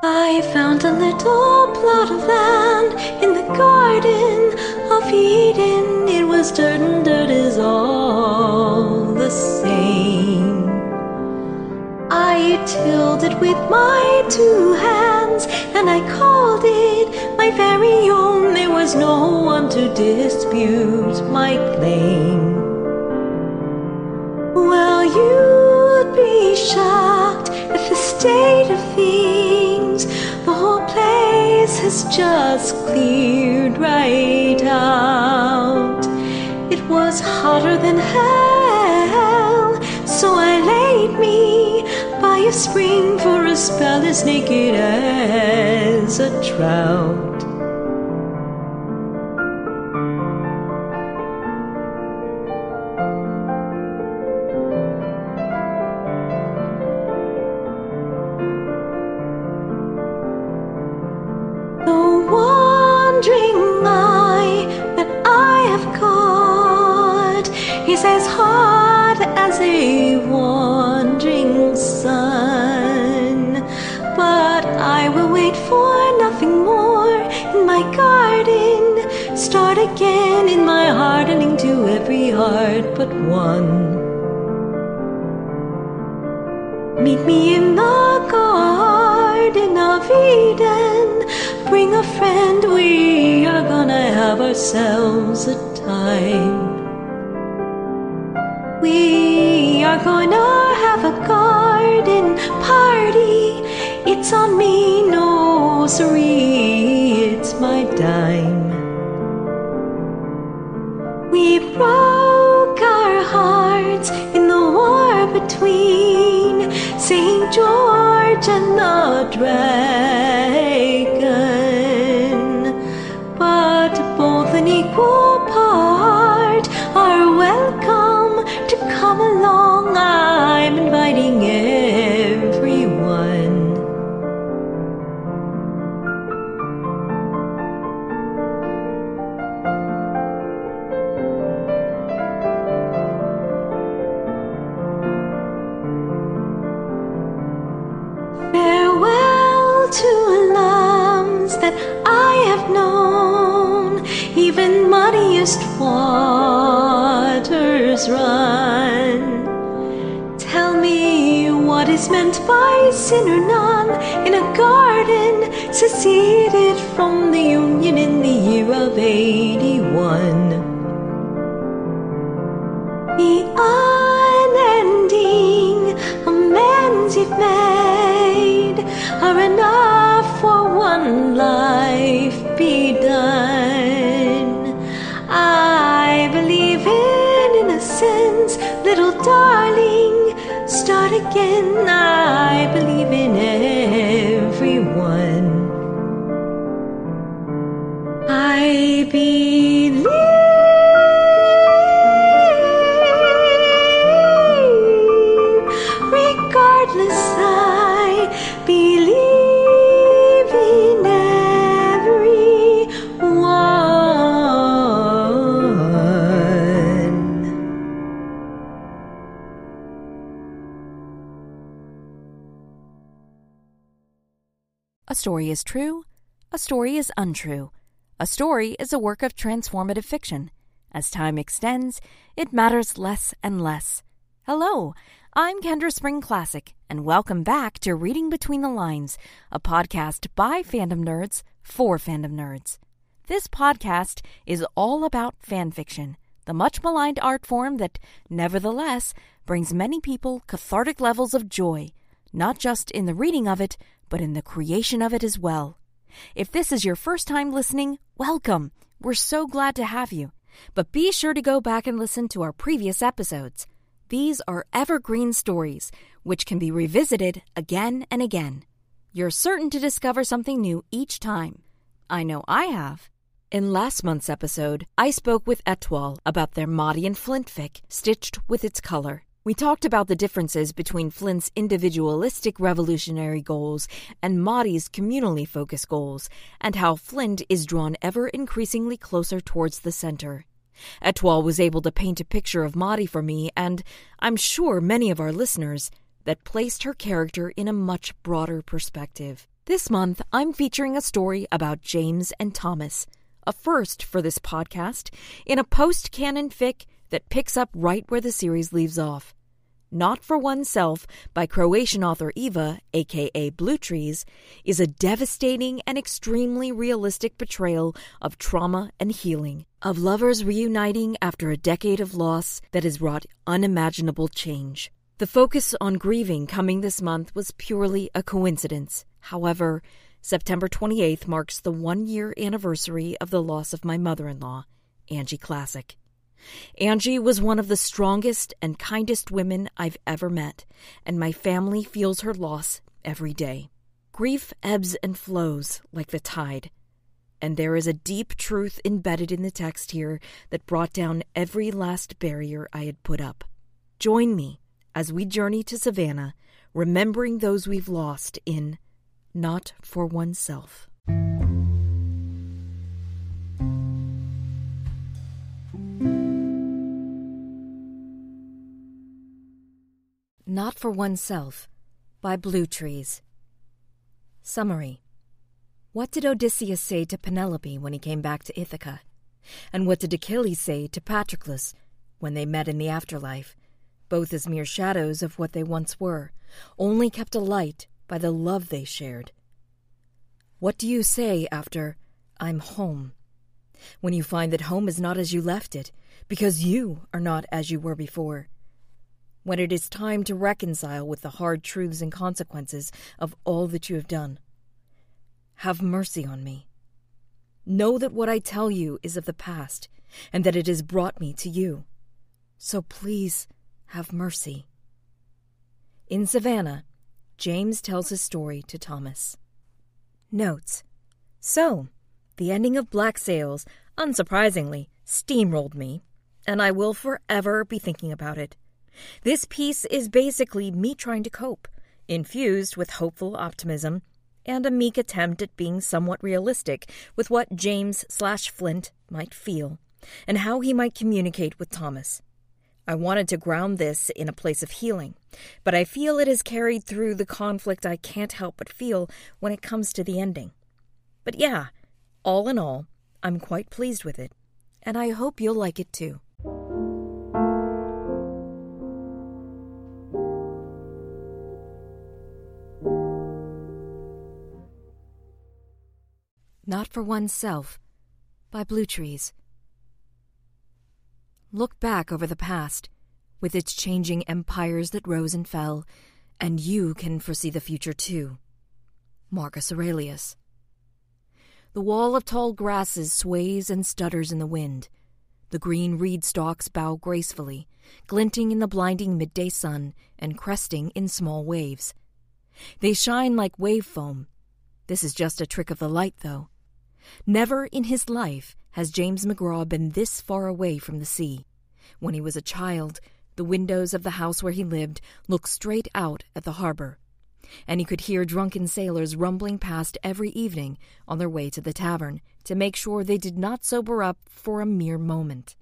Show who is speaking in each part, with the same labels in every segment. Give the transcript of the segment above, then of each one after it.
Speaker 1: I found a little plot of land in the garden of Eden. It was dirt, and dirt is all the same. I tilled it with my two hands, and I called it my very own. There was no one to dispute my claim. Well, you'd be shocked at the state of things. Has just cleared right out. It was hotter than hell, so I laid me by a spring for a spell as naked as a trout. Ourselves a time. We are gonna have a garden party. It's on me, no sorry, it's my dime. We broke our hearts in the war between St. George and the dragon. Run. Tell me what is meant by sin or none in a garden seceded from the Union in the year of 81. The unending amends you've made are enough for one life again. I believe
Speaker 2: story is true, a story is untrue. A story is a work of transformative fiction. As time extends, it matters less and less. Hello, I'm Kendra Spring Classic, and welcome back to Reading Between the Lines, a podcast by fandom nerds for fandom nerds. This podcast is all about fan fiction, the much maligned art form that, nevertheless, brings many people cathartic levels of joy, not just in the reading of it, but in the creation of it as well. If this is your first time listening, welcome. We're so glad to have you. But be sure to go back and listen to our previous episodes. These are evergreen stories, which can be revisited again and again. You're certain to discover something new each time. I know I have. In last month's episode, I spoke with Etoile about their Madi and Flint fic, stitched with its color. We talked about the differences between Flint's individualistic revolutionary goals and Madi's communally focused goals, and how Flint is drawn ever increasingly closer towards the center. Etoile was able to paint a picture of Madi for me, and I'm sure many of our listeners, that placed her character in a much broader perspective.
Speaker 1: This month, I'm featuring a story about James and Thomas, a first for this podcast, in a post canon fic that picks up right where the series leaves off. Not for Oneself by Croatian author Iva, aka Bluetrees, is a devastating and extremely realistic portrayal of trauma and healing, of lovers reuniting after a decade of loss that has wrought unimaginable change. The focus on grieving coming this month was purely a coincidence. However, September 28th marks the one year anniversary of the loss of my mother in law, Angie Classic. Angie was one of the strongest and kindest women I've ever met, and my family feels her loss every day. Grief ebbs and flows like the tide, and there is a deep truth embedded in the text here that brought down every last barrier I had put up. Join me as we journey to Savannah, remembering those we've lost in Not for Oneself. Not for Oneself by Bluetrees. Summary What did Odysseus say to Penelope when he came back to Ithaca? And what did Achilles say to Patroclus when they met in the afterlife? both as mere shadows of what they once were, only kept alight by the love they shared. What do you say after, I'm home? When you find that home is not as you left it, because you are not as you were before. When it is time to reconcile with the hard truths and consequences of all that you have done. Have mercy on me. Know that what I tell you is of the past, and that it has brought me to you. So please, have mercy. In Savannah, James tells his story to Thomas. Notes So, the ending of Black Sails, unsurprisingly, steamrolled me, and I will forever be thinking about it. This piece is basically me trying to cope, infused with hopeful optimism and a meek attempt at being somewhat realistic with what James slash Flint might feel, and how he might communicate with Thomas. I wanted to ground this in a place of healing, but I feel it is carried through the conflict I can't help but feel when it comes to the ending. But yeah, all in all, I'm quite pleased with it, and I hope you'll like it too. Not for Oneself by Bluetrees. Look back over the past, with its changing empires that rose and fell, and you can foresee the future too. Marcus Aurelius. The wall of tall grasses sways and stutters in the wind. The green reed stalks bow gracefully, glinting in the blinding midday sun and cresting in small waves. They shine like wave foam. This is just a trick of the light, though. Never in his life has James McGraw been this far away from the sea. When he was a child, the windows of the house where he lived looked straight out at the harbor, and he could hear drunken sailors rumbling past every evening on their way to the tavern to make sure they did not sober up for a mere moment.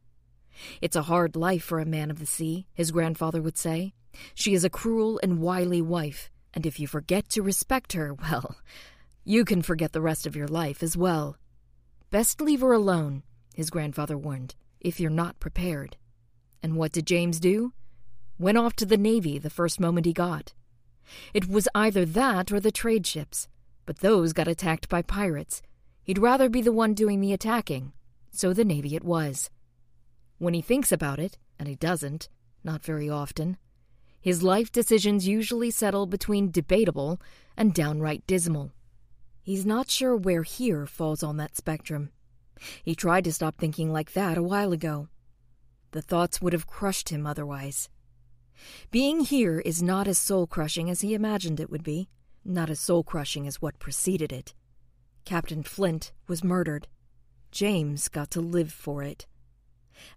Speaker 1: It's a hard life for a man of the sea, his grandfather would say. She is a cruel and wily wife, and if you forget to respect her, well, you can forget the rest of your life as well. Best leave her alone, his grandfather warned, if you're not prepared. And what did James do? Went off to the Navy the first moment he got. It was either that or the trade ships, but those got attacked by pirates. He'd rather be the one doing the attacking, so the Navy it was. When he thinks about it, and he doesn't, not very often, his life decisions usually settle between debatable and downright dismal. He's not sure where here falls on that spectrum. He tried to stop thinking like that a while ago. The thoughts would have crushed him otherwise. Being here is not as soul crushing as he imagined it would be, not as soul crushing as what preceded it. Captain Flint was murdered. James got to live for it.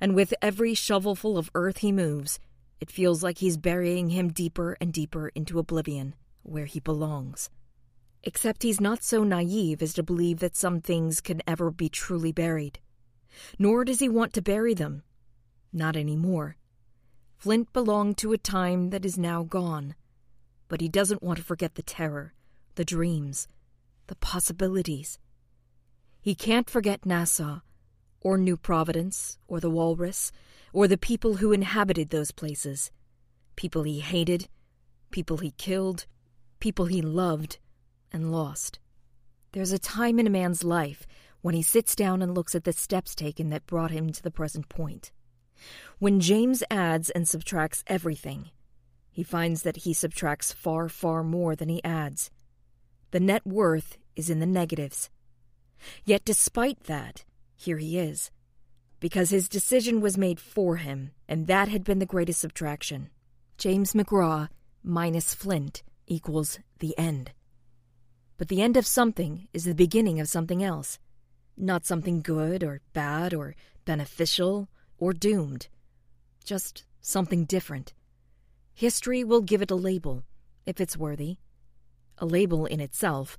Speaker 1: And with every shovelful of earth he moves, it feels like he's burying him deeper and deeper into oblivion, where he belongs. Except he's not so naive as to believe that some things can ever be truly buried. Nor does he want to bury them. Not any more. Flint belonged to a time that is now gone. But he doesn't want to forget the terror, the dreams, the possibilities. He can't forget Nassau, or New Providence, or the Walrus, or the people who inhabited those places. People he hated, people he killed, people he loved and lost. There's a time in a man's life when he sits down and looks at the steps taken that brought him to the present point. When James adds and subtracts everything, he finds that he subtracts far, far more than he adds. The net worth is in the negatives. Yet, despite that, here he is, because his decision was made for him, and that had been the greatest subtraction. James McGraw minus Flint equals the end. But the end of something is the beginning of something else, not something good or bad or beneficial or doomed, just something different. History will give it a label, if it's worthy, a label in itself,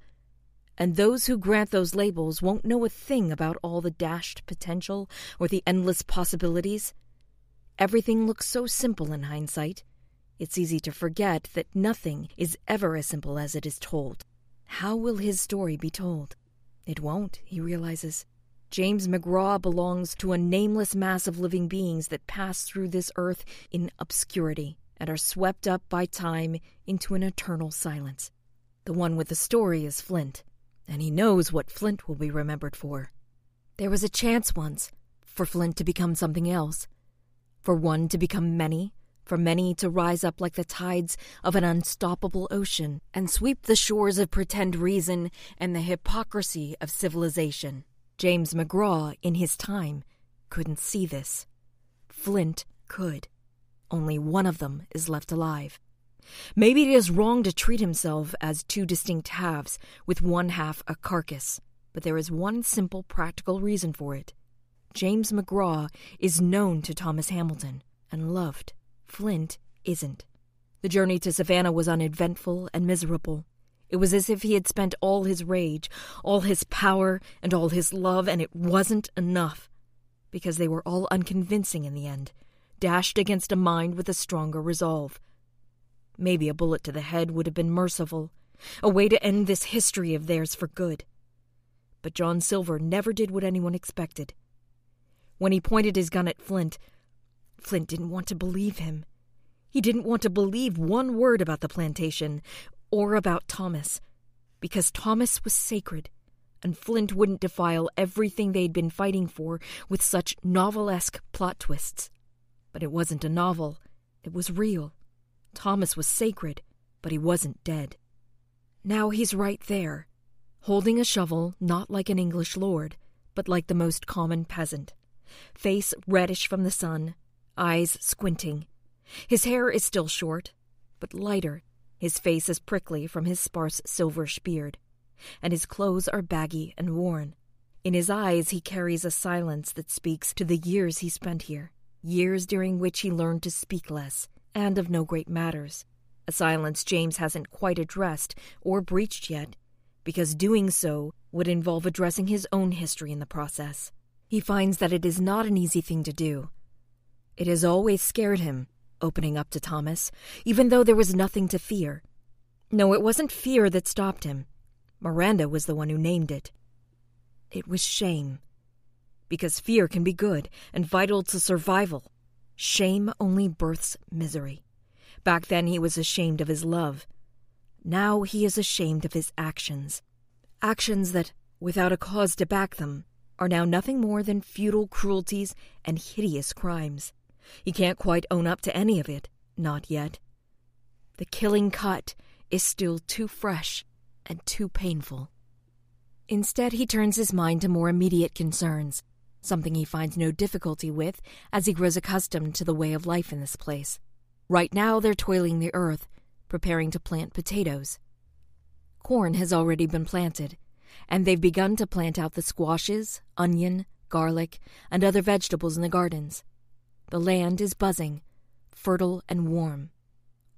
Speaker 1: and those who grant those labels won't know a thing about all the dashed potential or the endless possibilities. Everything looks so simple in hindsight. It's easy to forget that nothing is ever as simple as it is told. How will his story be told? It won't, he realizes. James McGraw belongs to a nameless mass of living beings that pass through this earth in obscurity and are swept up by time into an eternal silence. The one with the story is Flint, and he knows what Flint will be remembered for. There was a chance once for Flint to become something else, for one to become many, for many to rise up like the tides of an unstoppable ocean and sweep the shores of pretend reason and the hypocrisy of civilization. James McGraw, in his time, couldn't see this. Flint could. Only one of them is left alive. Maybe it is wrong to treat himself as two distinct halves, with one half a carcass, but there is one simple practical reason for it. James McGraw is known to Thomas Hamilton and loved. Flint isn't. The journey to Savannah was uneventful and miserable. It was as if he had spent all his rage, all his power, and all his love, and it wasn't enough, because they were all unconvincing in the end dashed against a mind with a stronger resolve. Maybe a bullet to the head would have been merciful, a way to end this history of theirs for good. But John Silver never did what anyone expected. When he pointed his gun at Flint, Flint didn't want to believe him. He didn't want to believe one word about the plantation or about Thomas, because Thomas was sacred, and Flint wouldn't defile everything they'd been fighting for with such novelesque plot twists. But it wasn't a novel, it was real. Thomas was sacred, but he wasn't dead. Now he's right there, holding a shovel not like an English lord, but like the most common peasant. Face reddish from the sun, eyes squinting. His hair is still short, but lighter. His face is prickly from his sparse silverish beard, and his clothes are baggy and worn. In his eyes he carries a silence that speaks to the years he spent here years during which he learned to speak less, and of no great matters. A silence James hasn't quite addressed or breached yet, because doing so would involve addressing his own history in the process. He finds that it is not an easy thing to do. It has always scared him, opening up to Thomas, even though there was nothing to fear. No, it wasn't fear that stopped him. Miranda was the one who named it. It was shame because fear can be good and vital to survival. Shame only births misery. Back then he was ashamed of his love. Now he is ashamed of his actions. Actions that, without a cause to back them, are now nothing more than futile cruelties and hideous crimes. He can't quite own up to any of it, not yet. The killing cut is still too fresh and too painful. Instead, he turns his mind to more immediate concerns something he finds no difficulty with as he grows accustomed to the way of life in this place. Right now, they're toiling the earth, preparing to plant potatoes. Corn has already been planted, and they've begun to plant out the squashes, onion, garlic, and other vegetables in the gardens. The land is buzzing, fertile and warm.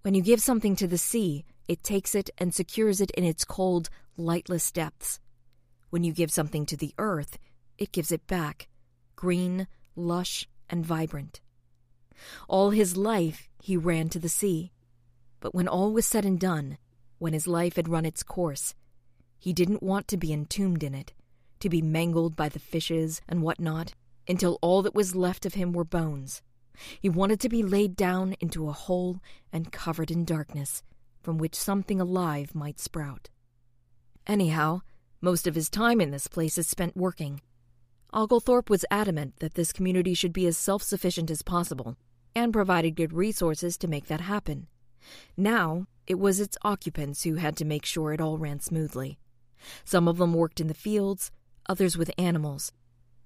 Speaker 1: When you give something to the sea, it takes it and secures it in its cold, lightless depths. When you give something to the earth, it gives it back, green, lush, and vibrant. All his life he ran to the sea, but when all was said and done, when his life had run its course, He didn't want to be entombed in it, to be mangled by the fishes and what not, until all that was left of him were bones. He wanted to be laid down into a hole and covered in darkness, from which something alive might sprout. Anyhow, most of his time in this place is spent working. Oglethorpe was adamant that this community should be as self sufficient as possible, and provided good resources to make that happen. Now, it was its occupants who had to make sure it all ran smoothly. Some of them worked in the fields, others with animals.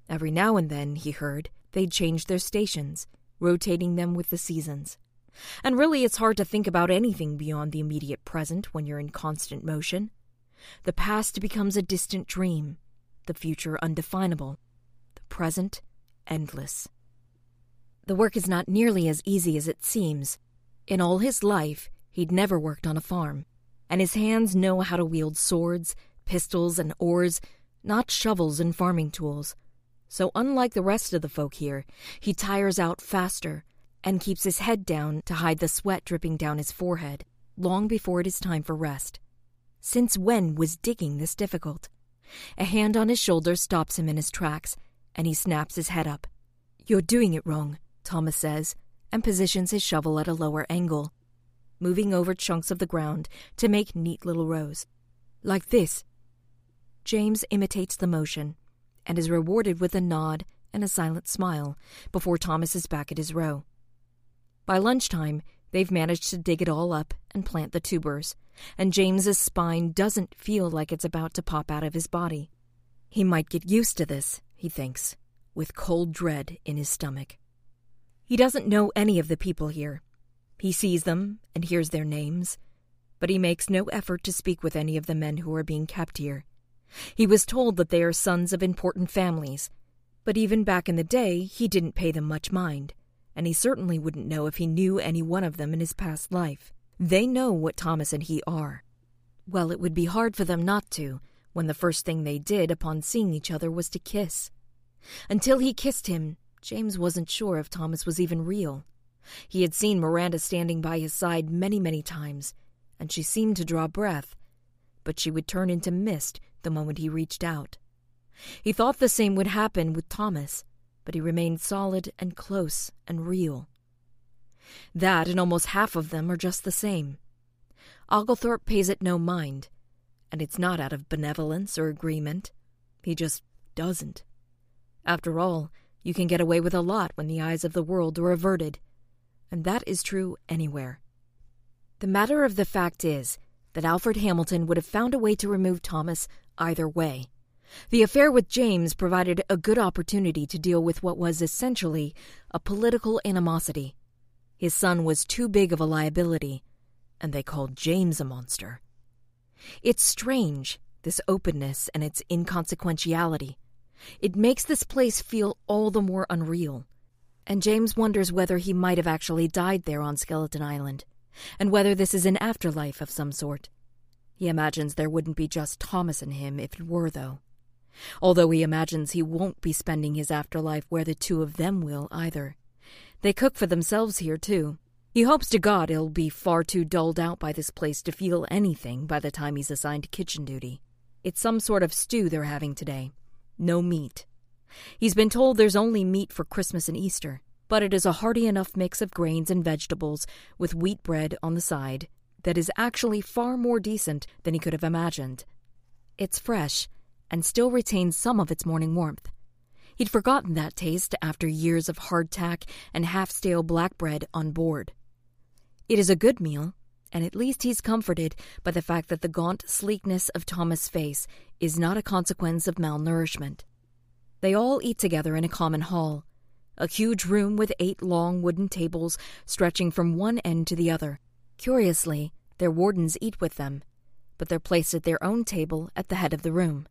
Speaker 1: Every now and then, he heard, they'd change their stations, rotating them with the seasons. And really, it's hard to think about anything beyond the immediate present when you're in constant motion. The past becomes a distant dream, the future undefinable, the present endless. The work is not nearly as easy as it seems. In all his life, he'd never worked on a farm, and his hands know how to wield swords, pistols, and oars, not shovels and farming tools. So, unlike the rest of the folk here, he tires out faster and keeps his head down to hide the sweat dripping down his forehead long before it is time for rest. Since when was digging this difficult? A hand on his shoulder stops him in his tracks, and he snaps his head up. You're doing it wrong, Thomas says, and positions his shovel at a lower angle, moving over chunks of the ground to make neat little rows. Like this. James imitates the motion and is rewarded with a nod and a silent smile before Thomas is back at his row. By lunchtime, they've managed to dig it all up and plant the tubers, and James's spine doesn't feel like it's about to pop out of his body. He might get used to this, he thinks, with cold dread in his stomach. He doesn't know any of the people here. He sees them and hears their names, but he makes no effort to speak with any of the men who are being kept here. He was told that they are sons of important families, but even back in the day he didn't pay them much mind and he certainly wouldn't know if he knew any one of them in his past life. They know what Thomas and he are. Well, it would be hard for them not to, when the first thing they did upon seeing each other was to kiss. Until he kissed him, James wasn't sure if Thomas was even real. He had seen Miranda standing by his side many, many times, and she seemed to draw breath, but she would turn into mist the moment he reached out. He thought the same would happen with Thomas, but he remained solid and close and real. That and almost half of them are just the same. Oglethorpe pays it no mind, and it's not out of benevolence or agreement. He just doesn't. After all, you can get away with a lot when the eyes of the world are averted, and that is true anywhere. The matter of the fact is that Alfred Hamilton would have found a way to remove Thomas either way. The affair with James provided a good opportunity to deal with what was essentially a political animosity. His son was too big of a liability, and they called James a monster. It's strange, this openness and its inconsequentiality. It makes this place feel all the more unreal. And James wonders whether he might have actually died there on Skeleton Island, and whether this is an afterlife of some sort. He imagines there wouldn't be just Thomas and him if it were, though although he imagines he won't be spending his afterlife where the two of them will either. They cook for themselves here, too. He hopes to God he'll be far too dulled out by this place to feel anything by the time he's assigned kitchen duty. It's some sort of stew they're having today. No meat. He's been told there's only meat for Christmas and Easter, but it is a hearty enough mix of grains and vegetables with wheat bread on the side that is actually far more decent than he could have imagined. It's fresh, and still retains some of its morning warmth. He'd forgotten that taste after years of hardtack and half stale black bread on board. It is a good meal, and at least he's comforted by the fact that the gaunt sleekness of Thomas' face is not a consequence of malnourishment. They all eat together in a common hall, a huge room with eight long wooden tables stretching from one end to the other. Curiously, their wardens eat with them, but they're placed at their own table at the head of the room.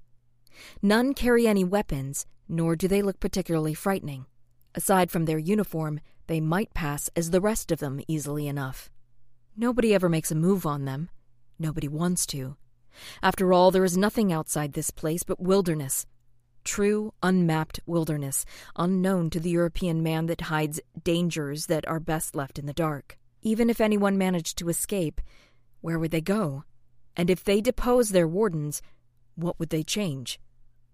Speaker 1: None carry any weapons, nor do they look particularly frightening. Aside from their uniform, they might pass as the rest of them easily enough. Nobody ever makes a move on them. Nobody wants to. After all, there is nothing outside this place but wilderness. True, unmapped wilderness, unknown to the European man that hides dangers that are best left in the dark. Even if anyone managed to escape, where would they go? And if they depose their wardens, What would they change?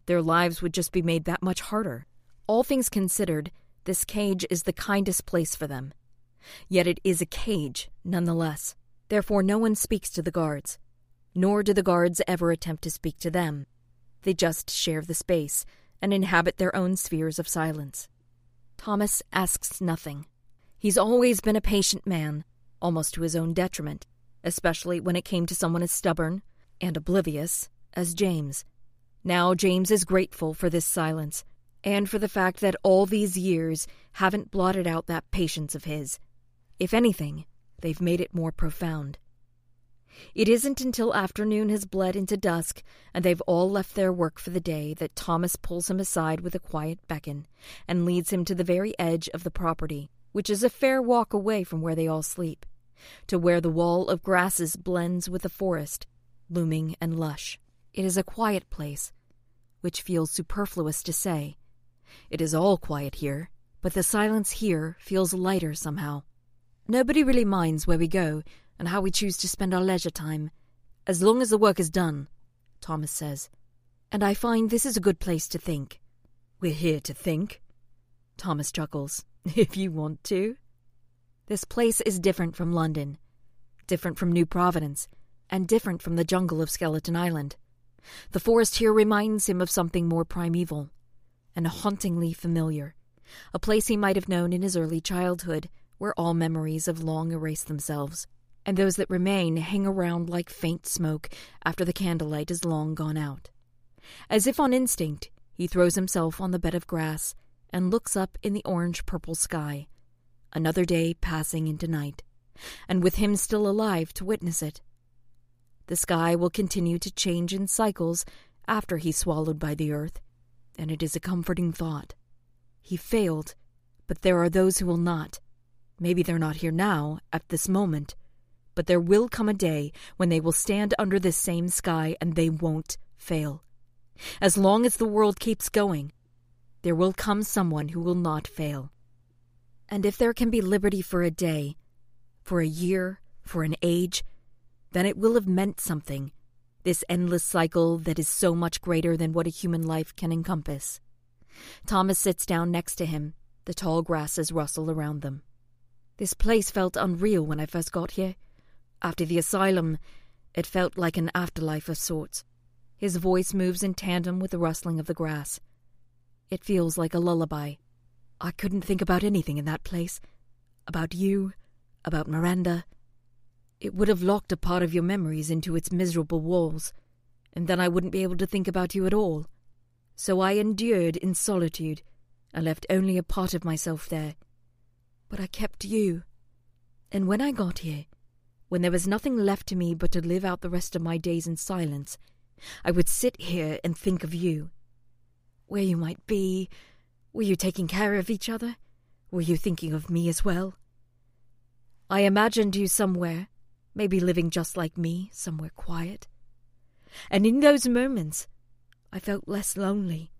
Speaker 1: Their lives would just be made that much harder. All things considered, this cage is the kindest place for them. Yet it is a cage, nonetheless. Therefore, no one speaks to the guards, nor do the guards ever attempt to speak to them. They just share the space and inhabit their own spheres of silence. Thomas asks nothing. He's always been a patient man, almost to his own detriment, especially when it came to someone as stubborn and oblivious as James. Now James is grateful for this silence and for the fact that all these years haven't blotted out that patience of his. If anything, they've made it more profound. It isn't until afternoon has bled into dusk and they've all left their work for the day that Thomas pulls him aside with a quiet beckon and leads him to the very edge of the property, which is a fair walk away from where they all sleep, to where the wall of grasses blends with the forest, looming and lush. It is a quiet place, which feels superfluous to say. It is all quiet here, but the silence here feels lighter somehow. Nobody really minds where we go and how we choose to spend our leisure time, as long as the work is done, Thomas says. And I find this is a good place to think. We're here to think, Thomas chuckles, if you want to. This place is different from London, different from New Providence, and different from the jungle of Skeleton Island. The forest here reminds him of something more primeval and hauntingly familiar, a place he might have known in his early childhood, where all memories have long erased themselves, and those that remain hang around like faint smoke after the candlelight is long gone out. As if on instinct, he throws himself on the bed of grass and looks up in the orange purple sky. Another day passing into night, and with him still alive to witness it. The sky will continue to change in cycles after he's swallowed by the earth, and it is a comforting thought. He failed, but there are those who will not. Maybe they're not here now, at this moment, but there will come a day when they will stand under this same sky and they won't fail. As long as the world keeps going, there will come someone who will not fail. And if there can be liberty for a day, for a year, for an age, then it will have meant something, this endless cycle that is so much greater than what a human life can encompass. Thomas sits down next to him, the tall grasses rustle around them. This place felt unreal when I first got here. After the asylum, it felt like an afterlife of sorts. His voice moves in tandem with the rustling of the grass. It feels like a lullaby. I couldn't think about anything in that place. About you, about Miranda, it would have locked a part of your memories into its miserable walls, and then I wouldn't be able to think about you at all. So I endured in solitude, and left only a part of myself there. But I kept you. And when I got here, when there was nothing left to me but to live out the rest of my days in silence, I would sit here and think of you. Where you might be. Were you taking care of each other? Were you thinking of me as well? I imagined you somewhere, maybe living just like me, somewhere quiet. And in those moments, I felt less lonely,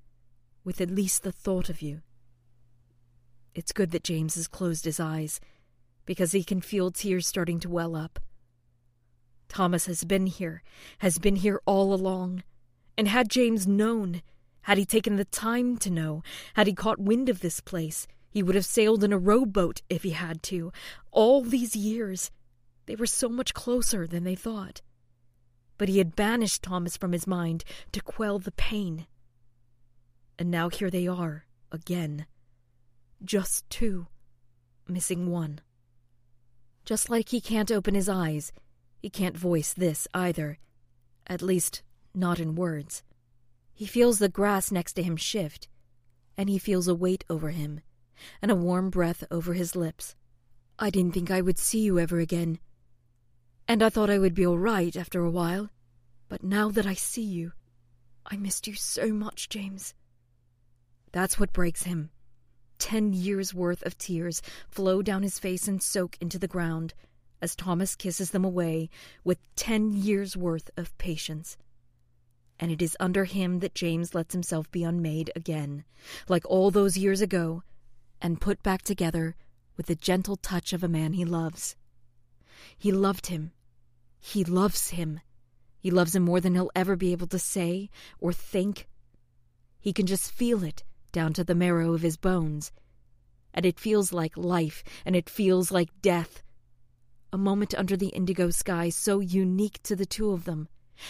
Speaker 1: with at least the thought of you. It's good that James has closed his eyes, because he can feel tears starting to well up. Thomas has been here, has been here all along. And had James known, had he taken the time to know, had he caught wind of this place, he would have sailed in a rowboat if he had to. All these years, they were so much closer than they thought. But he had banished Thomas from his mind to quell the pain. And now here they are, again. Just two, missing one. Just like he can't open his eyes, he can't voice this either. At least, not in words. He feels the grass next to him shift, and he feels a weight over him, and a warm breath over his lips. I didn't think I would see you ever again, and I thought I would be all right after a while. But now that I see you, I missed you so much, James. That's what breaks him. Ten years' worth of tears flow down his face and soak into the ground as Thomas kisses them away with ten years' worth of patience. And it is under him that James lets himself be unmade again, like all those years ago, and put back together with the gentle touch of a man he loves. He loved him he loves him. He loves him more than he'll ever be able to say or think. He can just feel it down to the marrow of his bones. And it feels like life, and it feels like death. A moment under the indigo sky so unique to the two of them,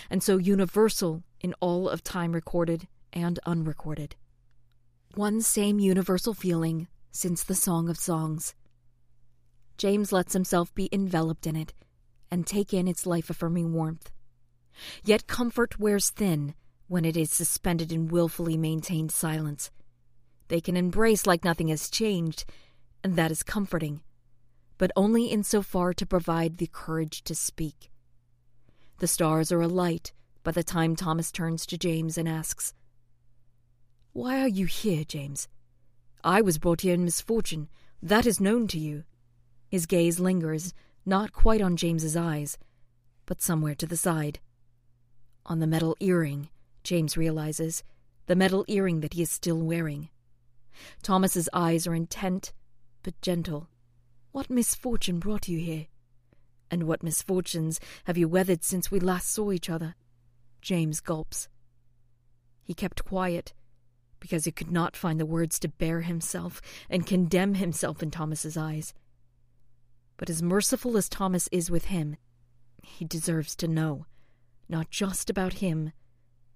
Speaker 1: and so universal in all of time recorded and unrecorded. One same universal feeling since the Song of Songs. James lets himself be enveloped in it and take in its life affirming warmth. Yet comfort wears thin when it is suspended in wilfully maintained silence. They can embrace like nothing has changed, and that is comforting, but only in so far to provide the courage to speak. The stars are alight by the time Thomas turns to James and asks, Why are you here, James? I was brought here in misfortune. That is known to you. His gaze lingers, not quite on James's eyes, but somewhere to the side. On the metal earring, James realizes, the metal earring that he is still wearing. Thomas's eyes are intent, but gentle. What misfortune brought you here? And what misfortunes have you weathered since we last saw each other? James gulps. He kept quiet, because he could not find the words to bear himself and condemn himself in Thomas's eyes. But as merciful as Thomas is with him, he deserves to know, not just about him,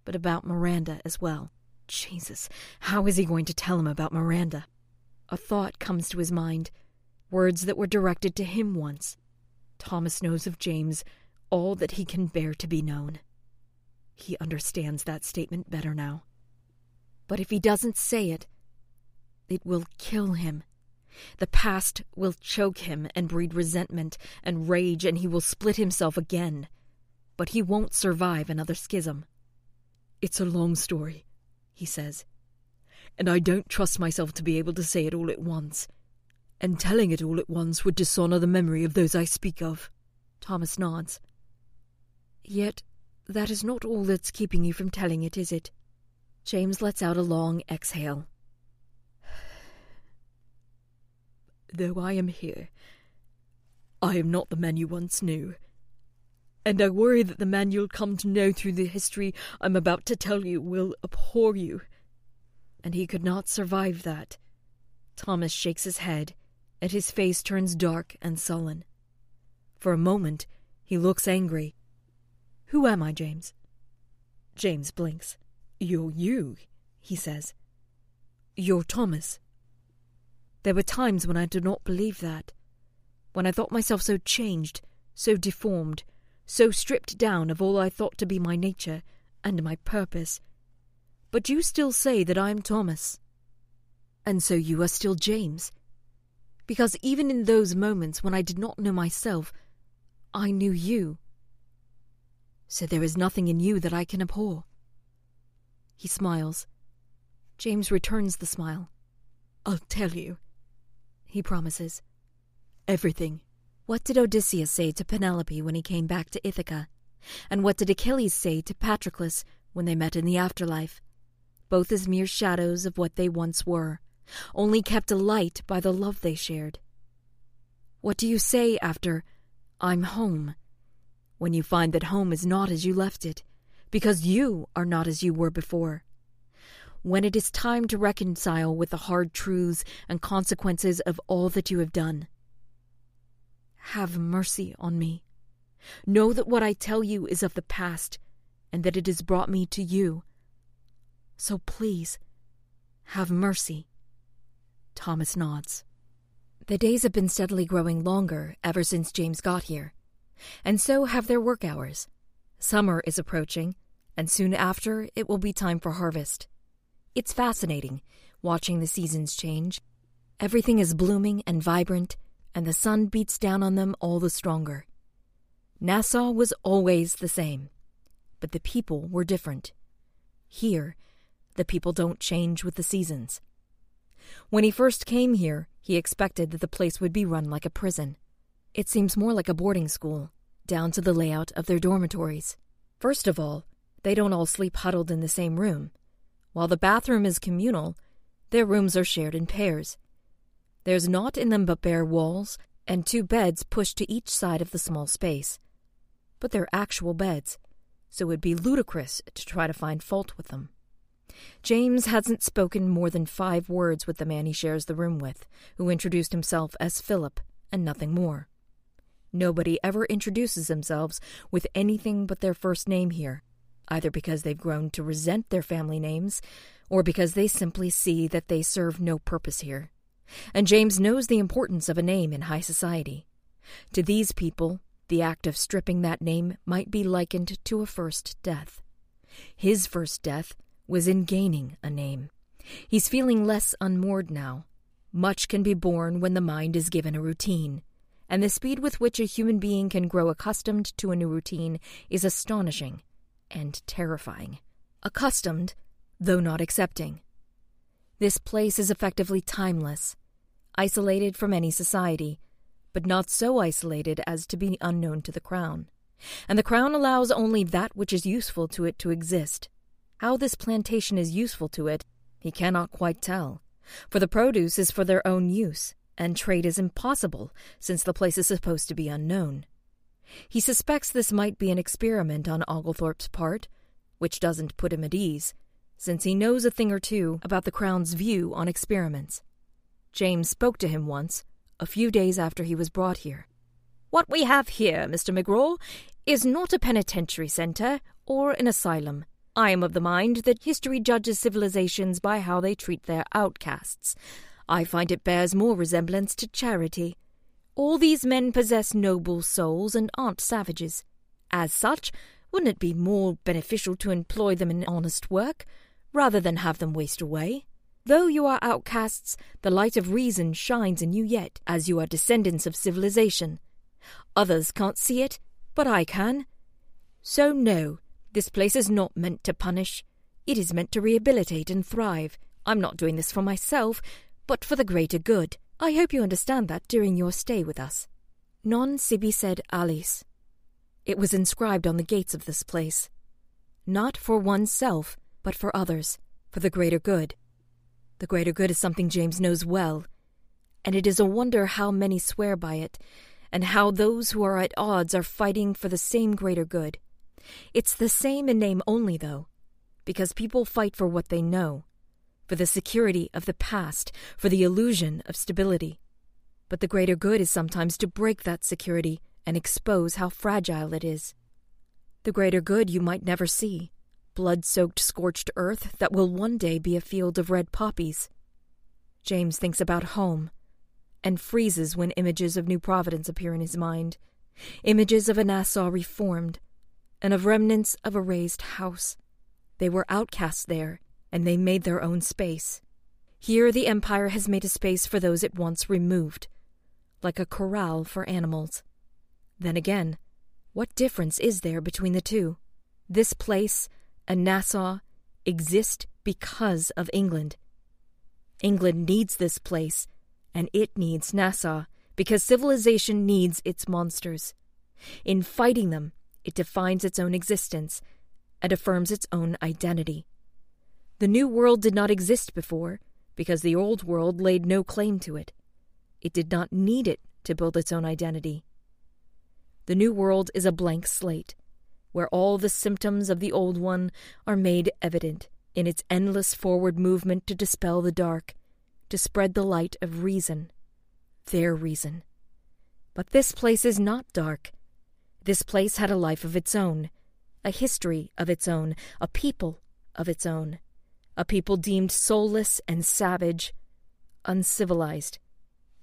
Speaker 1: but about Miranda as well. Jesus, how is he going to tell him about Miranda? A thought comes to his mind, words that were directed to him once. Thomas knows of James all that he can bear to be known. He understands that statement better now. But if he doesn't say it, it will kill him. The past will choke him and breed resentment and rage, and he will split himself again. But he won't survive another schism. It's a long story, he says, and I don't trust myself to be able to say it all at once. And telling it all at once would dishonor the memory of those I speak of. Thomas nods. Yet that is not all that's keeping you from telling it, is it? James lets out a long exhale. Though I am here, I am not the man you once knew. And I worry that the man you'll come to know through the history I'm about to tell you will abhor you. And he could not survive that. Thomas shakes his head, and his face turns dark and sullen. For a moment, he looks angry. Who am I, James? James blinks. You're you, he says. You're Thomas. There were times when I did not believe that, when I thought myself so changed, so deformed, so stripped down of all I thought to be my nature and my purpose. But you still say that I am Thomas. And so you are still James. Because even in those moments when I did not know myself, I knew you. So there is nothing in you that I can abhor. He smiles. James returns the smile. I'll tell you, he promises. Everything. What did Odysseus say to Penelope when he came back to Ithaca? And what did Achilles say to Patroclus when they met in the afterlife? Both as mere shadows of what they once were, only kept alight by the love they shared. What do you say after, I'm home, when you find that home is not as you left it? because you are not as you were before. When it is time to reconcile with the hard truths and consequences of all that you have done, have mercy on me. Know that what I tell you is of the past, and that it has brought me to you. So please, have mercy. Thomas nods. The days have been steadily growing longer ever since James got here, and so have their work hours. Summer is approaching, and soon after it will be time for harvest. It's fascinating watching the seasons change. Everything is blooming and vibrant, and the sun beats down on them all the stronger. Nassau was always the same, but the people were different. Here, the people don't change with the seasons. When he first came here, he expected that the place would be run like a prison. It seems more like a boarding school, down to the layout of their dormitories. First of all, they don't all sleep huddled in the same room. While the bathroom is communal, their rooms are shared in pairs. There's naught in them but bare walls and two beds pushed to each side of the small space. But they're actual beds, so it would be ludicrous to try to find fault with them. James hasn't spoken more than five words with the man he shares the room with, who introduced himself as Philip and nothing more. Nobody ever introduces themselves with anything but their first name here, either because they've grown to resent their family names or because they simply see that they serve no purpose here. And James knows the importance of a name in high society. To these people, the act of stripping that name might be likened to a first death. His first death was in gaining a name. He's feeling less unmoored now. Much can be borne when the mind is given a routine, and the speed with which a human being can grow accustomed to a new routine is astonishing and terrifying. Accustomed, though not accepting. This place is effectively timeless, isolated from any society, but not so isolated as to be unknown to the Crown. And the Crown allows only that which is useful to it to exist. How this plantation is useful to it, he cannot quite tell, for the produce is for their own use, and trade is impossible, since the place is supposed to be unknown. He suspects this might be an experiment on Oglethorpe's part, which doesn't put him at ease, since he knows a thing or two about the Crown's view on experiments. James spoke to him once, a few days after he was brought here. What we have here, Mr. McGraw, is not a penitentiary centre or an asylum. I am of the mind that history judges civilizations by how they treat their outcasts. I find it bears more resemblance to charity. All these men possess noble souls and aren't savages. As such, wouldn't it be more beneficial to employ them in honest work, rather than have them waste away? Though you are outcasts, the light of reason shines in you yet, as you are descendants of civilization. Others can't see it, but I can. So, no, this place is not meant to punish. It is meant to rehabilitate and thrive. I'm not doing this for myself, but for the greater good. I hope you understand that during your stay with us. Non sibi sed aliis. It was inscribed on the gates of this place. Not for oneself, but for others, for the greater good. The greater good is something James knows well, and it is a wonder how many swear by it, and how those who are at odds are fighting for the same greater good. It's the same in name only, though, because people fight for what they know, for the security of the past, for the illusion of stability. But the greater good is sometimes to break that security and expose how fragile it is. The greater good you might never see blood soaked, scorched earth that will one day be a field of red poppies. James thinks about home and freezes when images of New Providence appear in his mind images of a Nassau reformed, and of remnants of a razed house. They were outcasts there, and they made their own space. Here the Empire has made a space for those it once removed, like a corral for animals. Then again, what difference is there between the two? This place and Nassau exist because of England. England needs this place, and it needs Nassau because civilization needs its monsters. In fighting them, it defines its own existence and affirms its own identity. The New World did not exist before because the Old World laid no claim to it. It did not need it to build its own identity. The New World is a blank slate, where all the symptoms of the Old One are made evident in its endless forward movement to dispel the dark, to spread the light of reason, their reason. But this place is not dark. This place had a life of its own, a history of its own, a people of its own, a people deemed soulless and savage, uncivilized.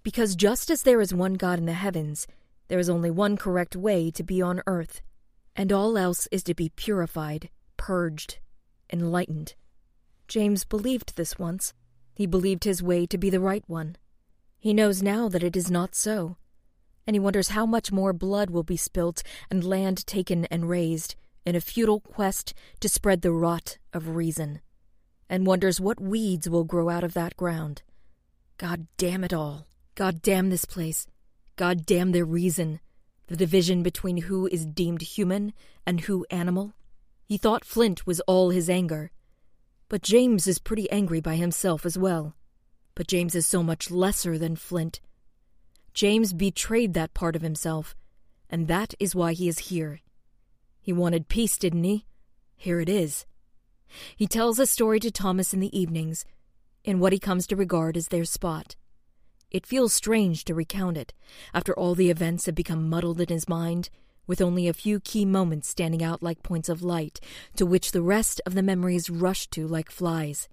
Speaker 1: Because just as there is one God in the heavens, there is only one correct way to be on earth, and all else is to be purified, purged, enlightened. James believed this once. He believed his way to be the right one. He knows now that it is not so and he wonders how much more blood will be spilt and land taken and razed in a futile quest to spread the rot of reason, and wonders what weeds will grow out of that ground. God damn it all. God damn this place. God damn their reason. The division between who is deemed human and who animal. He thought Flint was all his anger. But James is pretty angry by himself as well. But James is so much lesser than Flint James betrayed that part of himself, and that is why he is here. He wanted peace, didn't he? Here it is. He tells a story to Thomas in the evenings, in what he comes to regard as their spot. It feels strange to recount it, after all the events have become muddled in his mind, with only a few key moments standing out like points of light, to which the rest of the memories rush to like flies.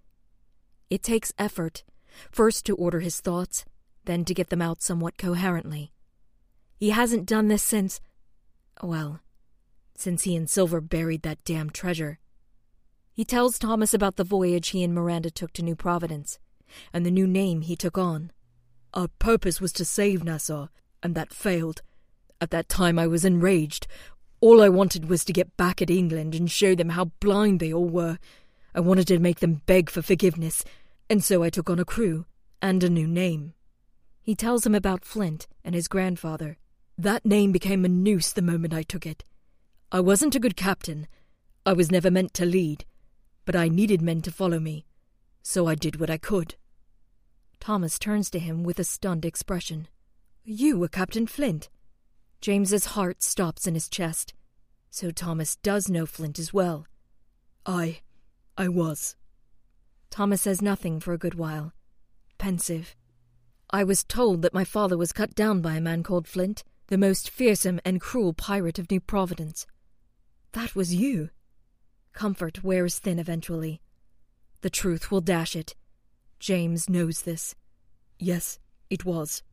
Speaker 1: It takes effort, first to order his thoughts, then to get them out somewhat coherently. He hasn't done this since. well, since he and Silver buried that damned treasure. He tells Thomas about the voyage he and Miranda took to New Providence, and the new name he took on. Our purpose was to save Nassau, and that failed. At that time I was enraged. All I wanted was to get back at England and show them how blind they all were. I wanted to make them beg for forgiveness, and so I took on a crew and a new name. He tells him about Flint and his grandfather. That name became a noose the moment I took it. I wasn't a good captain. I was never meant to lead, but I needed men to follow me, so I did what I could. Thomas turns to him with a stunned expression. You were Captain Flint? James's heart stops in his chest. So Thomas does know Flint as well. I. I was. Thomas says nothing for a good while, pensive. I was told that my father was cut down by a man called Flint, the most fearsome and cruel pirate of New Providence. That was you. Comfort wears thin eventually. The truth will dash it. James knows this. Yes, it was.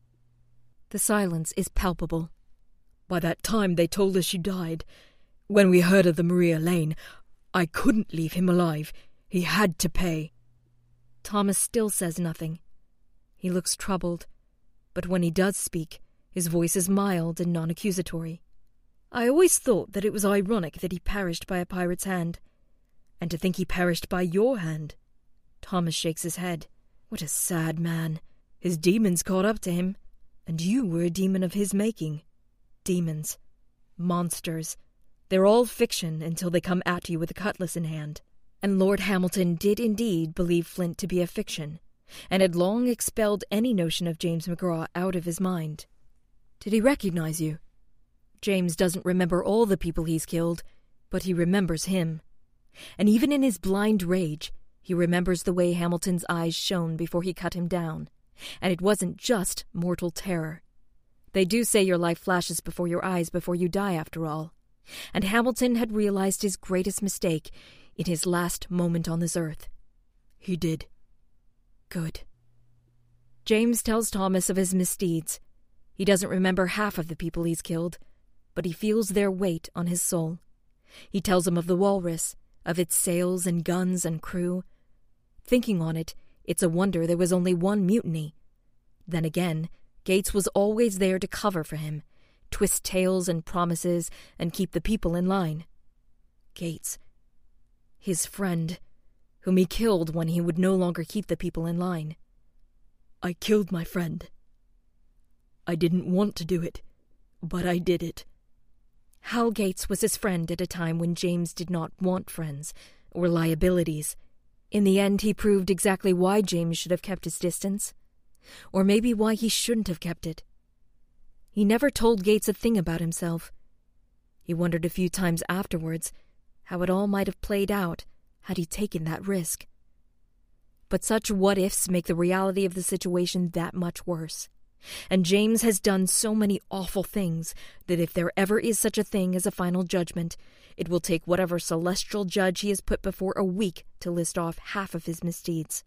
Speaker 1: The silence is palpable. By that time they told us she died. When we heard of the Maria Lane, I couldn't leave him alive. He had to pay. Thomas still says nothing. He looks troubled, but when he does speak, his voice is mild and non accusatory. I always thought that it was ironic that he perished by a pirate's hand. And to think he perished by your hand. Thomas shakes his head. What a sad man. His demons caught up to him, and you were a demon of his making. Demons. Monsters. They're all fiction until they come at you with a cutlass in hand. And Lord Hamilton did indeed believe Flint to be a fiction and had long expelled any notion of James McGraw out of his mind. Did he recognize you? James doesn't remember all the people he's killed, but he remembers him. And even in his blind rage, he remembers the way Hamilton's eyes shone before he cut him down. And it wasn't just mortal terror. They do say your life flashes before your eyes before you die, after all. And Hamilton had realized his greatest mistake in his last moment on this earth. He did. Good. James tells Thomas of his misdeeds. He doesn't remember half of the people he's killed, but he feels their weight on his soul. He tells him of the walrus, of its sails and guns and crew. Thinking on it, it's a wonder there was only one mutiny. Then again, Gates was always there to cover for him, twist tales and promises, and keep the people in line. Gates. His friend whom he killed when he would no longer keep the people in line. I killed my friend. I didn't want to do it, but I did it. Hal Gates was his friend at a time when James did not want friends or liabilities. In the end, he proved exactly why James should have kept his distance, or maybe why he shouldn't have kept it. He never told Gates a thing about himself. He wondered a few times afterwards how it all might have played out had he taken that risk. But such what ifs make the reality of the situation that much worse. And James has done so many awful things that if there ever is such a thing as a final judgment, it will take whatever celestial judge he has put before a week to list off half of his misdeeds.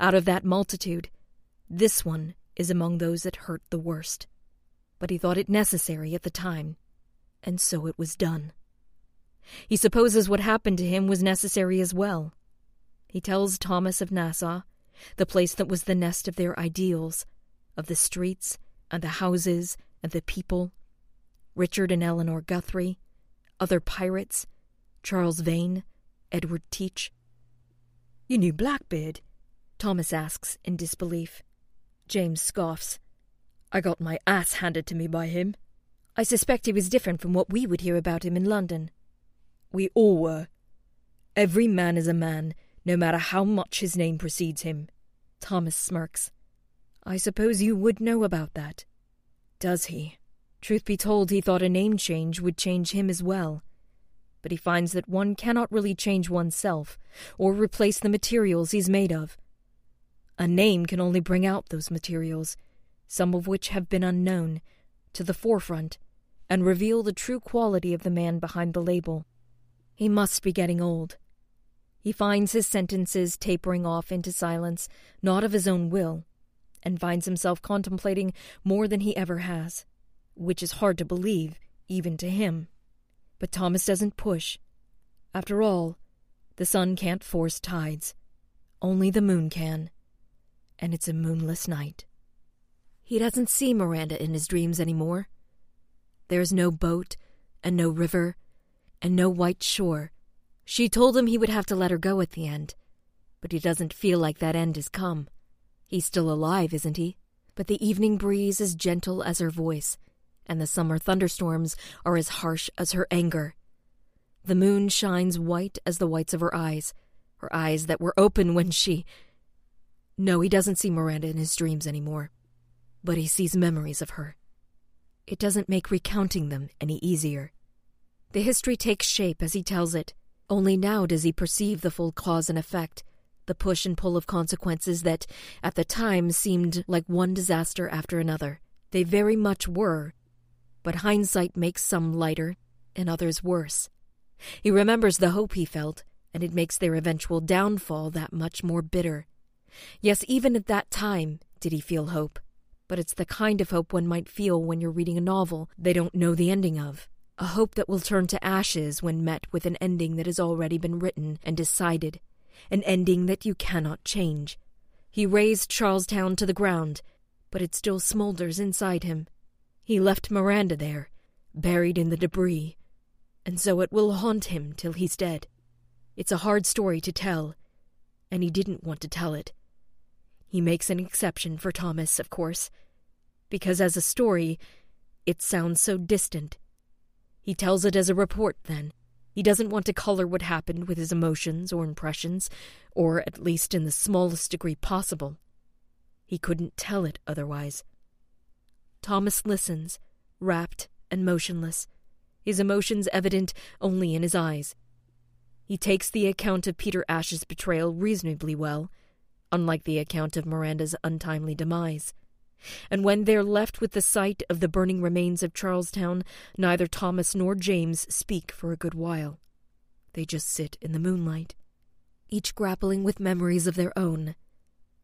Speaker 1: Out of that multitude, this one is among those that hurt the worst. But he thought it necessary at the time, and so it was done. He supposes what happened to him was necessary as well. He tells Thomas of Nassau, the place that was the nest of their ideals, of the streets and the houses and the people, Richard and Eleanor Guthrie, other pirates, Charles Vane, Edward Teach. You knew Blackbeard? Thomas asks in disbelief. James scoffs. I got my ass handed to me by him. I suspect he was different from what we would hear about him in London. We all were. Every man is a man, no matter how much his name precedes him. Thomas smirks. I suppose you would know about that. Does he? Truth be told, he thought a name change would change him as well. but he finds that one cannot really change oneself or replace the materials he's made of. A name can only bring out those materials, some of which have been unknown, to the forefront and reveal the true quality of the man behind the label. He must be getting old. He finds his sentences tapering off into silence, not of his own will, and finds himself contemplating more than he ever has, which is hard to believe, even to him. But Thomas doesn't push. After all, the sun can't force tides. Only the moon can. And it's a moonless night. He doesn't see Miranda in his dreams anymore. There's no boat, and no river, and no white shore. She told him he would have to let her go at the end, but he doesn't feel like that end has come. He's still alive, isn't he? But the evening breeze is gentle as her voice, and the summer thunderstorms are as harsh as her anger. The moon shines white as the whites of her eyes, her eyes that were open when she. No, he doesn't see Miranda in his dreams anymore, but he sees memories of her. It doesn't make recounting them any easier. The history takes shape as he tells it. Only now does he perceive the full cause and effect, the push and pull of consequences that, at the time, seemed like one disaster after another. They very much were, but hindsight makes some lighter and others worse. He remembers the hope he felt, and it makes their eventual downfall that much more bitter. Yes, even at that time did he feel hope, but it's the kind of hope one might feel when you're reading a novel they don't know the ending of. A hope that will turn to ashes when met with an ending that has already been written and decided, an ending that you cannot change. He razed Charlestown to the ground, but it still smolders inside him. He left Miranda there, buried in the debris, and so it will haunt him till he's dead. It's a hard story to tell, and he didn't want to tell it. He makes an exception for Thomas, of course, because as a story, it sounds so distant. He tells it as a report, then. He doesn't want to color what happened with his emotions or impressions, or at least in the smallest degree possible. He couldn't tell it otherwise. Thomas listens, rapt and motionless, his emotions evident only in his eyes. He takes the account of Peter Ashe's betrayal reasonably well, unlike the account of Miranda's untimely demise. And when they're left with the sight of the burning remains of Charlestown, neither Thomas nor James speak for a good while. They just sit in the moonlight, each grappling with memories of their own,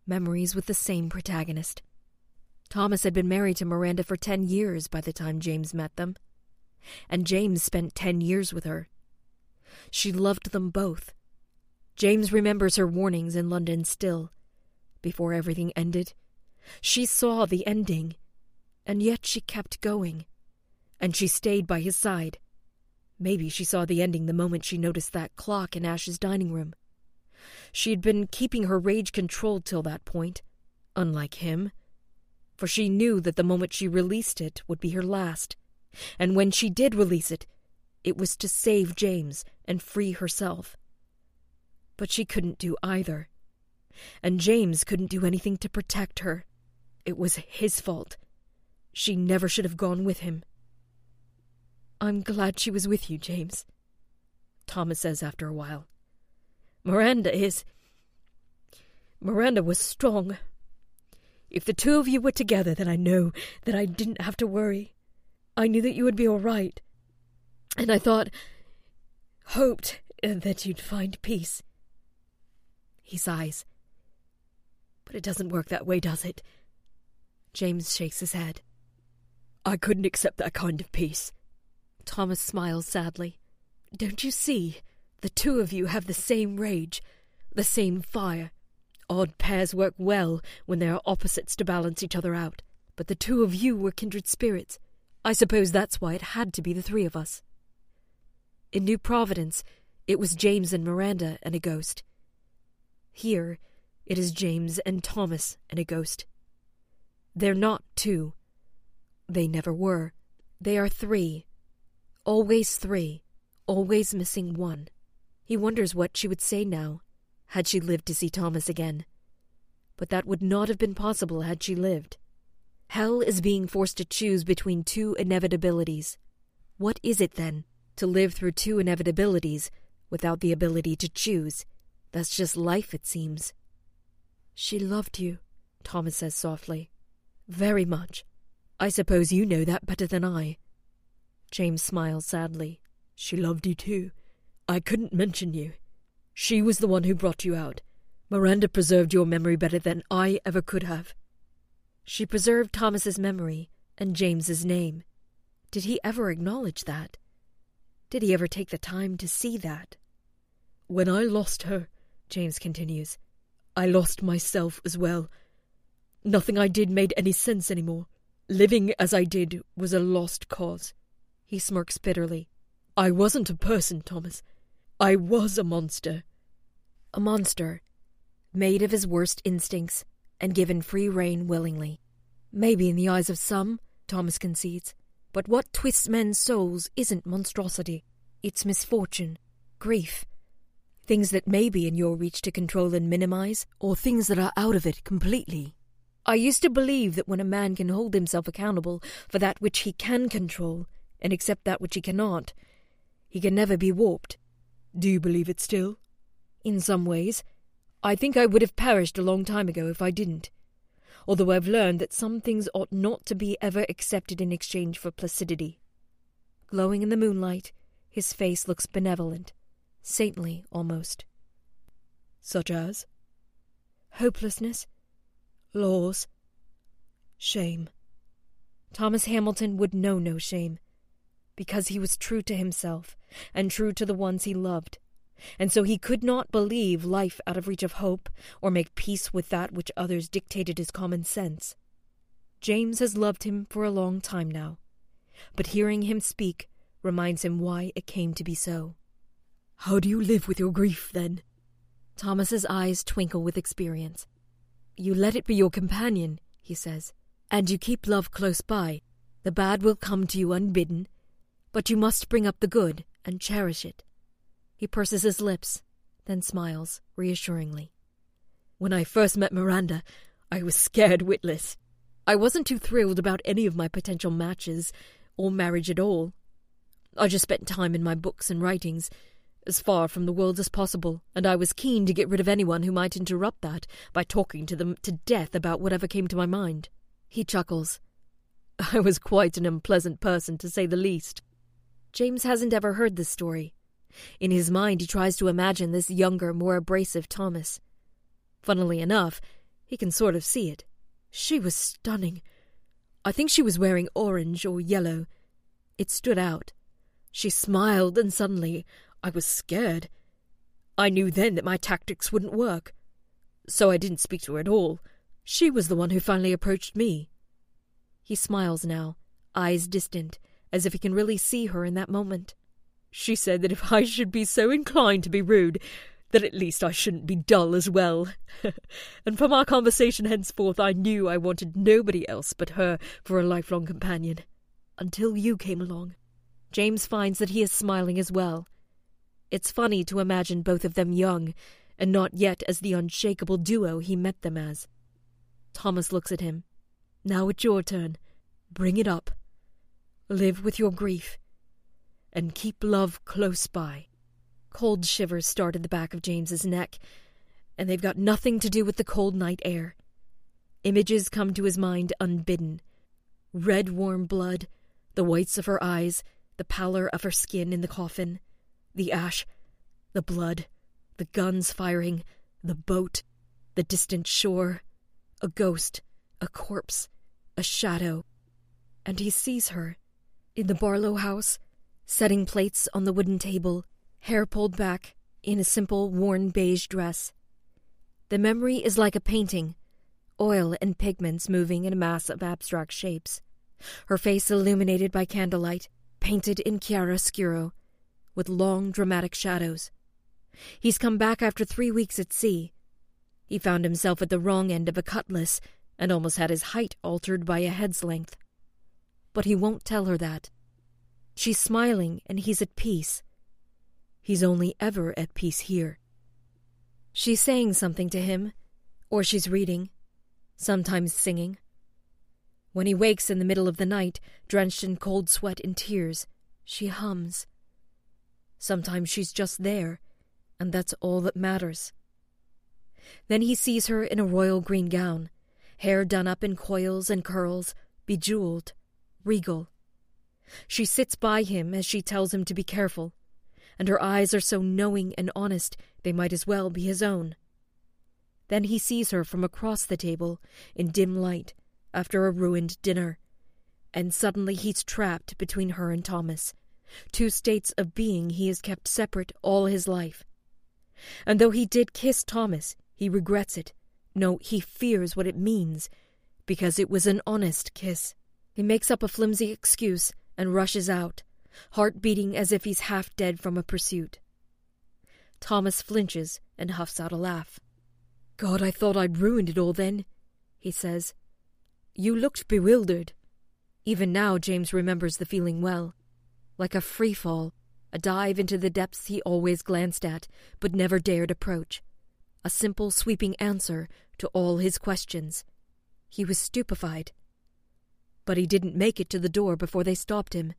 Speaker 1: memories with the same protagonist. Thomas had been married to Miranda for ten years by the time James met them, and James spent ten years with her. She loved them both. James remembers her warnings in London still. Before everything ended, she saw the ending, and yet she kept going, and she stayed by his side. Maybe she saw the ending the moment she noticed that clock in Ashe's dining room. She had been keeping her rage controlled till that point, unlike him for she knew that the moment she released it would be her last. And when she did release it, it was to save James and free herself. But she couldn't do either. And James couldn't do anything to protect her. It was his fault. She never should have gone with him. I'm glad she was with you, James, Thomas says after a while. Miranda is. Miranda was strong, if the two of you were together, then I know that I didn't have to worry. I knew that you would be all right. And I thought, hoped that you'd find peace. He sighs. But it doesn't work that way, does it? James shakes his head. I couldn't accept that kind of peace. Thomas smiles sadly. Don't you see? The two of you have the same rage, the same fire. Odd pairs work well when they are opposites to balance each other out, but the two of you were kindred spirits. I suppose that's why it had to be the three of us. In New Providence, it was James and Miranda and a ghost. Here, it is James and Thomas and a ghost. They're not two. They never were. They are three. Always three. Always missing one. He wonders what she would say now had she lived to see Thomas again. But that would not have been possible had she lived. Hell is being forced to choose between two inevitabilities. What is it, then? To live through two inevitabilities without the ability to choose. That's just life, it seems. She loved you, Thomas says softly. Very much. I suppose you know that better than I. James smiles sadly. She loved you too. I couldn't mention you. She was the one who brought you out. Miranda preserved your memory better than I ever could have. She preserved Thomas's memory and James's name. Did he ever acknowledge that? Did he ever take the time to see that? When I lost her, James continues, I lost myself as well. Nothing I did made any sense any more. Living as I did was a lost cause. He smirks bitterly. I wasn't a person, Thomas. I was a monster. A monster, made of his worst instincts and given free rein willingly. Maybe in the eyes of some, Thomas concedes, but what twists men's souls isn't monstrosity. It's misfortune, grief, things that may be in your reach to control and minimize, or things that are out of it completely. I used to believe that when a man can hold himself accountable for that which he can control and accept that which he cannot, he can never be warped. Do you believe it still? In some ways. I think I would have perished a long time ago if I didn't. Although I've learned that some things ought not to be ever accepted in exchange for placidity. Glowing in the moonlight, his face looks benevolent, saintly almost. Such as? Hopelessness, laws, shame. Thomas Hamilton would know no shame, because he was true to himself and true to the ones he loved, and so he could not believe life out of reach of hope or make peace with that which others dictated as common sense. James has loved him for a long time now, but hearing him speak reminds him why it came to be so. How do you live with your grief, then? Thomas's eyes twinkle with experience. You let it be your companion, he says, and you keep love close by. The bad will come to you unbidden, but you must bring up the good and cherish it. He purses his lips, then smiles reassuringly. When I first met Miranda, I was scared witless. I wasn't too thrilled about any of my potential matches, or marriage at all. I just spent time in my books and writings, as far from the world as possible, and I was keen to get rid of anyone who might interrupt that by talking to them to death about whatever came to my mind. He chuckles. I was quite an unpleasant person, to say the least. James hasn't ever heard this story. In his mind, he tries to imagine this younger, more abrasive Thomas. Funnily enough, he can sort of see it. She was stunning. I think she was wearing orange or yellow. It stood out. She smiled, and suddenly I was scared. I knew then that my tactics wouldn't work. So I didn't speak to her at all. She was the one who finally approached me. He smiles now, eyes distant, as if he can really see her in that moment. She said that if I should be so inclined to be rude, that at least I shouldn't be dull as well. and from our conversation henceforth I knew I wanted nobody else but her for a lifelong companion. Until you came along. James finds that he is smiling as well, it's funny to imagine both of them young, and not yet as the unshakable duo he met them as. Thomas looks at him. Now it's your turn. Bring it up. Live with your grief. And keep love close by. Cold shivers start at the back of James's neck, and they've got nothing to do with the cold night air. Images come to his mind unbidden. Red warm blood, the whites of her eyes, the pallor of her skin in the coffin the ash, the blood, the guns firing, the boat, the distant shore, a ghost, a corpse, a shadow. And he sees her, in the Barlow house, setting plates on the wooden table, hair pulled back, in a simple, worn beige dress. The memory is like a painting, oil and pigments moving in a mass of abstract shapes. Her face illuminated by candlelight, painted in chiaroscuro, with long, dramatic shadows. He's come back after three weeks at sea. He found himself at the wrong end of a cutlass and almost had his height altered by a head's length. But he won't tell her that. She's smiling and he's at peace. He's only ever at peace here. She's saying something to him, or she's reading, sometimes singing. When he wakes in the middle of the night, drenched in cold sweat and tears, she hums Sometimes she's just there, and that's all that matters. Then he sees her in a royal green gown, hair done up in coils and curls, bejeweled, regal. She sits by him as she tells him to be careful, and her eyes are so knowing and honest they might as well be his own. Then he sees her from across the table, in dim light, after a ruined dinner, and suddenly he's trapped between her and Thomas, two states of being he has kept separate all his life. And though he did kiss Thomas, he regrets it. No, he fears what it means, because it was an honest kiss. He makes up a flimsy excuse and rushes out, heart beating as if he's half dead from a pursuit. Thomas flinches and huffs out a laugh. God, I thought I'd ruined it all then, he says. You looked bewildered. Even now, James remembers the feeling well. Like a free fall, a dive into the depths he always glanced at, but never dared approach. A simple, sweeping answer to all his questions. He was stupefied. But he didn't make it to the door before they stopped him.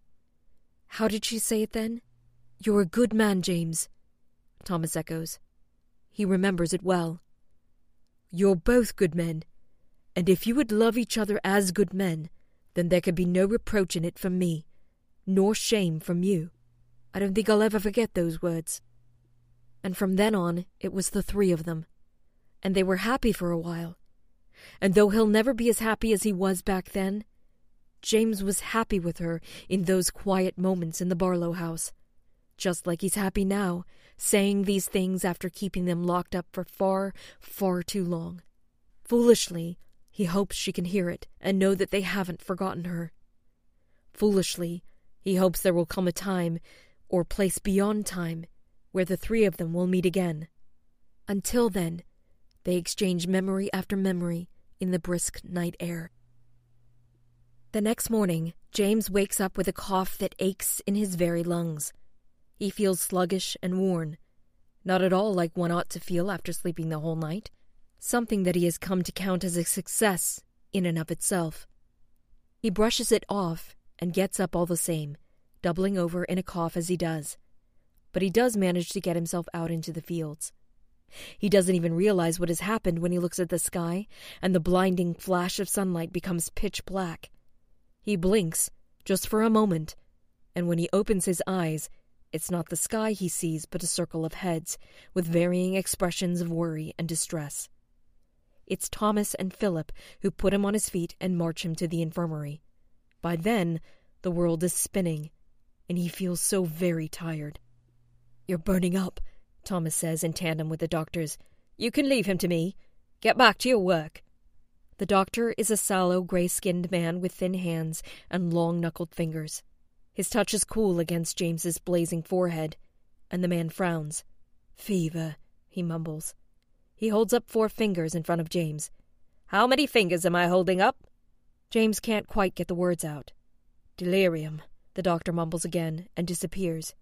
Speaker 1: How did she say it then? You're a good man, James, Thomas echoes. He remembers it well. You're both good men, and if you would love each other as good men, then there can be no reproach in it from me, nor shame from you. I don't think I'll ever forget those words. And from then on, it was the three of them. And they were happy for a while. And though he'll never be as happy as he was back then, James was happy with her in those quiet moments in the Barlow house. Just like he's happy now, saying these things after keeping them locked up for far, far too long. Foolishly, he hopes she can hear it and know that they haven't forgotten her. Foolishly, he hopes there will come a time, or place beyond time, where the three of them will meet again. Until then, they exchange memory after memory in the brisk night air. The next morning, James wakes up with a cough that aches in his very lungs. He feels sluggish and worn, not at all like one ought to feel after sleeping the whole night, something that he has come to count as a success in and of itself. He brushes it off and gets up all the same, doubling over in a cough as he does. But he does manage to get himself out into the fields. He doesn't even realize what has happened when he looks at the sky and the blinding flash of sunlight becomes pitch black. He blinks, just for a moment, and when he opens his eyes, it's not the sky he sees, but a circle of heads, with varying expressions of worry and distress. It's Thomas and Philip who put him on his feet and march him to the infirmary. By then, the world is spinning, and he feels so very tired. You're burning up, Thomas says in tandem with the doctor's. You can leave him to me. Get back to your work. The doctor is a sallow, gray skinned man with thin hands and long knuckled fingers. His touch is cool against James's blazing forehead, and the man frowns. Fever, he mumbles. He holds up four fingers in front of James. How many fingers am I holding up? James can't quite get the words out. Delirium, the doctor mumbles again and disappears.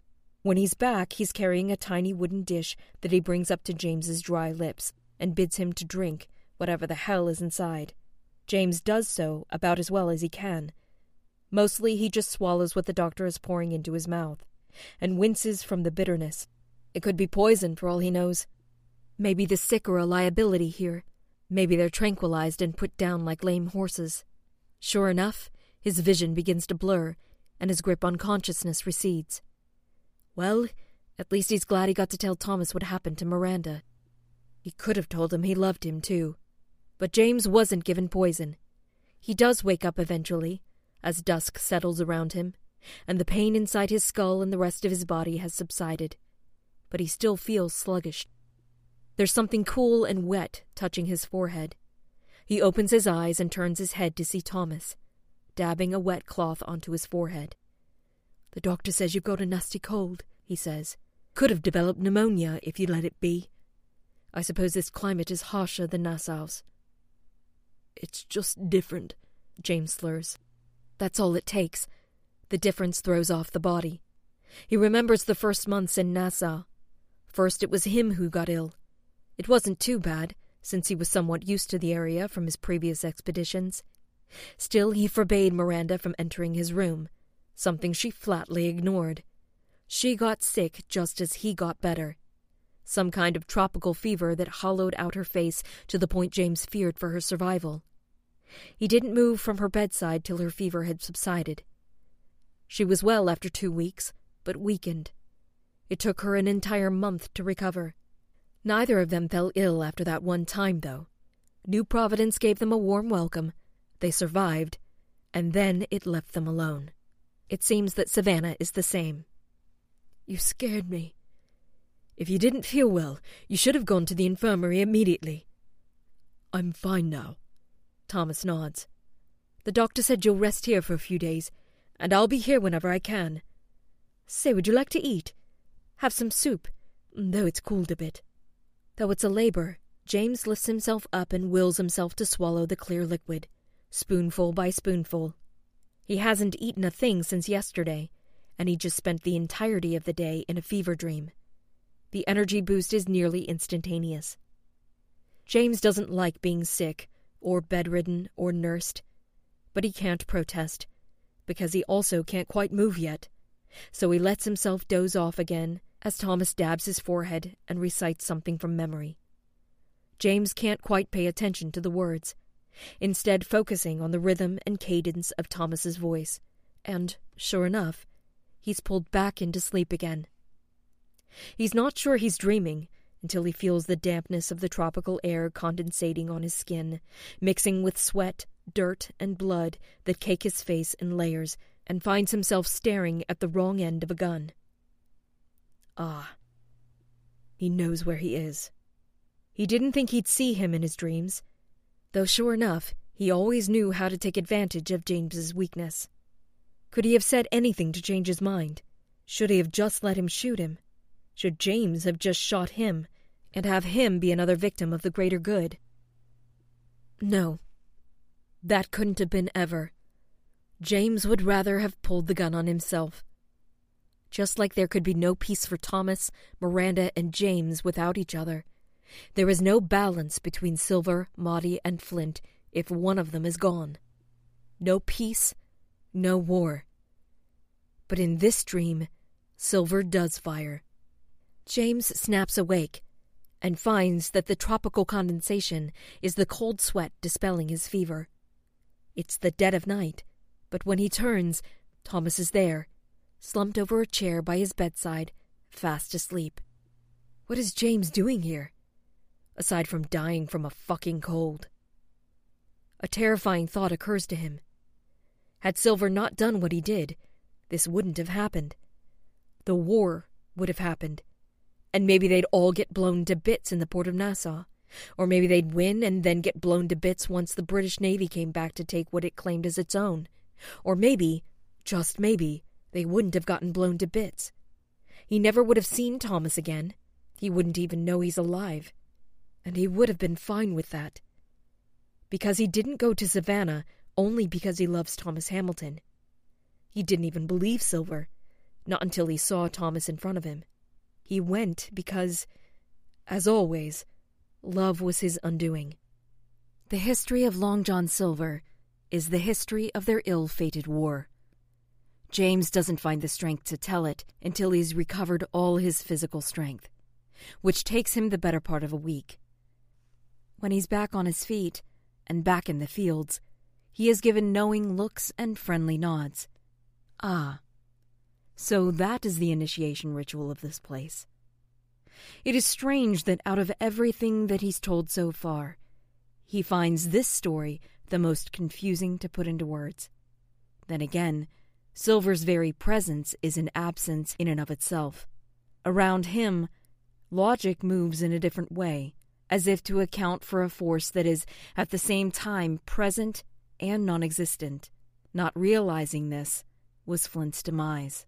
Speaker 1: When he's back, he's carrying a tiny wooden dish that he brings up to James's dry lips and bids him to drink whatever the hell is inside. James does so about as well as he can, Mostly he just swallows what the doctor is pouring into his mouth, and winces from the bitterness. It could be poison for all he knows. Maybe the sick are a liability here. Maybe they're tranquilized and put down like lame horses. Sure enough, his vision begins to blur, and his grip on consciousness recedes. Well, at least he's glad he got to tell Thomas what happened to Miranda. He could have told him he loved him, too. But James wasn't given poison. He does wake up eventually, as dusk settles around him, and the pain inside his skull and the rest of his body has subsided. But he still feels sluggish. There's something cool and wet touching his forehead. He opens his eyes and turns his head to see Thomas, dabbing a wet cloth onto his forehead. The doctor says you've got a nasty cold, he says. Could have developed pneumonia if you let it be. I suppose this climate is harsher than Nassau's. It's just different, James slurs. That's all it takes. The difference throws off the body. He remembers the first months in Nassau. First, it was him who got ill. It wasn't too bad, since he was somewhat used to the area from his previous expeditions. Still, he forbade Miranda from entering his room, something she flatly ignored. She got sick just as he got better. Some kind of tropical fever that hollowed out her face to the point James feared for her survival. He didn't move from her bedside till her fever had subsided. She was well after two weeks, but weakened. It took her an entire month to recover. Neither of them fell ill after that one time, though. New Providence gave them a warm welcome. They survived, and then it left them alone. It seems that Savannah is the same. You scared me. If you didn't feel well, you should have gone to the infirmary immediately. I'm fine now. Thomas nods. The doctor said you'll rest here for a few days, and I'll be here whenever I can. Say, would you like to eat? Have some soup, though it's cooled a bit. Though it's a labor, James lifts himself up and wills himself to swallow the clear liquid, spoonful by spoonful. He hasn't eaten a thing since yesterday, and he just spent the entirety of the day in a fever dream. The energy boost is nearly instantaneous. James doesn't like being sick, or bedridden, or nursed, but he can't protest, because he also can't quite move yet. So he lets himself doze off again as Thomas dabs his forehead and recites something from memory. James can't quite pay attention to the words, instead focusing on the rhythm and cadence of Thomas's voice, and, sure enough, he's pulled back into sleep again. He's not sure he's dreaming until he feels the dampness of the tropical air condensating on his skin, mixing with sweat, dirt, and blood that cake his face in layers, and finds himself staring at the wrong end of a gun. Ah. He knows where he is. He didn't think he'd see him in his dreams, though sure enough, he always knew how to take advantage of James's weakness. Could he have said anything to change his mind? Should he have just let him shoot him? Should James have just shot him and have him be another victim of the greater good? No. That couldn't have been ever. James would rather have pulled the gun on himself. Just like there could be no peace for Thomas, Miranda, and James without each other. There is no balance between Silver, Madi, and Flint if one of them is gone. No peace, no war. But in this dream, Silver does fire. James snaps awake and finds that the tropical condensation is the cold sweat dispelling his fever. It's the dead of night, but when he turns, Thomas is there, slumped over a chair by his bedside, fast asleep. What is James doing here? Aside from dying from a fucking cold. A terrifying thought occurs to him. Had Silver not done what he did, this wouldn't have happened. The war would have happened, and maybe they'd all get blown to bits in the port of Nassau. Or maybe they'd win and then get blown to bits once the British Navy came back to take what it claimed as its own. Or maybe, just maybe, they wouldn't have gotten blown to bits. He never would have seen Thomas again. He wouldn't even know he's alive. And he would have been fine with that. Because he didn't go to Savannah only because he loves Thomas Hamilton. He didn't even believe Silver, not until he saw Thomas in front of him. He went because, as always, love was his undoing. The history of Long John Silver is the history of their ill fated war. James doesn't find the strength to tell it until he's recovered all his physical strength, which takes him the better part of a week. When he's back on his feet and back in the fields, he is given knowing looks and friendly nods. Ah, so that is the initiation ritual of this place. It is strange that out of everything that he's told so far, he finds this story the most confusing to put into words. Then again, Silver's very presence is an absence in and of itself. Around him, logic moves in a different way, as if to account for a force that is at the same time present and non existent. Not realizing this was Flint's demise.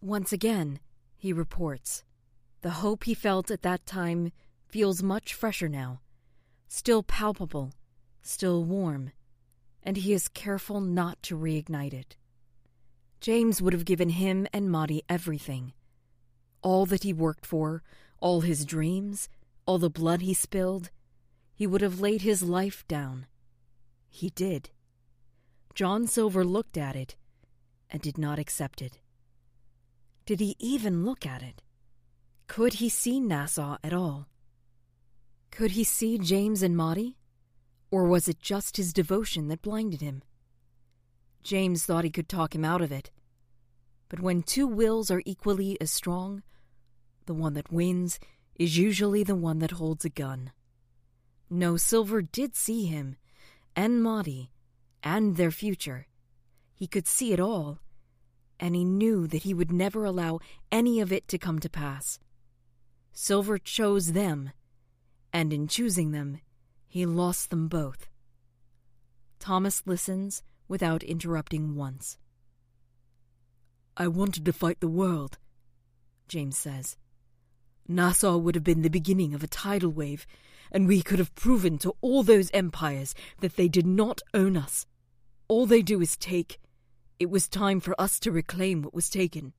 Speaker 1: Once again, he reports, the hope he felt at that time feels much fresher now, still palpable, still warm, and he is careful not to reignite it. James would have given him and Madi everything. All that he worked for, all his dreams, all the blood he spilled. He would have laid his life down. He did. John Silver looked at it and did not accept it. Did he even look at it? Could he see Nassau at all? Could he see James and Madi? Or was it just his devotion that blinded him? James thought he could talk him out of it. But when two wills are equally as strong, the one that wins is usually the one that holds a gun. No, Silver did see him, and Madi, and their future. He could see it all, and he knew that he would never allow any of it to come to pass. Silver chose them, and in choosing them, he lost them both. Thomas listens without interrupting once. I wanted to fight the world, James says. Nassau would have been the beginning of a tidal wave, and we could have proven to all those empires that they did not own us. All they do is take. It was time for us to reclaim what was taken.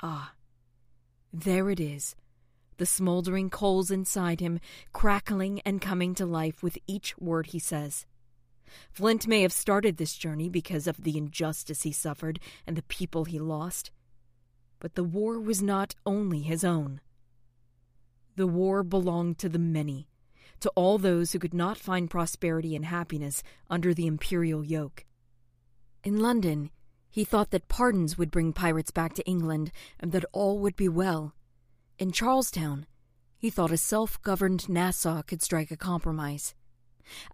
Speaker 1: Ah, there it is, the smoldering coals inside him crackling and coming to life with each word he says. Flint may have started this journey because of the injustice he suffered and the people he lost, but the war was not only his own. The war belonged to the many, to all those who could not find prosperity and happiness under the imperial yoke. In London, he thought that pardons would bring pirates back to England and that all would be well. In Charlestown, he thought a self governed Nassau could strike a compromise.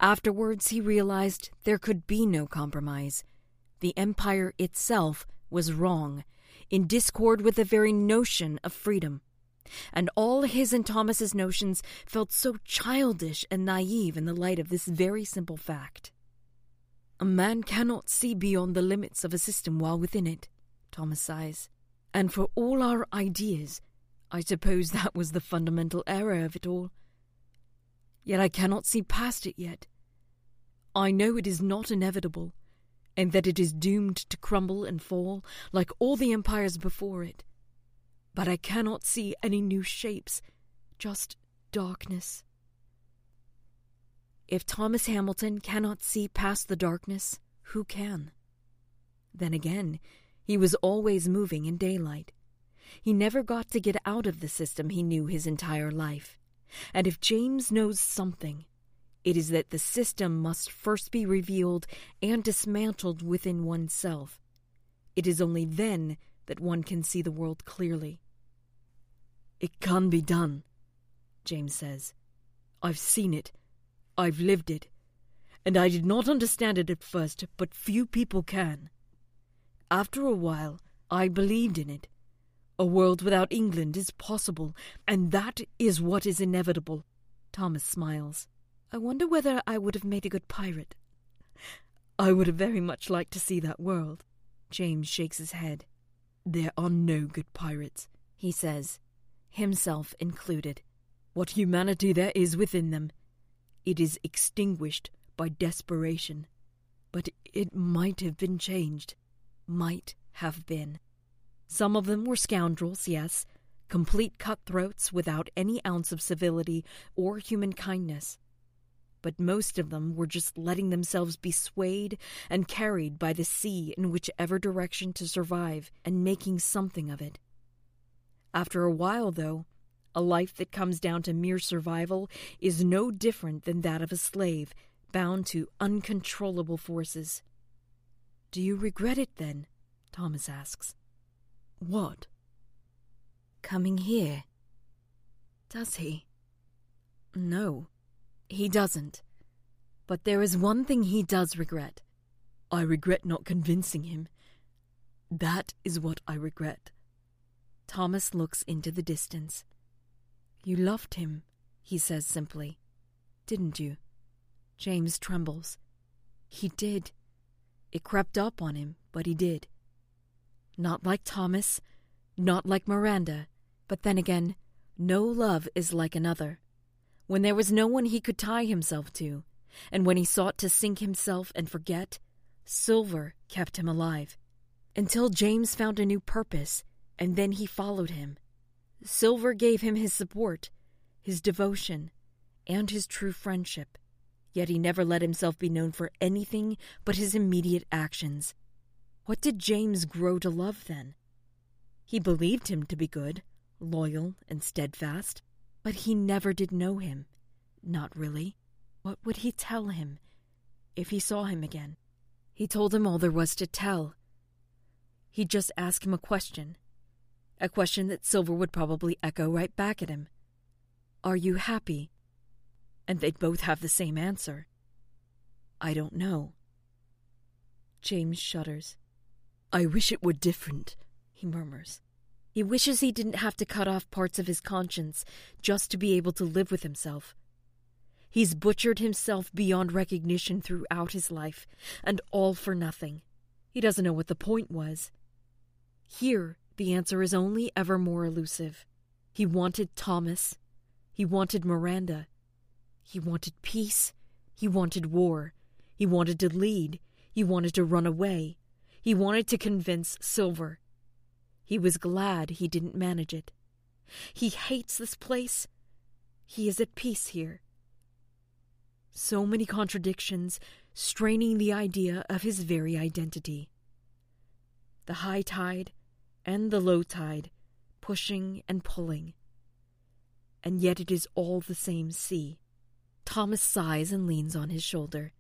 Speaker 1: Afterwards, he realized there could be no compromise. The empire itself was wrong, in discord with the very notion of freedom. And all his and Thomas's notions felt so childish and naive in the light of this very simple fact. A man cannot see beyond the limits of a system while within it, Thomas sighs. And for all our ideas, I suppose that was the fundamental error of it all. Yet I cannot see past it yet. I know it is not inevitable, and that it is doomed to crumble and fall like all the empires before it. But I cannot see any new shapes, just darkness. If Thomas Hamilton cannot see past the darkness, who can? Then again, he was always moving in daylight. He never got to get out of the system he knew his entire life. And if James knows something, it is that the system must first be revealed and dismantled within oneself. It is only then that one can see the world clearly. It can be done, James says. I've seen it. I've lived it. And I did not understand it at first, but few people can. After a while, I believed in it. A world without England is possible, and that is what is inevitable. Thomas smiles. I wonder whether I would have made a good pirate. I would have very much liked to see that world. James shakes his head. There are no good pirates, he says, himself included. What humanity there is within them, it is extinguished by desperation. But it might have been changed. Might have been. Some of them were scoundrels, yes, complete cutthroats without any ounce of civility or human kindness. But most of them were just letting themselves be swayed and carried by the sea in whichever direction to survive and making something of it. After a while, though, a life that comes down to mere survival is no different than that of a slave bound to uncontrollable forces. Do you regret it then? Thomas asks. What? Coming here. Does he? No, he doesn't. But there is one thing he does regret. I regret not convincing him. That is what I regret. Thomas looks into the distance. You loved him, he says simply. Didn't you? James trembles. He did. It crept up on him, but he did. Not like Thomas, not like Miranda, but then again, no love is like another. When there was no one he could tie himself to, and when he sought to sink himself and forget, Silver kept him alive. Until James found a new purpose, and then he followed him. Silver gave him his support, his devotion, and his true friendship. Yet he never let himself be known for anything but his immediate actions. What did James grow to love then? He believed him to be good, loyal, and steadfast, but he never did know him. Not really. What would he tell him if he saw him again? He told him all there was to tell. He'd just ask him a question. A question that Silver would probably echo right back at him. Are you happy? And they'd both have the same answer. I don't know. James shudders. I wish it were different, he murmurs. He wishes he didn't have to cut off parts of his conscience just to be able to live with himself. He's butchered himself beyond recognition throughout his life, and all for nothing. He doesn't know what the point was. Here, the answer is only ever more elusive. He wanted Thomas. He wanted Miranda. He wanted peace. He wanted war. He wanted to lead. He wanted to run away. He wanted to convince Silver. He was glad he didn't manage it. He hates this place. He is at peace here. So many contradictions, straining the idea of his very identity. The high tide and the low tide, pushing and pulling. And yet it is all the same sea. Thomas sighs and leans on his shoulder.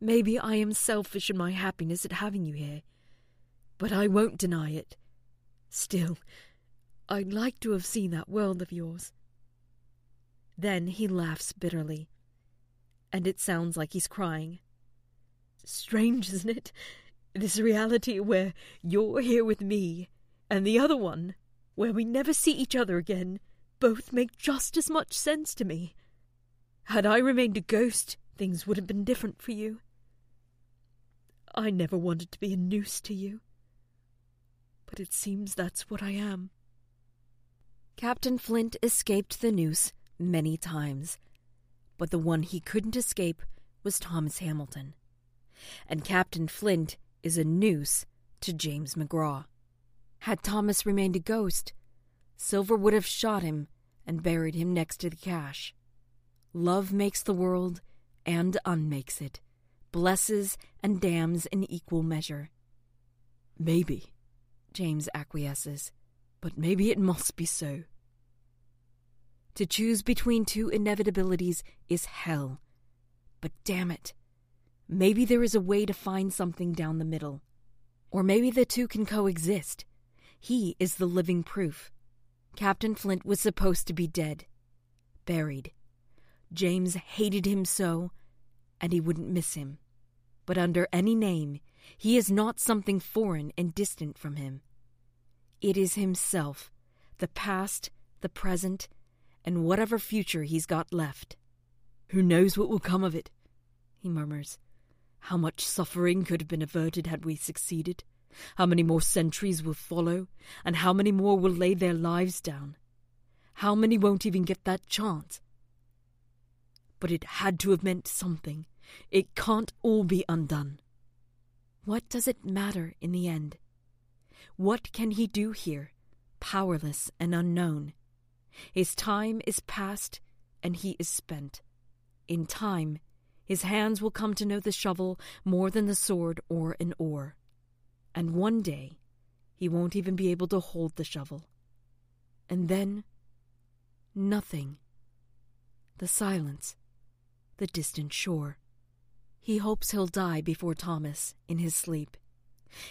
Speaker 1: Maybe I am selfish in my happiness at having you here, but I won't deny it. Still, I'd like to have seen that world of yours. Then he laughs bitterly, and it sounds like he's crying. Strange, isn't it? This reality where you're here with me, and the other one, where we never see each other again, both make just as much sense to me. Had I remained a ghost, things would have been different for you. I never wanted to be a noose to you but it seems that's what I am. Captain Flint escaped the noose many times, but the one he couldn't escape was Thomas Hamilton. And Captain Flint is a noose to James McGraw. Had Thomas remained a ghost, Silver would have shot him and buried him next to the cache. Love makes the world and unmakes it, blesses and damns in equal measure. Maybe, James acquiesces. But maybe it must be so. To choose between two inevitabilities is hell. But damn it. Maybe there is a way to find something down the middle. Or maybe the two can coexist. He is the living proof. Captain Flint was supposed to be dead, buried. James hated him so, and he wouldn't miss him. But under any name, he is not something foreign and distant from him. It is himself, the past, the present, and whatever future he's got left. Who knows what will come of it? he murmurs. How much suffering could have been averted had we succeeded? How many more centuries will follow, and how many more will lay their lives down? How many won't even get that chance? But it had to have meant something. It can't all be undone. What does it matter in the end? What can he do here, powerless and unknown? His time is past, and he is spent. In time, his hands will come to know the shovel more than the sword or an oar. And one day, he won't even be able to hold the shovel. And then, nothing. The silence, the distant shore. He hopes he'll die before Thomas in his sleep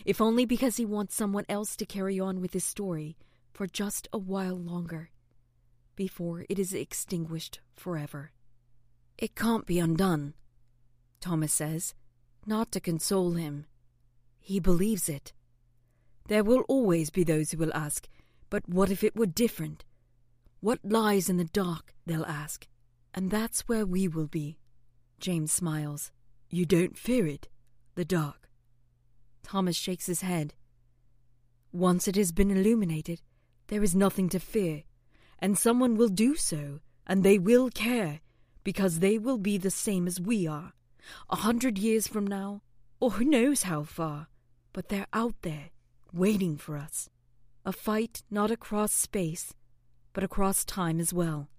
Speaker 1: if only because he wants someone else to carry on with his story for just a while longer, before it is extinguished forever. It can't be undone, Thomas says, not to console him. He believes it. There will always be those who will ask, but what if it were different? What lies in the dark, they'll ask, and that's where we will be. James smiles. You don't fear it, the dark. Thomas shakes his head. Once it has been illuminated, there is nothing to fear, and someone will do so, and they will care, because they will be the same as we are, a hundred years from now, or who knows how far, but they're out there, waiting for us. A fight not across space, but across time as well.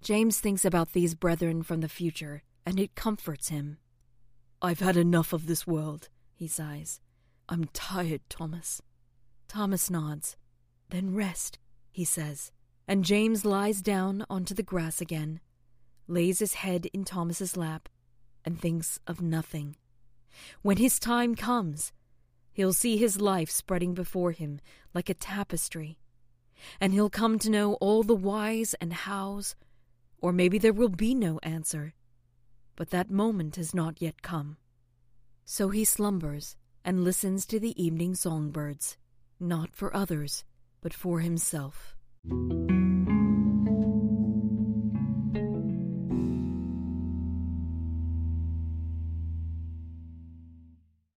Speaker 1: James thinks about these brethren from the future, and it comforts him. I've had enough of this world, he sighs. I'm tired, Thomas. Thomas nods. Then rest, he says, and James lies down onto the grass again, lays his head in Thomas's lap, and thinks of nothing. When his time comes, he'll see his life spreading before him like a tapestry, and he'll come to know all the whys and hows, or maybe there will be no answer. But that moment has not yet come. So he slumbers and listens to the evening songbirds, not for others, but for himself.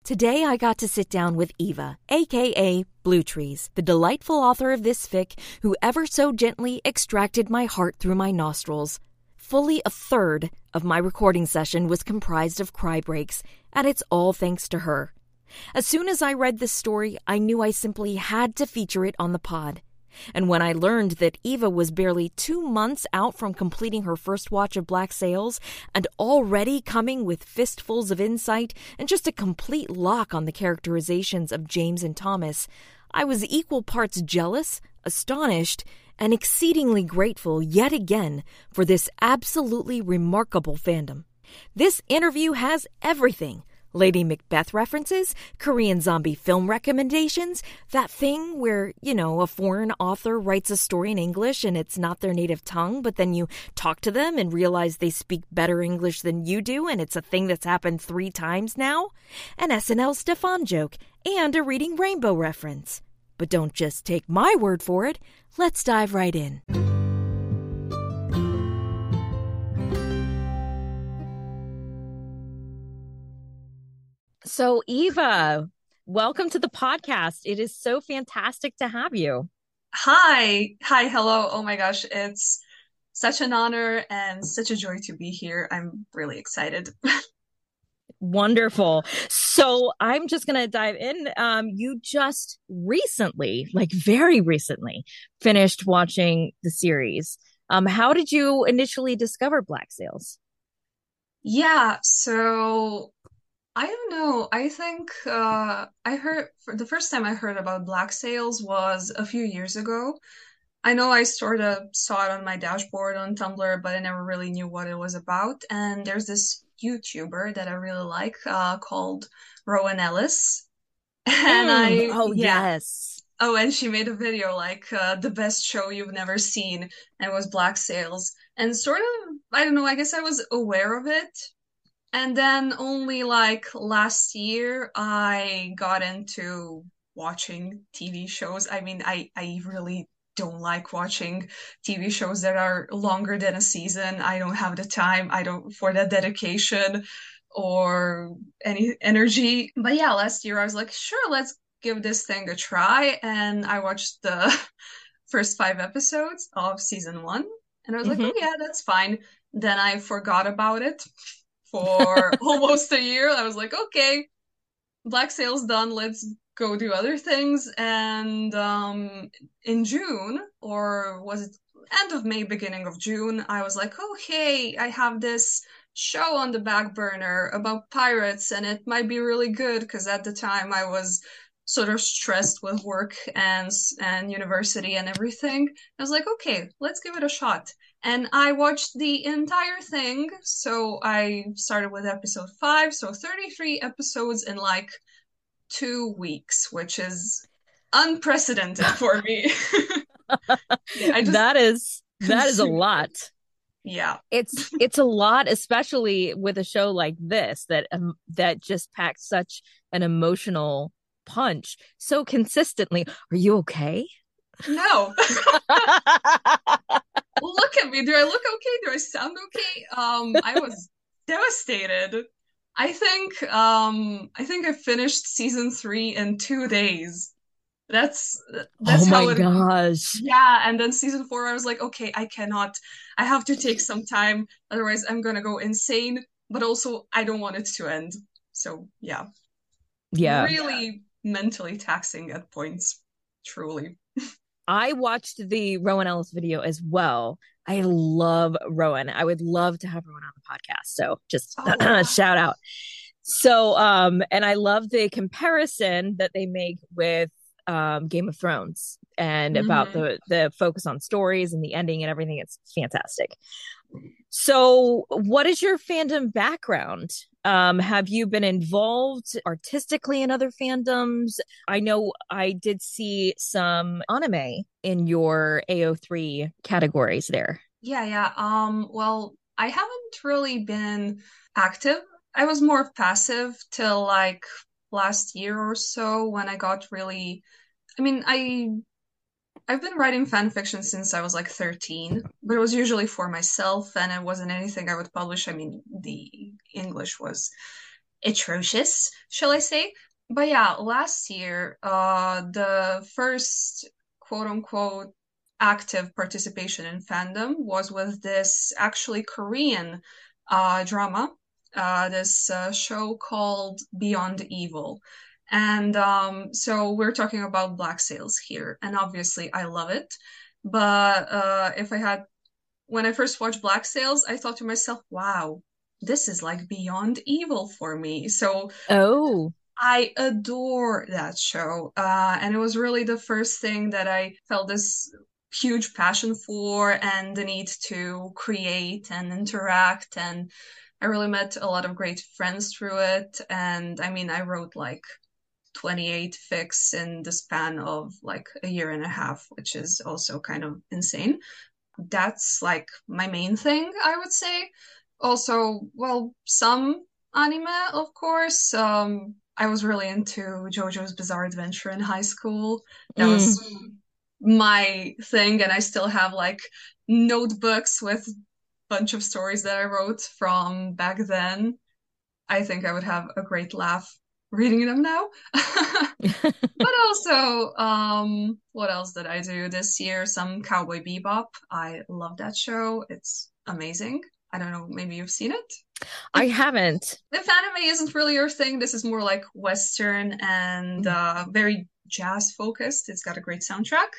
Speaker 1: Today I got to sit down with Iva, aka Bluetrees, the delightful author of this fic who ever so gently extracted my heart through my nostrils. Fully a third of my recording session was comprised of cry breaks, and it's all thanks to her. As soon as I read this story, I knew I simply had to feature it on the pod. And when I learned that Iva was barely two months out from completing her first watch of Black Sails and already coming with fistfuls of insight and just a complete lock on the characterizations of James and Thomas, I was equal parts jealous, astonished, and exceedingly grateful yet again for this absolutely remarkable fandom. This interview has everything Lady Macbeth references, Korean zombie film recommendations, that thing where, you know, a foreign author writes a story in English and it's not their native tongue, but then you talk to them and realize they speak better English than you do, and it's a thing that's happened three times now, an SNL Stefon joke, and a Reading Rainbow reference. But don't just take my word for it. Let's dive right in. So, Iva, welcome to the podcast. It is so fantastic to have you.
Speaker 3: Hi. Hi. Hello. Oh my gosh. It's such an honor and such a joy to be here. I'm really excited.
Speaker 1: Wonderful. So I'm just going to dive in. Um, you just recently, like very recently, finished watching the series. Um, how did you initially discover Black Sails?
Speaker 3: Yeah, so I don't know. I think uh, I heard for the first time I heard about Black Sails was a few years ago. I know I sort of saw it on my dashboard on Tumblr, but I never really knew what it was about. And there's this YouTuber that I really like uh, called Rowan Ellis.
Speaker 1: And mm, I, oh yeah. yes.
Speaker 3: Oh, and she made a video like uh, the best show you've never seen, and it was Black Sails. And sort of, I don't know, I guess I was aware of it and then only like last year, I got into watching TV shows. I mean, I, I really don't like watching TV shows that are longer than a season. I don't have the time. I don't for that dedication or any energy. But yeah, last year I was like, sure, let's give this thing a try. And I watched the first five episodes of season one. And I was mm-hmm. like, oh yeah, that's fine. Then I forgot about it for almost a year. I was like, okay, Black Sails done. Let's go do other things. And um, in June, or was it end of May, beginning of June, I was like, oh, hey, I have this show on the back burner about pirates, and it might be really good because at the time I was sort of stressed with work and and university and everything. I was like, okay, let's give it a shot and I watched the entire thing. So I started with episode five, so 33 episodes in like two weeks, which is unprecedented for me.
Speaker 1: yeah, just... That is that is a lot.
Speaker 3: Yeah.
Speaker 1: It's it's a lot especially with a show like this that um, that just packs such an emotional punch so consistently. Are you okay?
Speaker 3: No. look at me. Do I look okay? Do I sound okay? Um, I was devastated. I think um I think I finished season three in two days. That's that's
Speaker 1: oh my
Speaker 3: how it,
Speaker 1: gosh.
Speaker 3: Yeah, and then season four, I was like, okay, I cannot. I have to take some time, otherwise I'm gonna go insane. But also, I don't want it to end. So yeah,
Speaker 1: yeah,
Speaker 3: really mentally taxing at points. Truly.
Speaker 1: I watched the Rowan Ellis video as well. I love Rowan. I would love to have Rowan on the podcast. So just oh. shout out. So, um, and I love the comparison that they make with um, Game of Thrones and mm-hmm. about the the focus on stories and the ending and everything. It's fantastic. So, what is your fandom background? Um, have you been involved artistically in other fandoms? I know I did see some anime in your AO3 categories there.
Speaker 3: Yeah, yeah. Um, well, I haven't really been active. I was more passive till like last year or so when I got really I mean, I I've been writing fan fiction since I was like 13, but it was usually for myself and it wasn't anything I would publish. I mean, the English was atrocious, shall I say? But yeah, last year, uh, the first quote unquote active participation in fandom was with this actually Korean uh, drama, uh, this uh, show called Beyond Evil. And um, so we're talking about Black Sails here, and obviously I love it. But uh, if I had, when I first watched Black Sails, I thought to myself, wow, this is like beyond evil for me. So,
Speaker 1: oh,
Speaker 3: I adore that show. Uh, and it was really the first thing that I felt this huge passion for and the need to create and interact. And I really met a lot of great friends through it. And I mean, I wrote like 28 fics in the span of like a year and a half, which is also kind of insane. That's like my main thing, I would say. Also, well, some anime, of course. Um, I was really into JoJo's Bizarre Adventure in high school. That mm. was my thing, and I still have like notebooks with a bunch of stories that I wrote from back then. I think I would have a great laugh reading them now. but also, um, what else did I do this year? Some Cowboy Bebop. I love that show. It's amazing. I don't know, maybe you've seen it?
Speaker 1: I haven't.
Speaker 3: If anime isn't really your thing, this is more like Western and uh, very jazz focused. It's got a great soundtrack.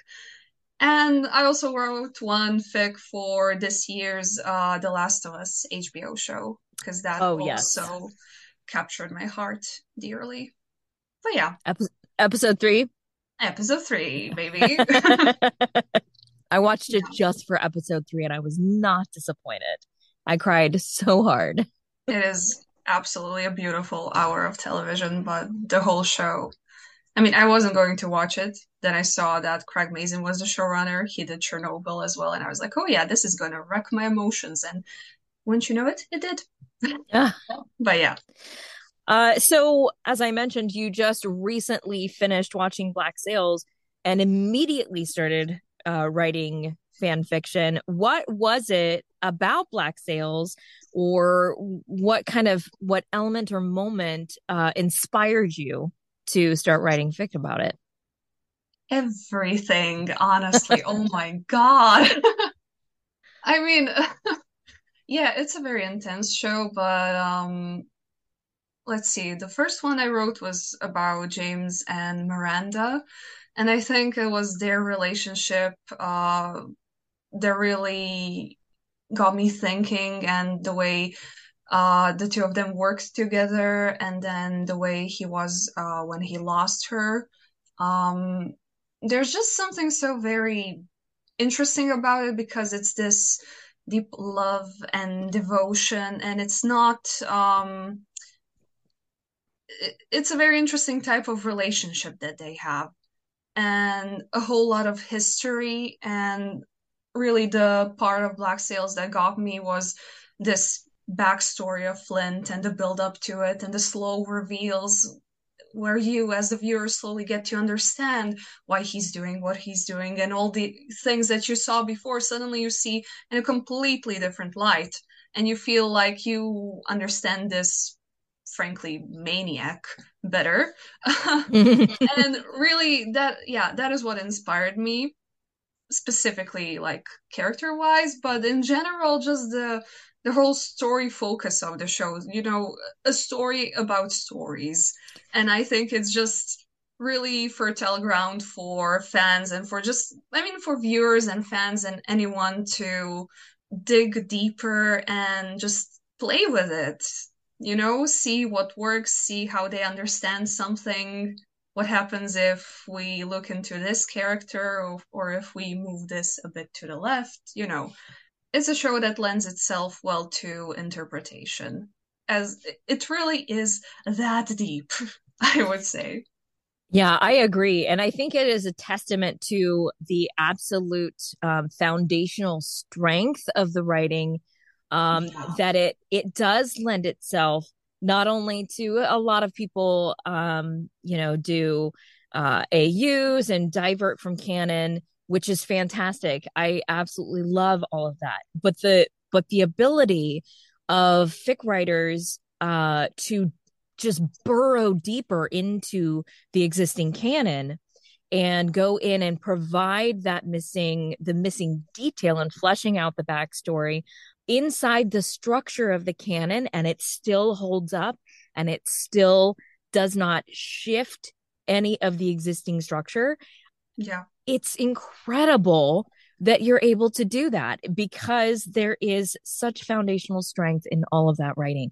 Speaker 3: And I also wrote one fic for this year's uh, The Last of Us HBO show because that oh, also yes captured my heart dearly. But yeah.
Speaker 1: Ep- episode three?
Speaker 3: Episode three, baby.
Speaker 1: I watched it yeah. just for episode three and I was not disappointed. I cried so hard.
Speaker 3: It is absolutely a beautiful hour of television, but the whole show. I mean, I wasn't going to watch it. Then I saw that Craig Mazin was the showrunner. He did Chernobyl as well. And I was like, oh, yeah, this is going to wreck my emotions. And once you know it, it did. Yeah. but yeah.
Speaker 1: Uh, so as I mentioned, you just recently finished watching Black Sails and immediately started uh, writing fan fiction. What was it about Black Sails, or what kind of what element or moment uh, inspired you to start writing fic about it?
Speaker 3: Everything, honestly. oh my god. I mean, yeah, it's a very intense show, but um let's see. The first one I wrote was about James and Miranda, and I think it was their relationship uh that really got me thinking and the way uh the two of them worked together and then the way he was uh when he lost her. Um there's just something so very interesting about it because it's this deep love and devotion and it's not um it's a very interesting type of relationship that they have and a whole lot of history and really the part of black sails that got me was this backstory of flint and the build up to it and the slow reveals where you as the viewer slowly get to understand why he's doing what he's doing and all the things that you saw before suddenly you see in a completely different light. And you feel like you understand this frankly maniac better. And really that yeah that is what inspired me specifically like character wise but in general just the the whole story focus of the show you know a story about stories. And i think it's just really fertile ground for fans and for just i mean for viewers and fans and anyone to dig deeper and just play with it you know see what works see how they understand something. What happens if we look into this character or, or if we move this a bit to the left you know it's a show that lends itself well to interpretation as it really is that deep i would say
Speaker 1: yeah, I agree. And I think it is a testament to the absolute um, foundational strength of the writing um, yeah. that it it does lend itself not only to a lot of people, um, you know, do uh, AUs and divert from canon, which is fantastic. I absolutely love all of that. But the but the ability of fic writers uh, to just burrow deeper into the existing canon and go in and provide that missing the missing detail and fleshing out the backstory inside the structure of the canon and it still holds up and it still does not shift any of the existing structure
Speaker 3: yeah
Speaker 1: it's incredible that you're able to do that because there is such foundational strength in all of that writing.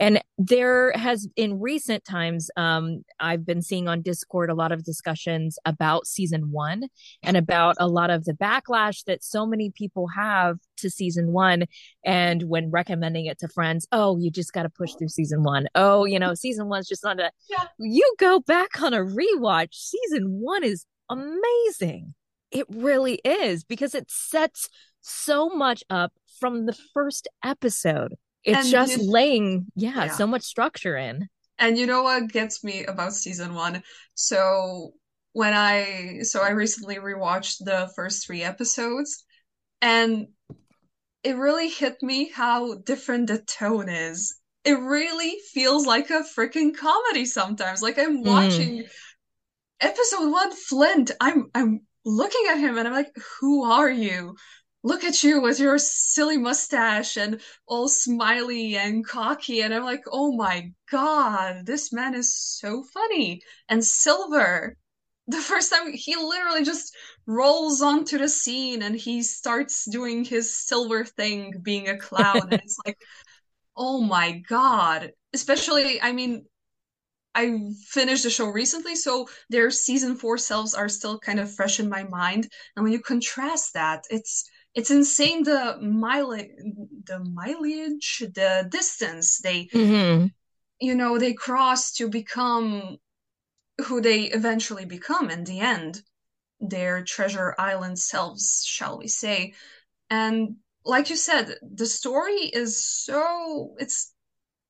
Speaker 1: And there has, in recent times, um, I've been seeing on Discord a lot of discussions about season one and about a lot of the backlash that so many people have to season one. And when recommending it to friends, oh, you just got to push through season one. Oh, you know, season one's just not a, yeah. you go back on a rewatch. Season one is amazing. It really is because it sets so much up from the first episode. It's and just you, laying, yeah, yeah, so much structure in.
Speaker 3: And you know what gets me about season one? So when I so I recently rewatched the first three episodes and it really hit me how different the tone is. It really feels like a freaking comedy sometimes. Like I'm mm. watching mm. Episode one Flint. I'm I'm looking at him and I'm like, who are you? Look at you with your silly mustache and all smiley and cocky. And I'm like, oh my God, this man is so funny. And Silver, the first time he literally just rolls onto the scene and he starts doing his silver thing being a clown and it's like oh my god especially i mean I finished the show recently, so their season four selves are still kind of fresh in my mind. And when you contrast that, it's it's insane the mileage, the mileage, the distance they, mm-hmm. you know, they cross to become who they eventually become in the end, their treasure island selves, shall we say? And like you said, the story is so it's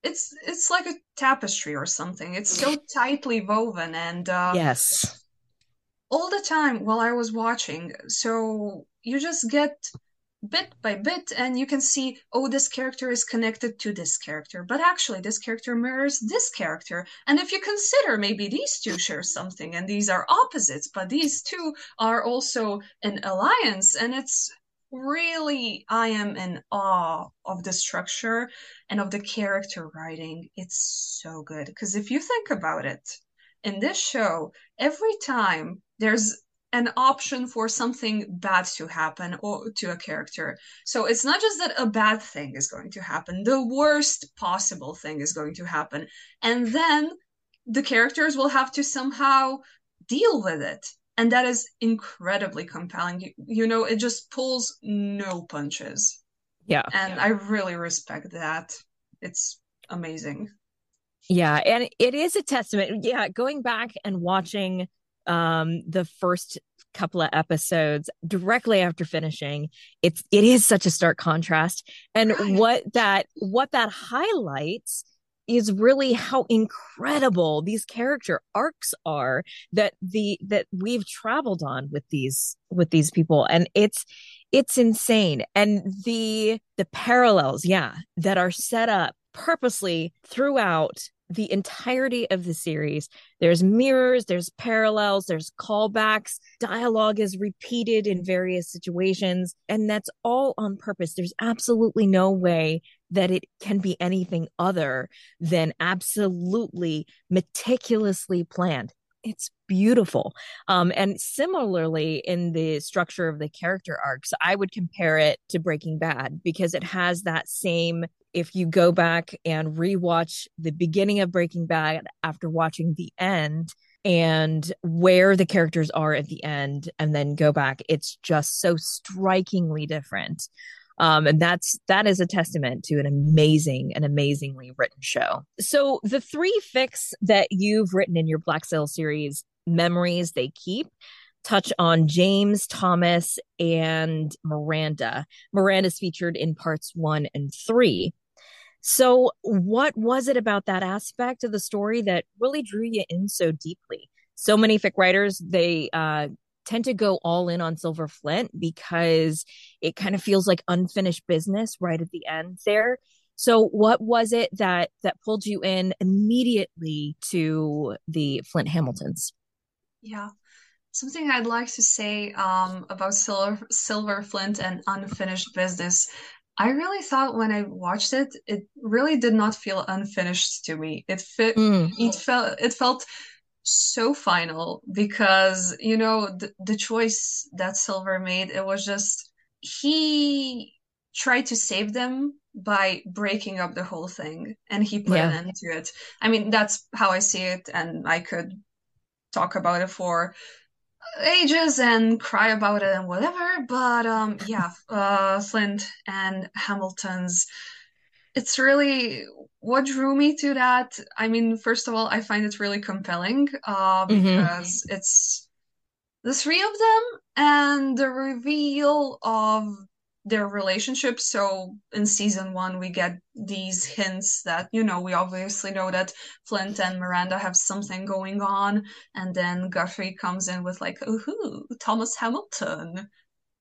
Speaker 3: it's it's like a tapestry or something. It's so tightly woven and uh,
Speaker 1: yes,
Speaker 3: all the time while I was watching. So you just get bit by bit and you can see oh this character is connected to this character but actually this character mirrors this character and if you consider maybe these two share something and these are opposites but these two are also an alliance and it's really I am in awe of the structure and of the character writing. It's so good because if you think about it, in this show, every time there's an option for something bad to happen or to a character. So it's not just that a bad thing is going to happen, the worst possible thing is going to happen. And then the characters will have to somehow deal with it and that is incredibly compelling. You, you know it just pulls no punches.
Speaker 1: Yeah.
Speaker 3: And
Speaker 1: yeah.
Speaker 3: i really respect that. It's amazing.
Speaker 1: Yeah and it is a testament. Yeah going back and watching um the first couple of episodes directly after finishing it's it is such a stark contrast. And right. what that what that highlights is really how incredible these character arcs are that the that we've traveled on with these with these people and it's it's insane and the the parallels yeah that are set up purposely throughout the entirety of the series. There's mirrors, there's parallels, there's callbacks, dialogue is repeated in various situations, and that's all on purpose. There's absolutely no way that it can be anything other than absolutely meticulously planned. It's beautiful. Um, and similarly, in the structure of the character arcs, I would compare it to Breaking Bad because it has that same if you go back and rewatch the beginning of Breaking Bad after watching the end, and where the characters are at the end and then go back it's just so strikingly different um, and that's that is a testament to an amazing and amazingly written show. So the three fics that you've written in your black sail series memories they keep touch on james thomas and miranda. Miranda's featured in parts one and three. So, what was it about that aspect of the story that really drew you in so deeply? So many fic writers, they uh, tend to go all in on Silver Flint because it kind of feels like unfinished business right at the end there. So, what was it that that pulled you in immediately to the Flint Hamiltons?
Speaker 3: Yeah, something I'd like to say um, about Silver Silver Flint and unfinished business I really thought when I watched it, it really did not feel unfinished to me. It fit. Mm. It felt. It felt so final because you know the, the choice that Silver made. It was just he tried to save them by breaking up the whole thing, and he put yeah. an end to it. I mean, that's how I see it, and I could talk about it for ages and cry about it and whatever. But um, yeah, uh, Flint and Hamilton's. It's really what drew me to that. I mean, first of all, I find it really compelling uh, mm-hmm. because mm-hmm. it's the three of them and the reveal of their relationship. So in season one, we get these hints that, you know, we obviously know that Flint and Miranda have something going on. And then Guthrie comes in with, like, ooh, Thomas Hamilton.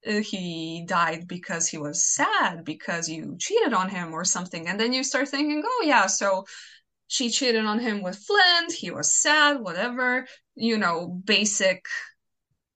Speaker 3: Uh, he died because he was sad because you cheated on him or something. And then you start thinking, oh, yeah, so she cheated on him with Flint. He was sad, whatever, you know, basic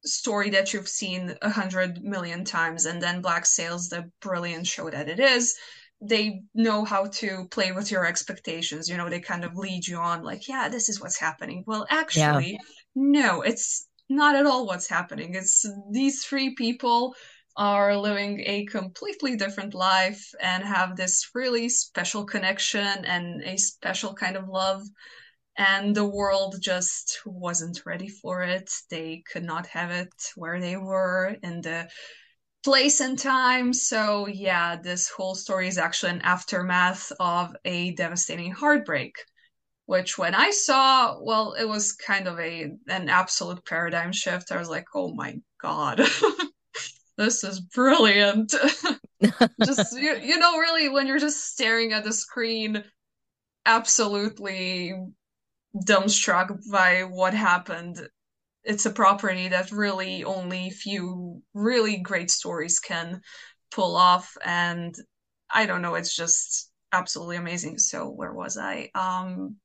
Speaker 3: story that you've seen a hundred million times and then black sails the brilliant show that it is they know how to play with your expectations you know they kind of lead you on like yeah this is what's happening well actually yeah. no it's not at all what's happening it's these three people are living a completely different life and have this really special connection and a special kind of love and the world just wasn't ready for it. They could not have it where they were in the place and time. So, yeah, this whole story is actually an aftermath of a devastating heartbreak. Which, when I saw, well, it was kind of a an absolute paradigm shift. I was like, "Oh my god, this is brilliant!" just you, you know, really, when you're just staring at the screen, absolutely dumbstruck by what happened. It's a property that really only few really great stories can pull off, and I don't know, it's just absolutely amazing. So where was I? Um,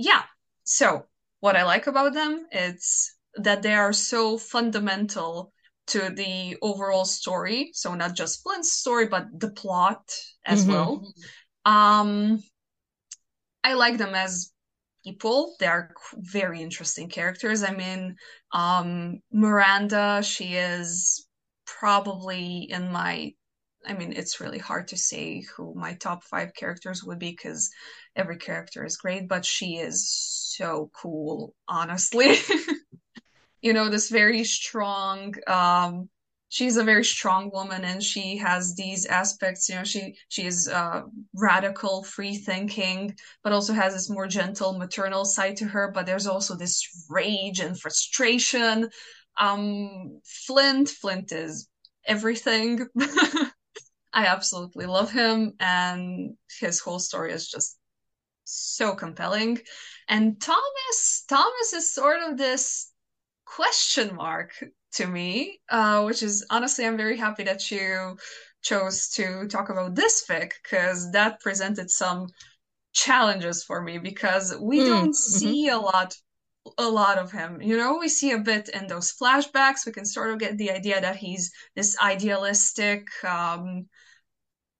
Speaker 3: yeah. So what I like about them is that they are so fundamental to the overall story. So not just Flint's story, but the plot as mm-hmm. well. Um, I like them as people. They are very interesting characters. I mean, um, Miranda, she is probably in my I mean, it's really hard to say who my top five characters would be because every character is great, but she is so cool, honestly. you know, this very strong, um, she's a very strong woman and she has these aspects you know she she is uh, radical free thinking but also has this more gentle maternal side to her but there's also this rage and frustration um flint flint is everything i absolutely love him and his whole story is just so compelling and thomas thomas is sort of this question mark to me, uh, which is honestly, I'm very happy that you chose to talk about this fic because that presented some challenges for me because we mm, don't mm-hmm. see a lot a lot of him. You know we see a bit in those flashbacks. We can sort of get the idea that he's this idealistic um,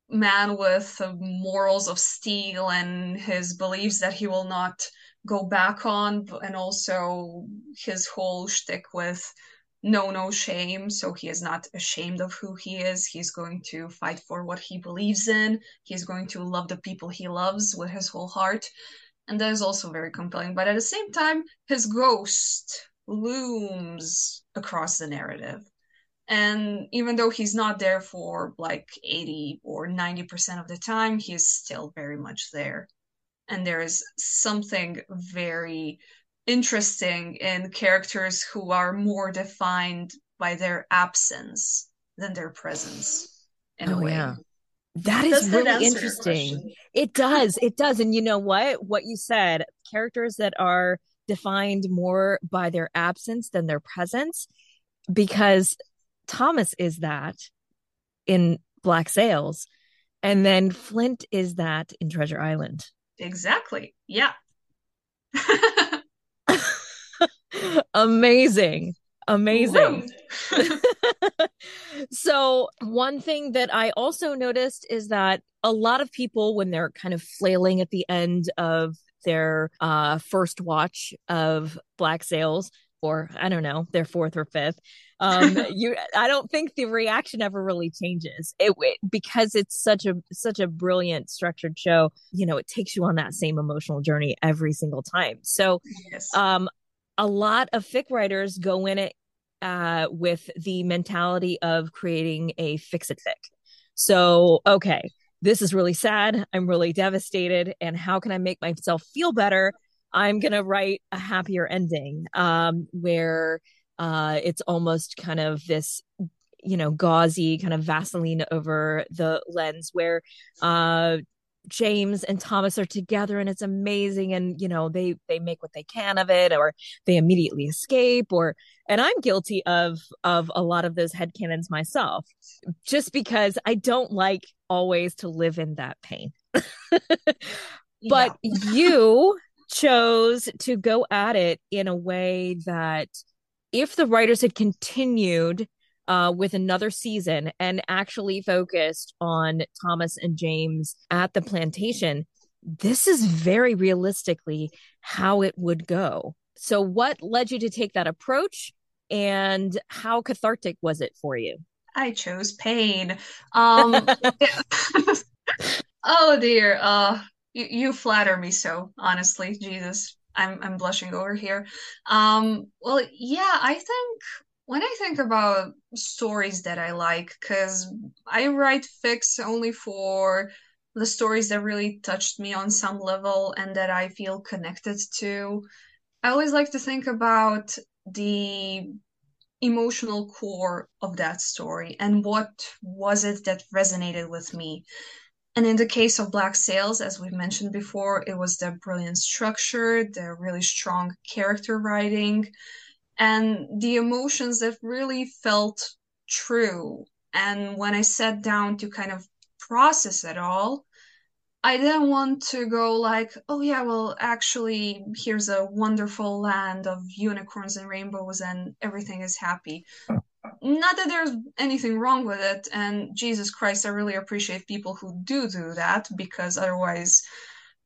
Speaker 3: man with uh, morals of steel and his beliefs that he will not go back on and also his whole shtick with no no shame. So he is not ashamed of who he is. He's going to fight for what he believes in. He's going to love the people he loves with his whole heart and that is also very compelling. But at the same time, his ghost looms across the narrative. And even though he's not there for like 80 or 90% of the time, he's still very much there. And there is something very interesting in characters who are more defined by their absence than their presence in
Speaker 1: oh,
Speaker 3: a way.
Speaker 1: Yeah. That is does really that interesting. It does. It does. And you know what? What you said, characters that are defined more by their absence than their presence, because Thomas is that in Black Sails. And then Flint is that in Treasure Island.
Speaker 3: Exactly. Yeah.
Speaker 1: Amazing. Amazing. so, one thing that I also noticed is that a lot of people, when they're kind of flailing at the end of their uh, first watch of Black Sails, or I don't know, their fourth or fifth, um, you, I don't think the reaction ever really changes. It, it because it's such a such a brilliant structured show. You know, it takes you on that same emotional journey every single time. So, yes. um, a lot of fic writers go in it uh, with the mentality of creating a fix it fic. So, okay, this is really sad. I'm really devastated. And how can I make myself feel better? I'm going to write a happier ending um, where uh, it's almost kind of this you know gauzy kind of vaseline over the lens where uh James and Thomas are together and it's amazing and you know they they make what they can of it or they immediately escape or and I'm guilty of of a lot of those head headcanons myself just because I don't like always to live in that pain. but you chose to go at it in a way that if the writers had continued uh, with another season and actually focused on Thomas and James at the plantation, this is very realistically how it would go. So, what led you to take that approach, and how cathartic was it for you?
Speaker 3: I chose pain. Um, oh dear. Uh, you, you flatter me so, honestly. Jesus, I'm I'm blushing over here. Um, well, yeah, I think when I think about stories that I like, because I write fics only for the stories that really touched me on some level and that I feel connected to, I always like to think about the emotional core of that story and what was it that resonated with me. And in the case of Black Sails, as we've mentioned before, it was the brilliant structure, the really strong character writing, and the emotions that really felt true. And when I sat down to kind of process it all, I didn't want to go like, oh yeah, well, actually, here's a wonderful land of unicorns and rainbows and everything is happy. Not that there's anything wrong with it. And Jesus Christ, I really appreciate people who do do that because otherwise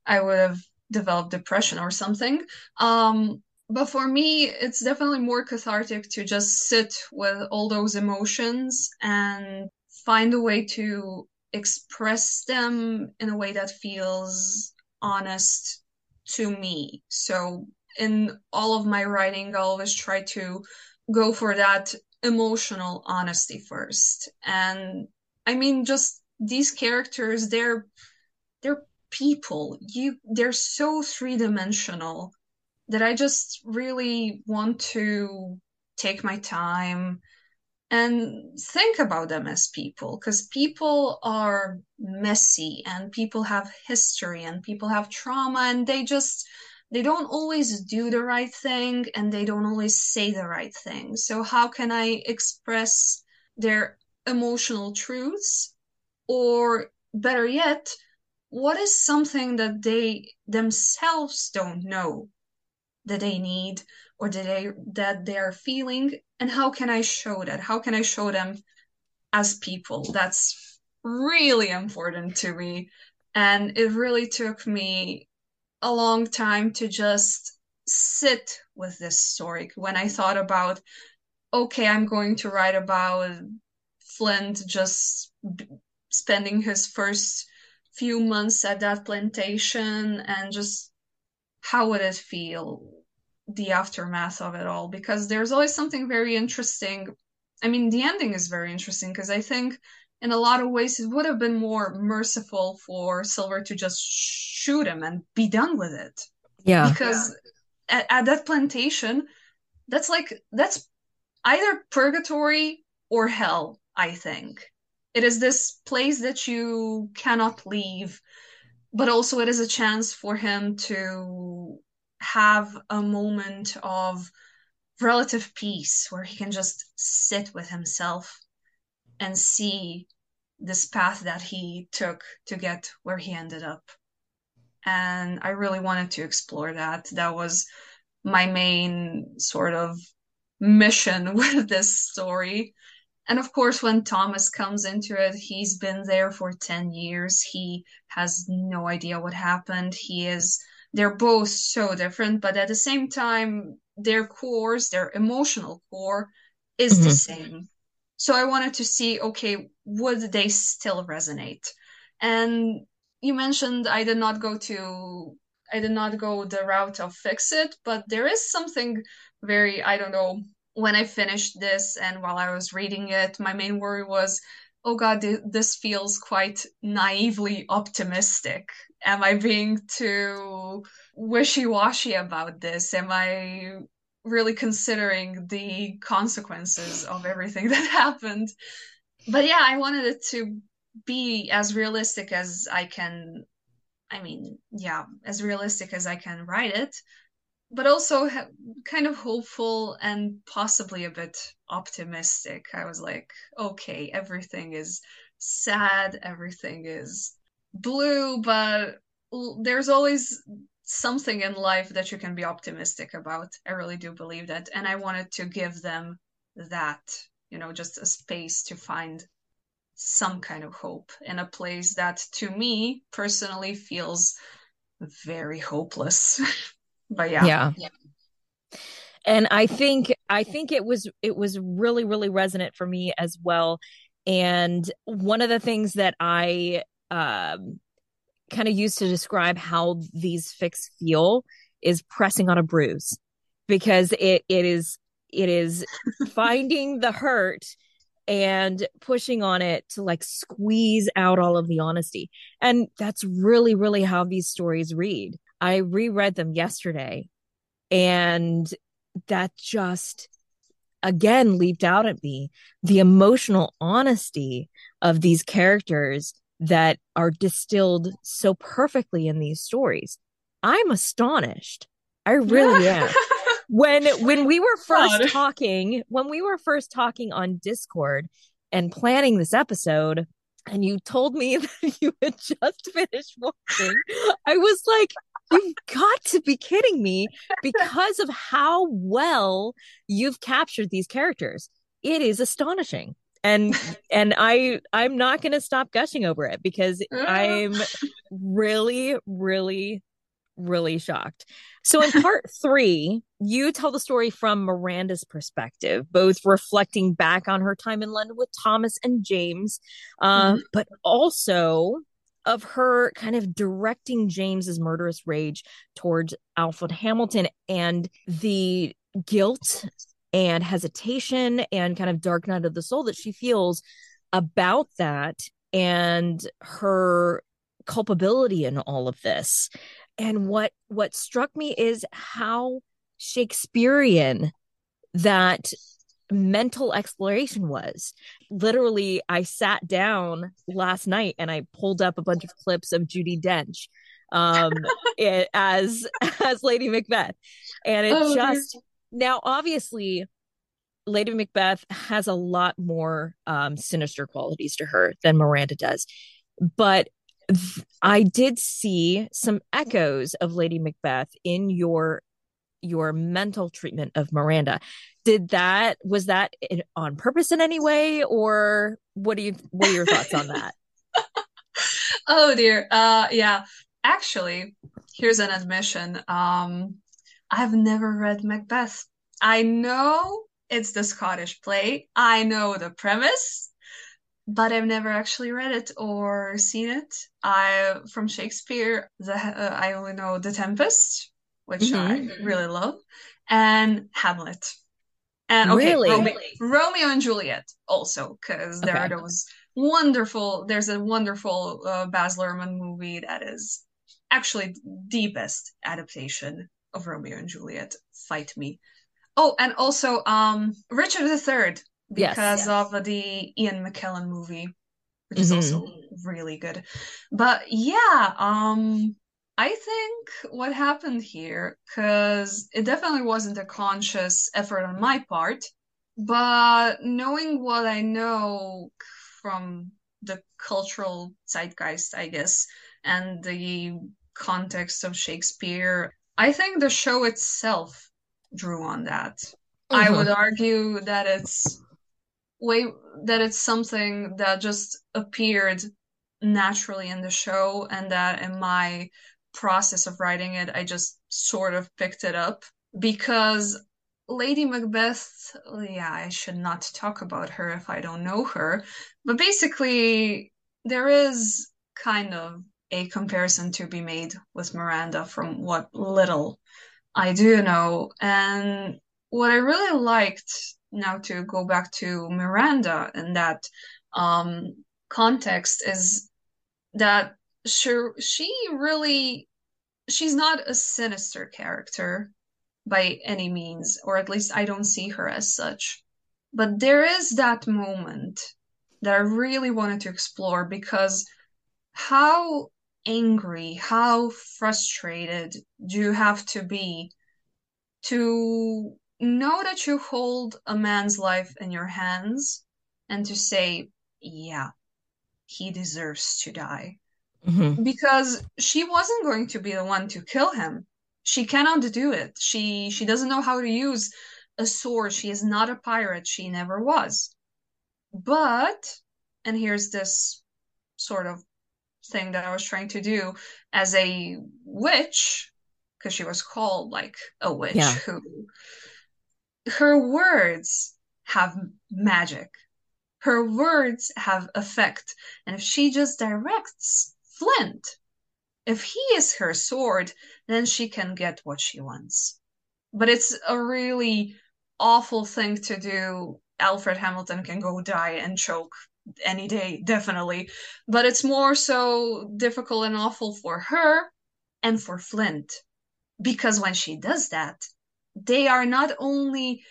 Speaker 3: I would have developed depression or something. Um, but for me it's definitely more cathartic to just sit with all those emotions and find a way to express them in a way that feels honest to me. So in all of my writing i always try to go for that emotional honesty first. And i mean just these characters they're they're people. You they're so three-dimensional that I just really want to take my time and think about them as people because people are messy and people have history and people have trauma and they just they don't always do the right thing and they don't always say the right thing. So how can i express their emotional truths? Or better yet what is something that they themselves don't know that they need or that they that they are feeling and how can i show that? How can i show them as people? That's really important to me. And it really took me a long time to just sit with this story when i thought about okay i'm going to write about flint just spending his first few months at that plantation and just how would it feel the aftermath of it all? Because there's always something very interesting. I mean the ending is very interesting because i think in a lot of ways it would have been more merciful for silver to just shoot him and be done with it.
Speaker 1: Yeah.
Speaker 3: Because yeah. At, at that plantation that's like that's either purgatory or hell i think. It is this place that you cannot leave but also it is a chance for him to have a moment of relative peace where he can just sit with himself and see this path that he took to get where he ended up. And I really wanted to explore that. That was my main sort of mission with this story. And of course, when Thomas comes into it, he's been there for 10 years. He has no idea what happened. He is they're both so different, but at the same time, their cores, their emotional core, is mm-hmm. the same. So I wanted to see, okay, would they still resonate? And you mentioned I did not go to I did not go the route of fix it, but there is something very, I don't know, when I finished this and while I was reading it, my main worry was, oh God, this feels quite naively optimistic am I being too wishy washy about this? Am I really considering the consequences of everything that happened? But yeah, I wanted it to be as realistic as I can. I mean, yeah, as realistic as I can write it, but also ha- kind of hopeful and possibly a bit optimistic. I was like, okay, everything is sad, everything is blue, but there's always something in life that you can be optimistic about. I really do believe that. And I wanted to give them that, you know, just a space to find some kind of hope in a place that to me personally feels very hopeless. but yeah.
Speaker 1: Yeah. yeah and i think i think it was it was really really resonant for me as well and one of the things that i um, kind of used to describe how these fics feel is pressing on a bruise because it it is it is finding the hurt and pushing on it to like squeeze out all of the honesty. And that's really, really how these stories read. I reread them yesterday and that just again leaped out at me the emotional honesty of these characters that are distilled so perfectly in these stories. I'm astonished. I really am. when when we were first God. talking, when we were first talking on Discord and planning this episode, and you told me that you had just finished watching, I was like, you've got to be kidding me because of how well you've captured these characters. It is astonishing and and i i'm not going to stop gushing over it because i'm really really really shocked so in part three you tell the story from miranda's perspective both reflecting back on her time in london with thomas and james uh, mm-hmm. but also of her kind of directing james's murderous rage towards alfred hamilton and the guilt and hesitation and kind of dark night of the soul that she feels about that and her culpability in all of this. And what what struck me is how shakespearean that mental exploration was. Literally i sat down last night and i pulled up a bunch of clips of judi dench um it, as as lady macbeth. And it oh, just now, obviously, Lady Macbeth has a lot more um, sinister qualities to her than Miranda does. But th- I did see some echoes of Lady Macbeth in your your mental treatment of Miranda. Did that was that on purpose in any way, or what do you what are your thoughts on that?
Speaker 3: oh dear, uh, yeah. Actually, here's an admission. Um, I've never read Macbeth. I know it's the Scottish play. I know the premise, but I've never actually read it or seen it. I from Shakespeare, the uh, I only know The Tempest, which mm-hmm. I really love, and Hamlet. And okay,
Speaker 1: really?
Speaker 3: Romeo, Romeo and Juliet also, because there okay. are those wonderful. There's a wonderful uh, Baz Luhrmann movie that is actually the best adaptation of Romeo and Juliet. Fight me. Oh, and also um Richard III because yes, yes. of the Ian McKellen movie, which is mm-hmm. also really good. But yeah, um I think what happened here, because it definitely wasn't a conscious effort on my part, but knowing what I know from the cultural zeitgeist, I guess, and the context of Shakespeare, I think the show itself drew on that. Mm-hmm. I would argue that it's way that it's something that just appeared naturally in the show and that in my process of writing it, I just sort of picked it up because Lady Macbeth, yeah, I should not talk about her if I don't know her. But basically, there is kind of a comparison to be made with Miranda from what little I do know. And what I really liked now to go back to Miranda in that um, context is that she she really she's not a sinister character by any means, or at least I don't see her as such. But there is that moment that I really wanted to explore because how angry, how frustrated do you have to be to know that you hold a man's life in your hands and to say, yeah, he deserves to die? Mm-hmm. Because she wasn't going to be the one to kill him. She cannot do it. She she doesn't know how to use a sword. She is not a pirate. She never was. But and here's this sort of thing that I was trying to do as a witch, because she was called like a witch yeah. who her words have magic. Her words have effect. And if she just directs Flint. If he is her sword, then she can get what she wants. But it's a really awful thing to do. Alfred Hamilton can go die and choke any day, definitely. But it's more so difficult and awful for her and for Flint. Because when she does that, they are not only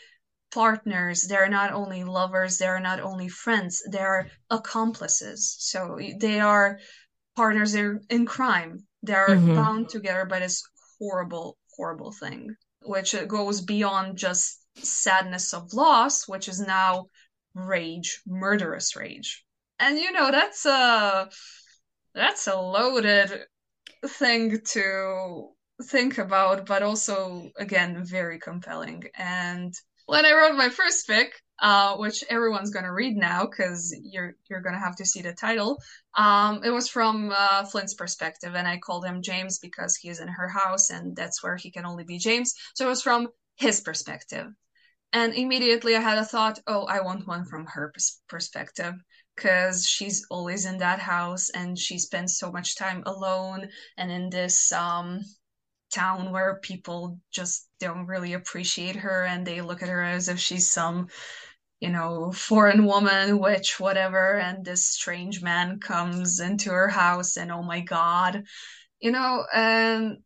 Speaker 3: partners, they're not only lovers, they're not only friends, they're accomplices. So they are partners in, in crime. They're mm-hmm. bound together by this horrible, horrible thing, which goes beyond just sadness of loss, which is now rage, murderous rage. And you know, that's a that's a loaded thing to think about, but also again very compelling. And when I wrote my first fic, uh, which everyone's gonna read now because you're you're gonna have to see the title. Um, it was from uh, Flint's perspective, and I called him James because he's in her house, and that's where he can only be James. So it was from his perspective, and immediately I had a thought: oh, I want one from her pers- perspective because she's always in that house, and she spends so much time alone and in this um town where people just don't really appreciate her and they look at her as if she's some you know foreign woman witch whatever and this strange man comes into her house and oh my god you know and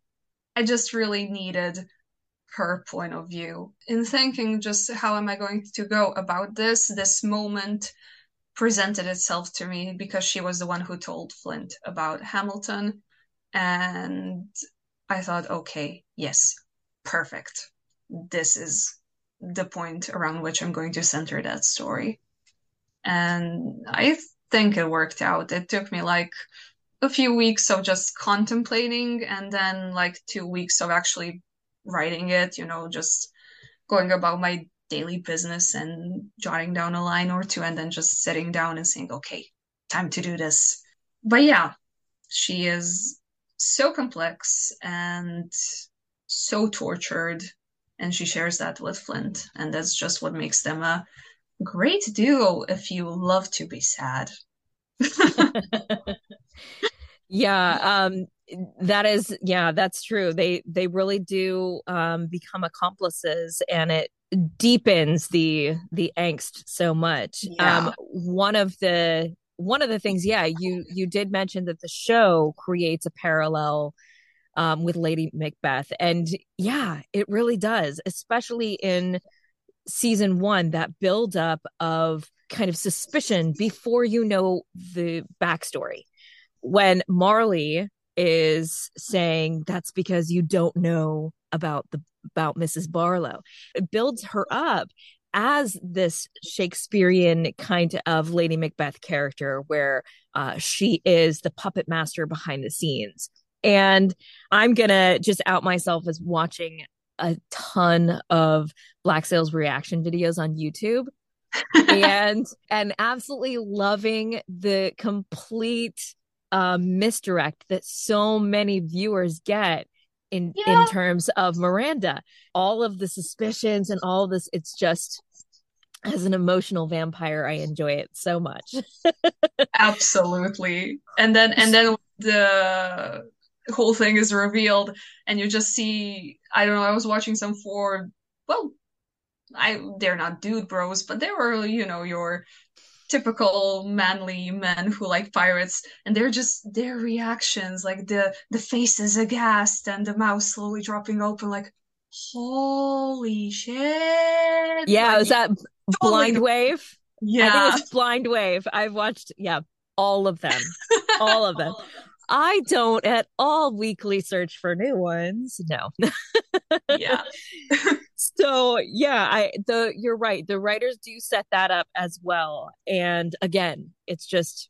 Speaker 3: i just really needed her point of view. In thinking just how am i going to go about this this moment presented itself to me because she was the one who told flint about hamilton and I thought, okay, yes, perfect. This is the point around which I'm going to center that story. And I think it worked out. It took me like a few weeks of just contemplating and then like two weeks of actually writing it, you know, just going about my daily business and jotting down a line or two and then just sitting down and saying, okay, time to do this. But yeah, she is so complex and so tortured and she shares that with flint and that's just what makes them a great duo if you love to be sad.
Speaker 1: Yeah um that is yeah that's true. They they really do um become accomplices and it deepens the the angst so much. Yeah. um one of the one of the things yeah you you did mention that the show creates a parallel um with lady macbeth and yeah it really does especially in season one that buildup of kind of suspicion before you know the backstory when marley is saying that's because you don't know about the about Mrs. Barlow. It builds her up as this Shakespearean kind of Lady Macbeth character where uh, she is the puppet master behind the scenes. And I'm going to just out myself as watching a ton of Black Sails reaction videos on YouTube. and and absolutely loving the complete uh, misdirect that so many viewers get in yeah. in terms of Miranda. All of the suspicions and all this, it's just as an emotional vampire, I enjoy it so much.
Speaker 3: Absolutely. And then and then the whole thing is revealed and you just see I don't know, I was watching some for well I they're not dude bros, but they were, you know, your typical manly men who like pirates and they're just their reactions like the the faces aghast and the mouth slowly dropping open like holy shit.
Speaker 1: Yeah
Speaker 3: like,
Speaker 1: was that blind totally... wave?
Speaker 3: Yeah
Speaker 1: i think it was blind wave. I've watched yeah all of them. All of them I don't at all weekly search for new ones. No.
Speaker 3: yeah.
Speaker 1: so yeah, I the you're right. The writers do set that up as well. And again, it's just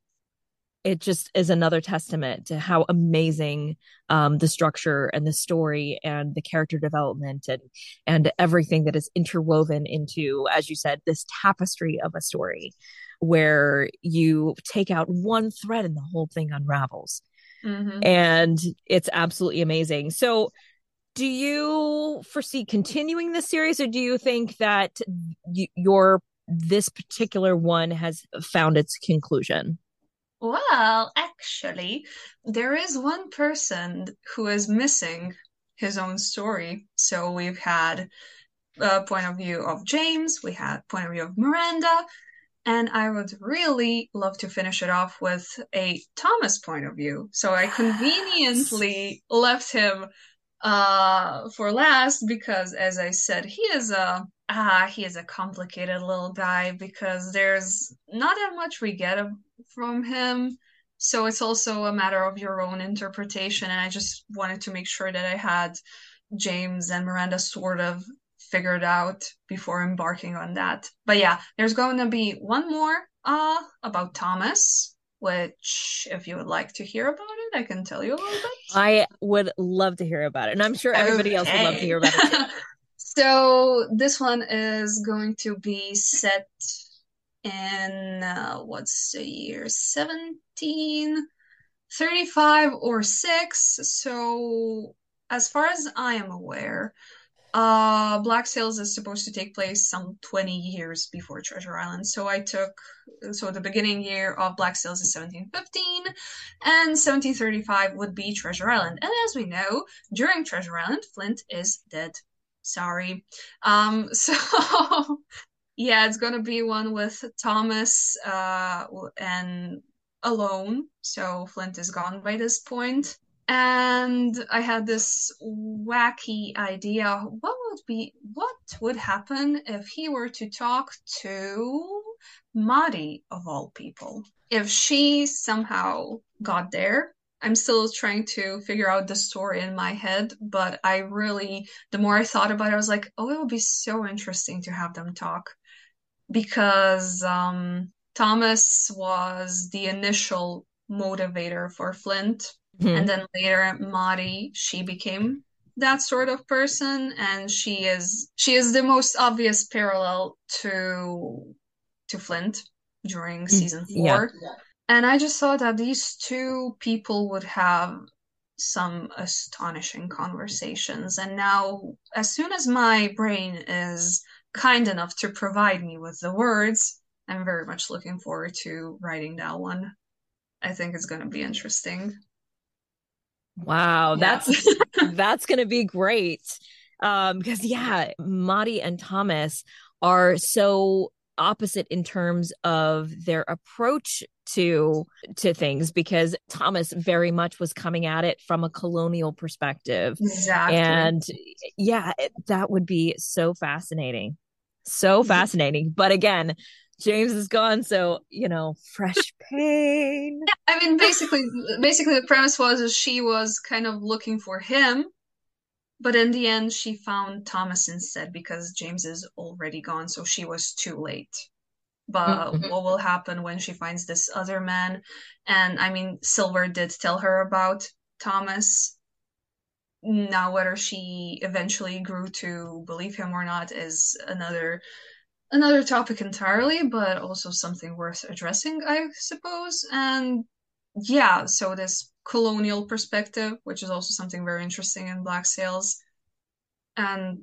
Speaker 1: it just is another testament to how amazing um, the structure and the story and the character development and and everything that is interwoven into, as you said, this tapestry of a story where you take out one thread and the whole thing unravels. Mm-hmm. And it's absolutely amazing. So, do you foresee continuing this series, or do you think that y- your this particular one has found its conclusion?
Speaker 3: Well, actually, there is one person who is missing his own story. So we've had a point of view of James, we had point of view of Miranda, and I would really love to finish it off with a Thomas point of view. So I conveniently left him uh for last because as I said, he is a ah he is a complicated little guy because there's not that much we get from him. So it's also a matter of your own interpretation and I just wanted to make sure that I had James and Miranda sort of figured out before embarking on that. But yeah, there's going to be one more uh about Thomas, which if you would like to hear about it, I can tell you a little bit.
Speaker 1: I would love to hear about it. And I'm sure everybody okay. else would love to hear about it.
Speaker 3: so this one is going to be set in uh, what's the year 1735 or 6 so as far as i am aware uh, Black Sails is supposed to take place some 20 years before Treasure Island. So I took, so the beginning year of Black Sails is 1715, and 1735 would be Treasure Island. And as we know, during Treasure Island, Flint is dead. Sorry. Um, so yeah, it's gonna be one with Thomas uh, and alone. So Flint is gone by this point and I had this wacky idea what would be what would happen if he were to talk to Madi of all people? If she somehow got there? I'm still trying to figure out the story in my head but I really the more I thought about it I was like oh it would be so interesting to have them talk. Because um Thomas was the initial motivator for Flint Mm-hmm. And then later Madi, she became that sort of person and she is she is the most obvious parallel to to Flint during mm, season 4. Yeah. And I just thought that these two people would have some astonishing conversations. And now, as soon as my brain is kind enough to provide me with the words, I'm very much looking forward to writing that one. I think it's going to be interesting.
Speaker 1: Wow, that's yeah. that's going to be great. Um because yeah, Madi and Thomas are so opposite in terms of their approach to to things because Thomas very much was coming at it from a colonial perspective.
Speaker 3: Exactly.
Speaker 1: And yeah, that would be so fascinating. So fascinating. But again, James is gone, so you know, fresh pain.
Speaker 3: Yeah, I mean, basically, basically, the premise was she was kind of looking for him, but in the end, she found Thomas instead because James is already gone, so she was too late. But mm-hmm. what will happen when she finds this other man? And I mean, Silver did tell her about Thomas. Now, whether she eventually grew to believe him or not is another another topic entirely, but also something worth addressing, I suppose. And yeah, so this colonial perspective, which is also something very interesting in Black Sails, and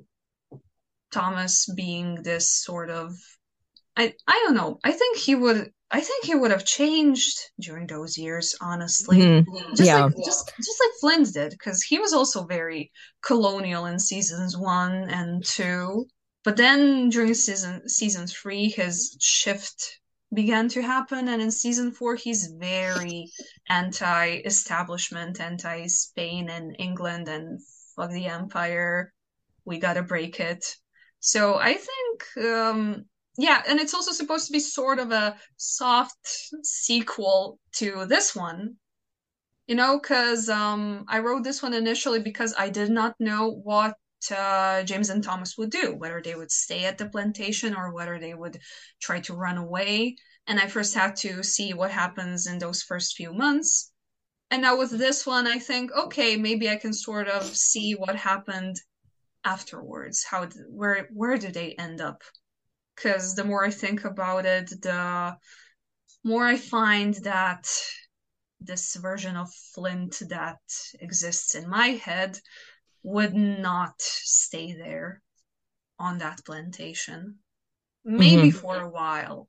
Speaker 3: Thomas being this sort of I I don't know. I think he would I think he would have changed during those years, honestly. Mm-hmm. Just yeah. like just just like Flint did, because he was also very colonial in seasons one and two. But then during season season three, his shift began to happen, and in season four, he's very anti-establishment, anti-Spain and England, and fuck the empire. We gotta break it. So I think, um, yeah, and it's also supposed to be sort of a soft sequel to this one, you know, because um, I wrote this one initially because I did not know what uh, James and Thomas would do, whether they would stay at the plantation or whether they would try to run away. And I first had to see what happens in those first few months. And now with this one, I think, okay, maybe I can sort of see what happened afterwards. How where where do they end up? Because the more I think about it, the more I find that this version of Flint that exists in my head would not stay there on that plantation. Maybe mm-hmm. for a while,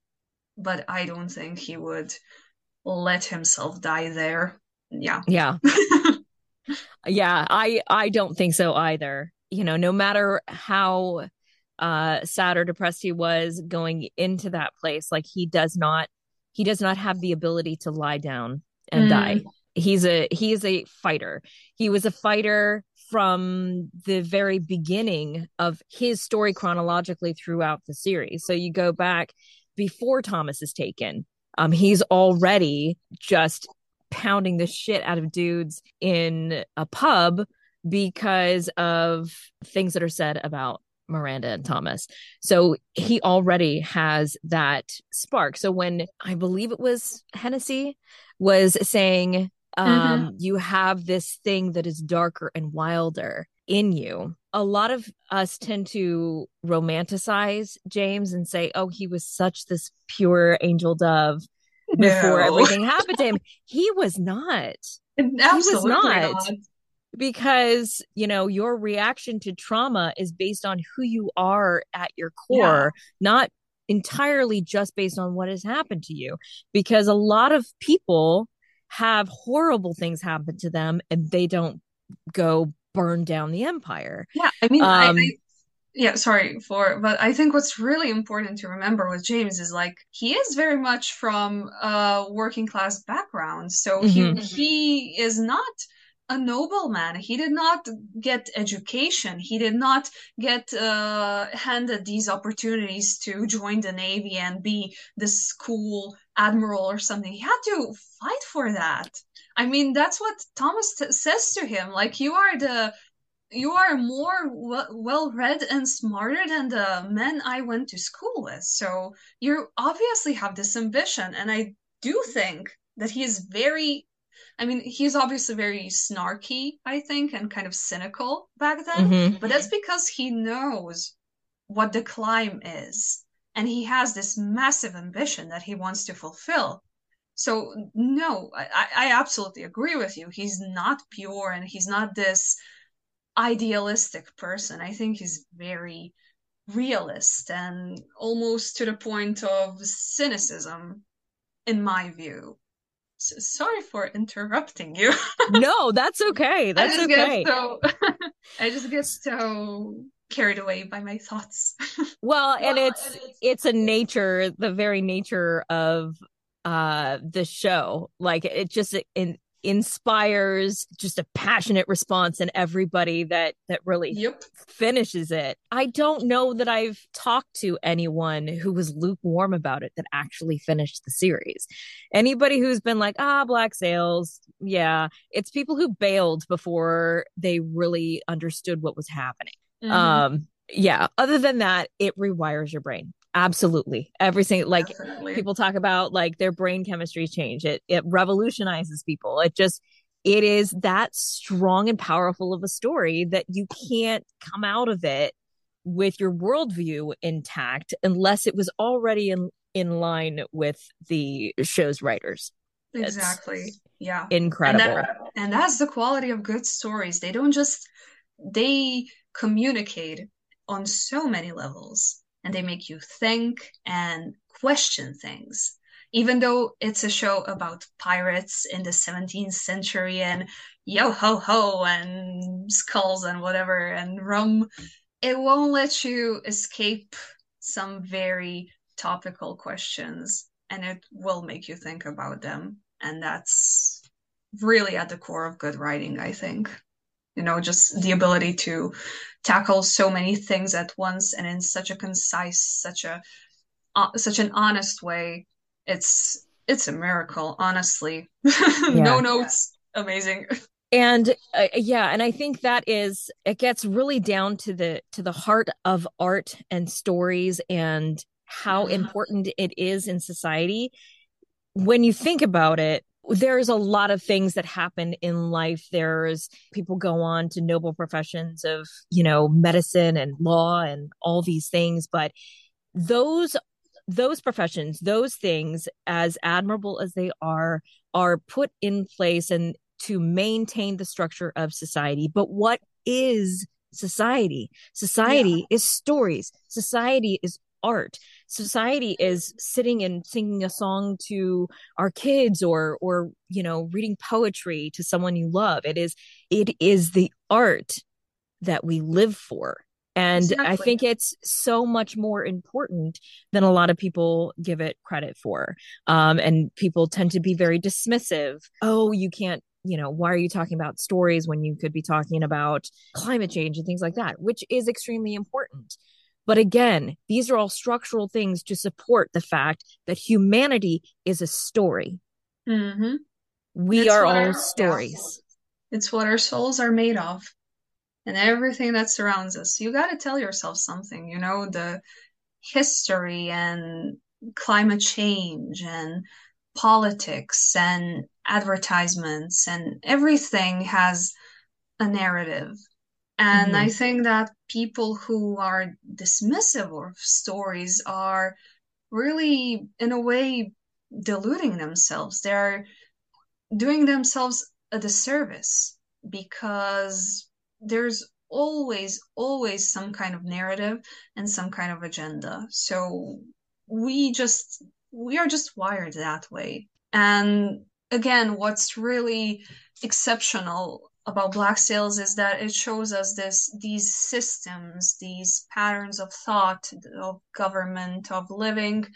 Speaker 3: but I don't think he would let himself die there. Yeah.
Speaker 1: Yeah. yeah, I I don't think so either. You know, no matter how uh sad or depressed he was going into that place, like he does not he does not have the ability to lie down and mm. die. He's a he is a fighter. He was a fighter from the very beginning of his story chronologically throughout the series. So you go back before Thomas is taken. Um, he's already just pounding the shit out of dudes in a pub because of things that are said about Miranda and Thomas. So he already has that spark. So when I believe it was Hennessy was saying. Um mm-hmm. you have this thing that is darker and wilder in you a lot of us tend to romanticize james and say oh he was such this pure angel dove before no. everything happened to him he was not
Speaker 3: Absolutely he was not, not
Speaker 1: because you know your reaction to trauma is based on who you are at your core yeah. not entirely just based on what has happened to you because a lot of people have horrible things happen to them and they don't go burn down the empire.
Speaker 3: Yeah, I mean, um, I, I, yeah, sorry for, but I think what's really important to remember with James is like he is very much from a working class background, so mm-hmm. he he is not a nobleman. He did not get education. He did not get uh, handed these opportunities to join the navy and be this cool admiral or something. He had to fight for that. I mean, that's what Thomas t- says to him. Like, you are the you are more well read and smarter than the men I went to school with. So you obviously have this ambition. And I do think that he is very I mean, he's obviously very snarky, I think, and kind of cynical back then, mm-hmm. but that's because he knows what the climb is. And he has this massive ambition that he wants to fulfill. So, no, I, I absolutely agree with you. He's not pure and he's not this idealistic person. I think he's very realist and almost to the point of cynicism, in my view. Sorry for interrupting you.
Speaker 1: no, that's okay. That's
Speaker 3: I
Speaker 1: okay.
Speaker 3: so I just get so carried away by my thoughts.
Speaker 1: well, and it's it's a nature, the very nature of uh the show. Like it just in inspires just a passionate response in everybody that that really
Speaker 3: yep.
Speaker 1: finishes it. I don't know that I've talked to anyone who was lukewarm about it that actually finished the series. Anybody who's been like, "Ah, Black Sails." Yeah, it's people who bailed before they really understood what was happening. Mm-hmm. Um yeah, other than that, it rewires your brain absolutely. Everything like people talk about like their brain chemistry change. It it revolutionizes people. It just it is that strong and powerful of a story that you can't come out of it with your worldview intact unless it was already in in line with the show's writers.
Speaker 3: Exactly. It's yeah.
Speaker 1: Incredible
Speaker 3: and, that, and that's the quality of good stories. They don't just they communicate on so many levels and they make you think and question things. Even though it's a show about pirates in the 17th century and yo ho ho and skulls and whatever and rum, it won't let you escape some very topical questions and it will make you think about them. And that's really at the core of good writing, I think you know just the ability to tackle so many things at once and in such a concise such a uh, such an honest way. It's it's a miracle honestly. Yeah. no notes. Amazing.
Speaker 1: And uh, yeah and i think that is it gets really down to the to the heart of art and stories and how mm-hmm. important it is in society. When you think about it there's a lot of things that happen in life. There's people go on to noble professions of you know medicine and law and all these things but those those professions those things as admirable as they are are put in place and to maintain the structure of society. But what is society? Society yeah. is stories. Society is art. Society is sitting and singing a song to our kids or or you know reading poetry to someone you love. It is it is the art that we live for. And exactly. i think it's so much more important than a lot of people give it credit for. Um, and people tend to be very dismissive. Oh you can't you know why are you talking about stories when you could be talking about climate change and things like that which is extremely important but again, these are all structural things to support the fact that humanity is a story.
Speaker 3: Mm-hmm.
Speaker 1: We it's are all our, stories.
Speaker 3: It's what our souls are made of and everything that surrounds us. You got to tell yourself something, you know, the history and climate change and politics and advertisements and everything has a narrative and mm-hmm. I think that people who are dismissive of stories are really, in a way, deluding themselves. They're doing themselves a disservice because there's always, always some kind of narrative and some kind of agenda. So we just, we are just wired that way. And again, what's really exceptional about black sails is that it shows us this these systems these patterns of thought of government of living.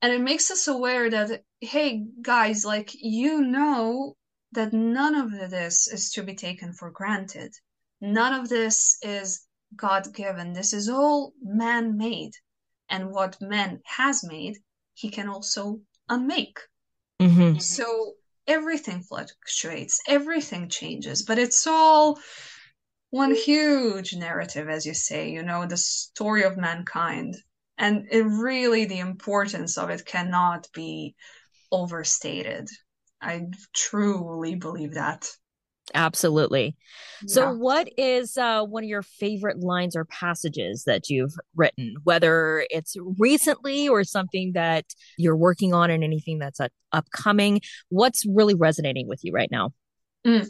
Speaker 3: And it makes us aware that hey guys like you know that none of this is to be taken for granted. None of this is god given this is all man made and what man has made he can also unmake.
Speaker 1: Mm-hmm.
Speaker 3: so everything fluctuates, everything changes, but it's all one huge narrative, as you say, you know, the story of mankind. And it really, the importance of it cannot be overstated. I truly believe that.
Speaker 1: Absolutely. So, what is uh, one of your favorite lines or passages that you've written, whether it's recently or something that you're working on and anything that's uh, upcoming? What's really resonating with you right now?
Speaker 3: Mm.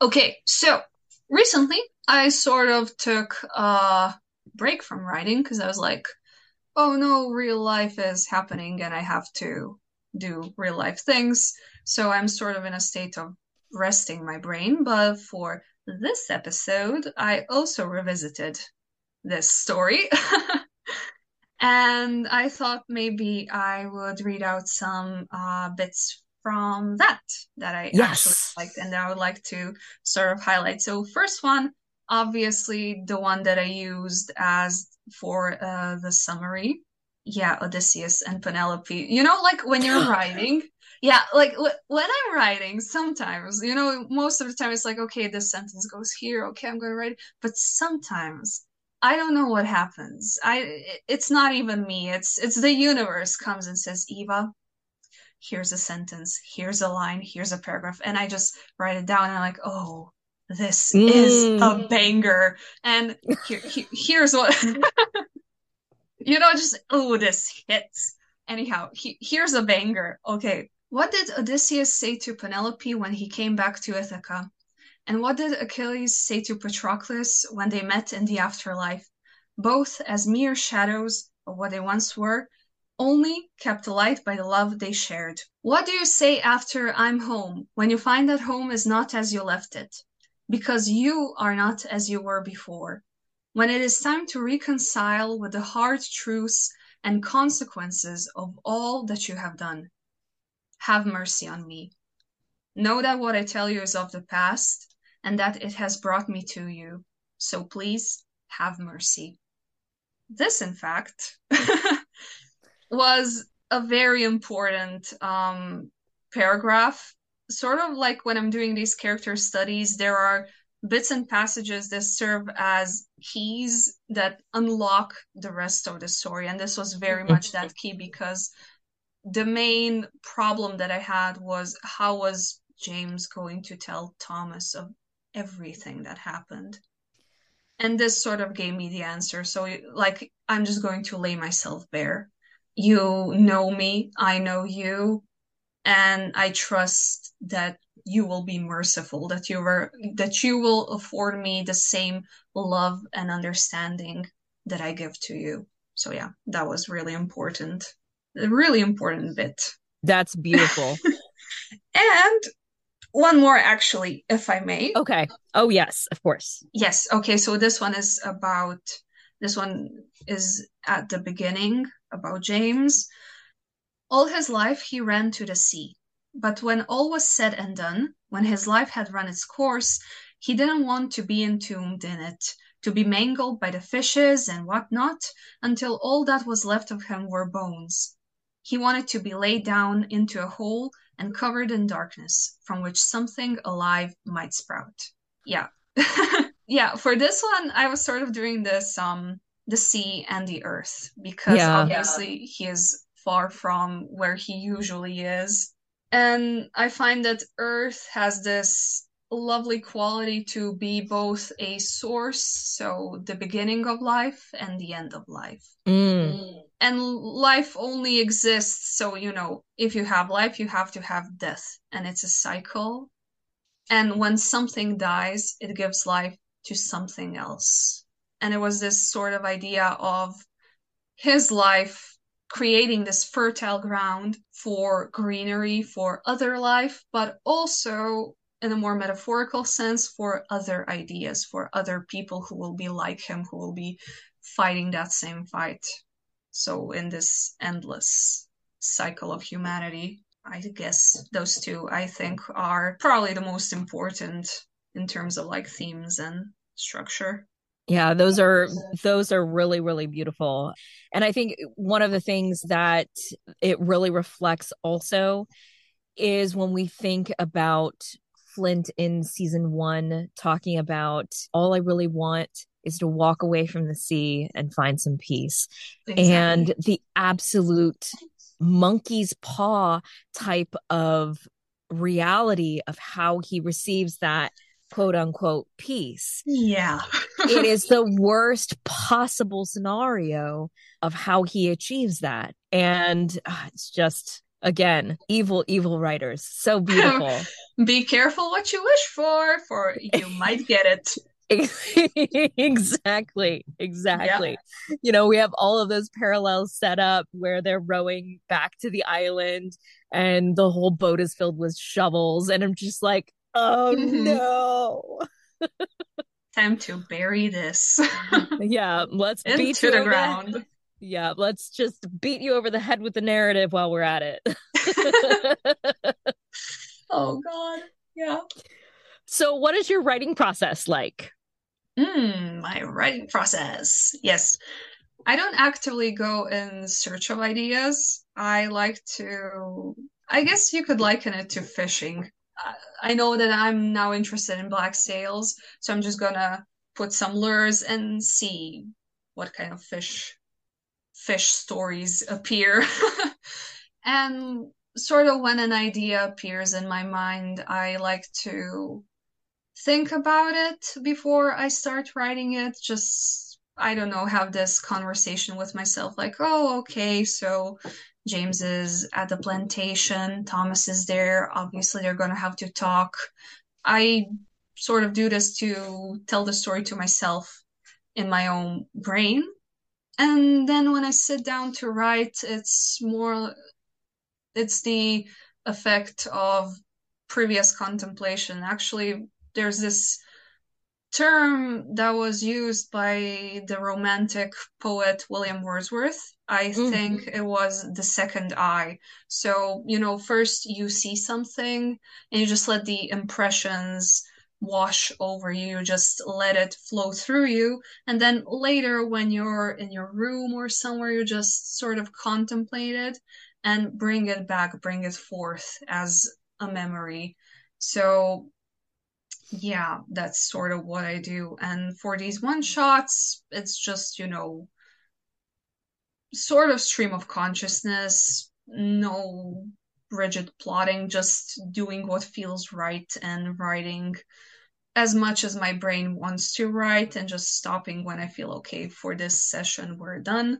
Speaker 3: Okay. So, recently I sort of took a break from writing because I was like, oh no, real life is happening and I have to do real life things. So I'm sort of in a state of resting my brain. But for this episode, I also revisited this story. and I thought maybe I would read out some uh, bits from that that I
Speaker 1: yes.
Speaker 3: actually liked and that I would like to sort of highlight. So, first one, obviously, the one that I used as for uh, the summary. Yeah, Odysseus and Penelope. You know, like when you're writing, yeah, like when I'm writing, sometimes, you know, most of the time it's like, okay, this sentence goes here. Okay, I'm going to write it. But sometimes I don't know what happens. I it's not even me. It's it's the universe comes and says, Iva, here's a sentence, here's a line, here's a paragraph, and I just write it down and I'm like, oh, this mm. is a mm. banger. And here, here here's what you know, just oh, this hits. Anyhow, he, here's a banger. Okay, what did Odysseus say to Penelope when he came back to Ithaca? And what did Achilles say to Patroclus when they met in the afterlife? Both as mere shadows of what they once were, only kept alight by the love they shared. What do you say after I'm home, when you find that home is not as you left it? Because you are not as you were before. When it is time to reconcile with the hard truths and consequences of all that you have done have mercy on me. Know that what I tell you is of the past and that it has brought me to you. So please have mercy. This, in fact, was a very important um, paragraph. Sort of like when I'm doing these character studies, there are bits and passages that serve as keys that unlock the rest of the story. And this was very much that key because the main problem that I had was how was James going to tell Thomas of everything that happened? And this sort of gave me the answer. So, like, I'm just going to lay myself bare. You know me, I know you, and I trust that you will be merciful, that you were that you will afford me the same love and understanding that I give to you. So yeah, that was really important a really important bit.
Speaker 1: That's beautiful.
Speaker 3: and one more, actually, if I may.
Speaker 1: Okay. Oh, yes, of course.
Speaker 3: Yes. Okay. So this one is about, this one is at the beginning about James. All his life he ran to the sea. But when all was said and done, when his life had run its course, he didn't want to be entombed in it, to be mangled by the fishes and what not, until all that was left of him were bones. He wanted to be laid down into a hole and covered in darkness, from which something alive might sprout. Yeah. yeah, for this one, I was sort of doing this um the sea and the earth because yeah. obviously he is far from where he usually is. And I find that Earth has this lovely quality to be both a source, so the beginning of life and the end of life.
Speaker 1: Mm.
Speaker 3: And life only exists, so you know, if you have life, you have to have death, and it's a cycle. And when something dies, it gives life to something else. And it was this sort of idea of his life creating this fertile ground for greenery for other life, but also in a more metaphorical sense for other ideas, for other people who will be like him, who will be fighting that same fight. So, in this endless cycle of humanity, I guess those two I think are probably the most important in terms of like themes and structure.
Speaker 1: Yeah, those are those are really really beautiful. And I think one of the things that it really reflects also is when we think about Flint in season one talking about all I really want is to walk away from the sea and find some peace. Exactly. And the absolute monkey's paw type of reality of how he receives that quote unquote peace.
Speaker 3: Yeah.
Speaker 1: it is the worst possible scenario of how he achieves that. And uh, it's just again evil evil writers so beautiful
Speaker 3: be careful what you wish for for you might get it
Speaker 1: exactly exactly. Yeah. you know we have all of those parallels set up where they're rowing back to the island and the whole boat is filled with shovels and i'm just like oh mm-hmm. no.
Speaker 3: Time to bury this.
Speaker 1: Yeah let's
Speaker 3: Into beat you the ground.
Speaker 1: yeah let's just beat you over the head with the narrative while we're at it.
Speaker 3: Oh god. Yeah.
Speaker 1: So what is your writing process like
Speaker 3: Mm, my writing process. Yes. I don't actively go in search of ideas. I like to, I guess you could liken it to fishing. I know that I'm now interested in black sails, so I'm just gonna put some lures and see what kind of fish fish stories appear. and sort of when an idea appears in my mind, I like to think about it before I start writing it. Just, I don't know, have this conversation with myself like, oh, okay, so James is at the plantation, Thomas is there. Obviously, they're going to have to talk. I sort of do this to tell the story to myself in my own brain. And then when I sit down to write, it's more, it's the effect of previous contemplation. Actually, there's this term that was used by the romantic poet William Wordsworth. I mm-hmm. think it was the second eye. So, you know, first you see something and you just let the impressions wash over you, just let it flow through you. And then later, when you're in your room or somewhere, you just sort of contemplate it and bring it back, bring it forth as a memory. So yeah, that's sort of what I do. And for these one shots, it's just, you know, sort of stream of consciousness, no rigid plotting, just doing what feels right and writing as much as my brain wants to write and just stopping when I feel okay for this session, we're done.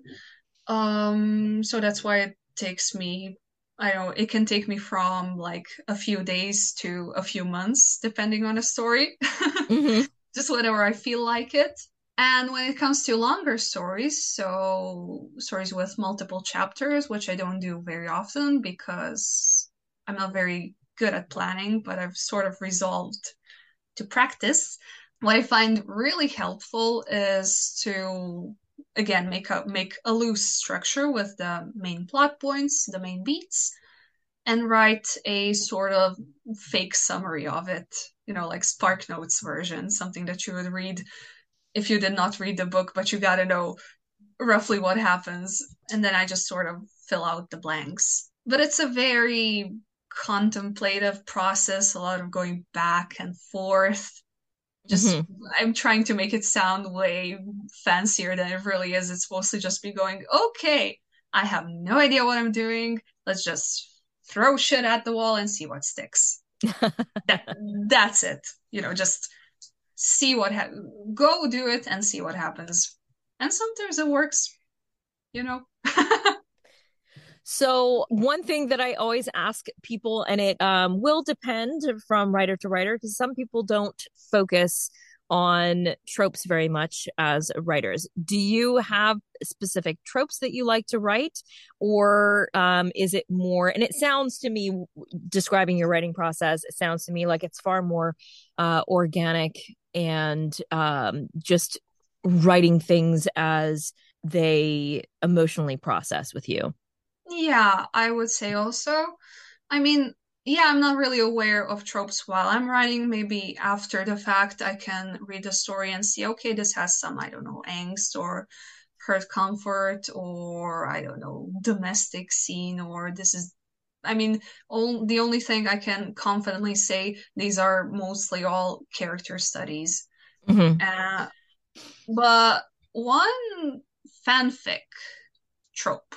Speaker 3: Um, so that's why it takes me I know it can take me from like a few days to a few months, depending on a story. mm-hmm. Just whenever I feel like it. And when it comes to longer stories, so stories with multiple chapters, which I don't do very often because I'm not very good at planning, but I've sort of resolved to practice. What I find really helpful is to again make a make a loose structure with the main plot points the main beats and write a sort of fake summary of it you know like spark notes version something that you would read if you did not read the book but you got to know roughly what happens. And then i just sort of fill out the blanks. But it's a very contemplative process a lot of going back and forth just mm-hmm. i'm trying to make it sound way fancier than it really is. It's mostly just be going okay i have no idea what i'm doing. Let's just throw shit at the wall and see what sticks. That, that's it. You know just see what ha- go do it and see what happens. And sometimes it works you know
Speaker 1: So, one thing that I always ask people, and it um, will depend from writer to writer, because some people don't focus on tropes very much as writers. Do you have specific tropes that you like to write, or um, is it more? And it sounds to me, describing your writing process, it sounds to me like it's far more uh, organic and um, just writing things as they emotionally process with you.
Speaker 3: Yeah, I would say also. I mean, yeah, I'm not really aware of tropes while I'm writing. Maybe after the fact, I can read the story and see, okay, this has some, I don't know, angst or hurt comfort or, I don't know, domestic scene or this is. I mean, all, the only thing I can confidently say, these are mostly all character studies. Mm-hmm. Uh, but one fanfic trope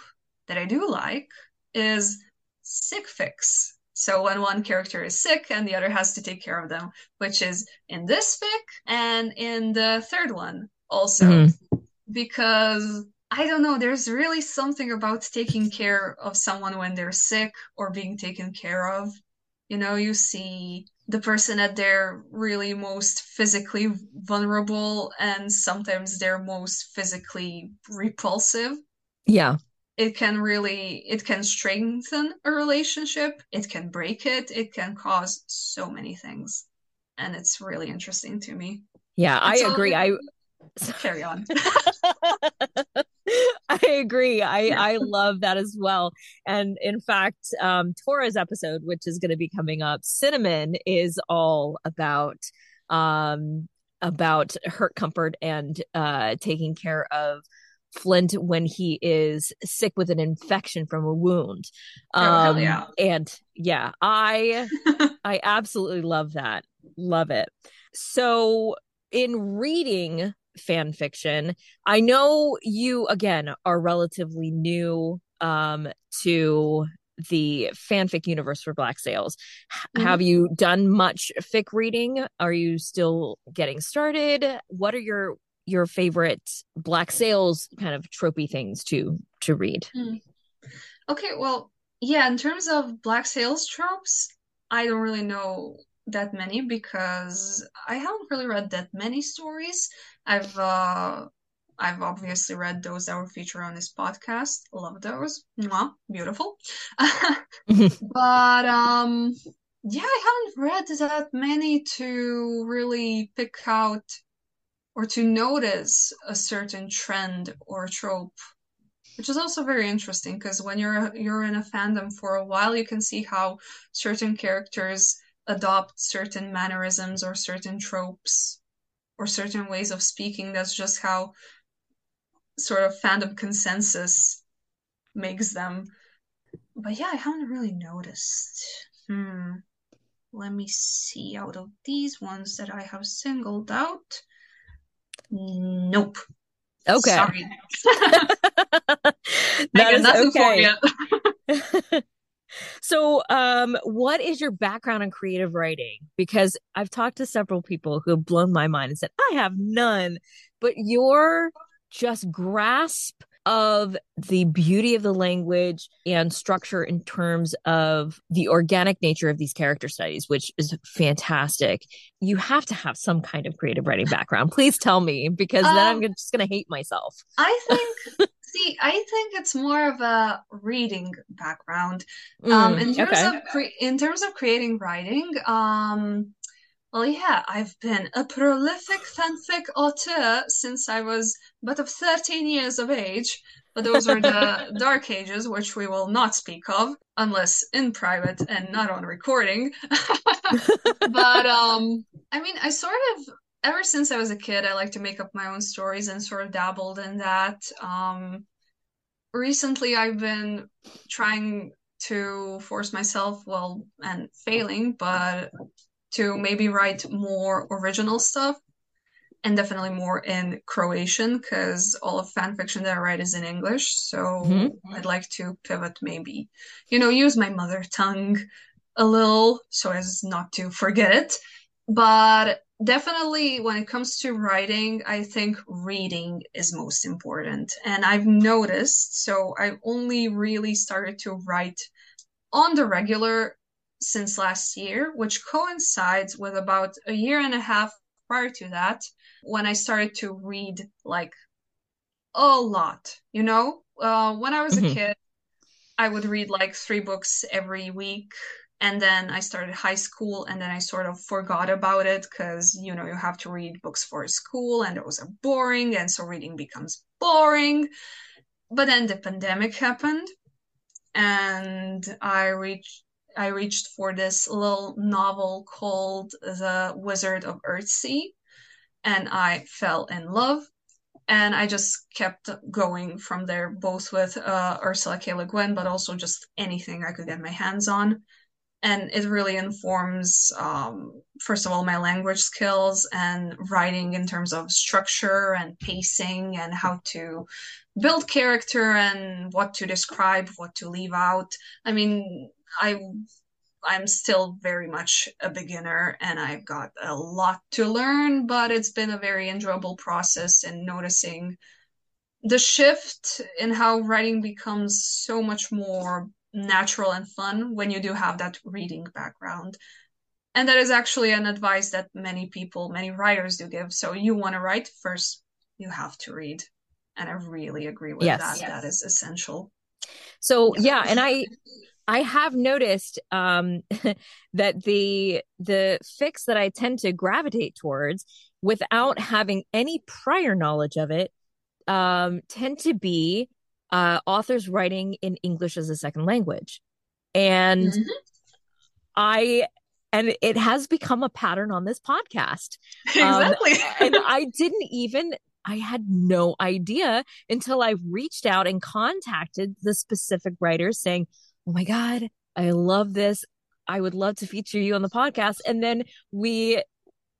Speaker 3: that I do like is sick fics. So when one character is sick and the other has to take care of them, which is in this fic and in the third one also. Mm-hmm. Because I don't know, there's really something about taking care of someone when they're sick or being taken care of. You know, you see the person at their really most physically vulnerable and sometimes their most physically repulsive.
Speaker 1: Yeah.
Speaker 3: It can really it can strengthen a relationship, it can break it, it can cause so many things. And it's really interesting to me.
Speaker 1: Yeah, I
Speaker 3: so,
Speaker 1: agree. I
Speaker 3: carry on.
Speaker 1: I agree. I I love that as well. And in fact, um Tora's episode, which is going to be coming up, Cinnamon is all about um about hurt comfort and uh taking care of Flint when he is sick with an infection from a wound.
Speaker 3: Um, oh, yeah.
Speaker 1: and yeah, I I absolutely love that. Love it. So in reading fan fiction. I know you again are relatively new um to the fanfic universe for Black Sails. Mm-hmm. Have you done much fic reading? Are you still getting started? What are your your favorite Black Sails kind of tropey things to to read?
Speaker 3: Mm. Okay, well, yeah, in terms of Black Sails tropes, I don't really know that many because I haven't really read that many stories. I've uh I've obviously read those that were featured on this podcast. Love those. Mwah, beautiful. but um yeah, I haven't read that many to really pick out or to notice a certain trend or trope which is also very interesting because when you're you're in a fandom for a while you can see how certain characters adopt certain mannerisms or certain tropes or certain ways of speaking. That's just how sort of fandom consensus makes them. But yeah, I haven't really noticed. Hmm. Let me see. Out of these ones that I have singled out, nope.
Speaker 1: Okay.
Speaker 3: Sorry.
Speaker 1: that is okay. So, um, what is your background in creative writing? Because I've talked to several people who have blown my mind and said, I have none, but your just grasp of the beauty of the language and structure in terms of the organic nature of these character studies, which is fantastic. You have to have some kind of creative writing background. Please tell me, because um, then I'm um, just going to hate myself.
Speaker 3: I think See, I think it's more of a reading background. Um, mm, um, in terms okay. of cre- in terms of creating writing, um, well, yeah, I've been a prolific fanfic author since I was but of 13 years of age. But those were the dark ages, which we will not speak of unless in private and not on recording. but um, I mean, I sort of ever since I was a kid, I like to make up my own stories and sort of dabbled in that. Um, recently, I've been trying to force myself, well, and failing, but to maybe write more original stuff and definitely more in Croatian because all of fan fiction that I write is in English. So mm-hmm. I'd like to pivot, maybe, you know, use my mother tongue a little so as not to forget it. But definitely when it comes to writing i think reading is most important and i've noticed so i've only really started to write on the regular since last year which coincides with about a year and a half prior to that when i started to read like a lot you know uh, when i was mm-hmm. a kid i would read like three books every week and then I started high school and then I sort of forgot about it because you know you have to read books for school and those are boring and so reading becomes boring but then the pandemic happened and I reached I reached for this little novel called The Wizard of Earthsea and I fell in love and I just kept going from there, both with uh, Ursula K. Le Guin, but also just anything I could get my hands on and it really informs um, first of all my language skills and writing in terms of structure and pacing and how to build character and what to describe what to leave out i mean i i'm still very much a beginner and i've got a lot to learn but it's been a very enjoyable process and noticing the shift in how writing becomes so much more natural and fun when you do have that reading background. and that is actually an advice that many people, many writers do give. So you want to write first, you have to read. And I really agree with
Speaker 1: Yes.
Speaker 3: that.
Speaker 1: Yes.
Speaker 3: That is essential.
Speaker 1: So yeah, and I I have noticed um that the the fics that I tend to gravitate towards without having any prior knowledge of it um tend to be uh authors writing in English as a second language. And
Speaker 3: Mhm.
Speaker 1: I and it has become a pattern on this podcast. Um,
Speaker 3: exactly.
Speaker 1: and I didn't even I had no idea until I reached out and contacted the specific writers saying, "Oh my god, I love this. I would love to feature you on the podcast." And then we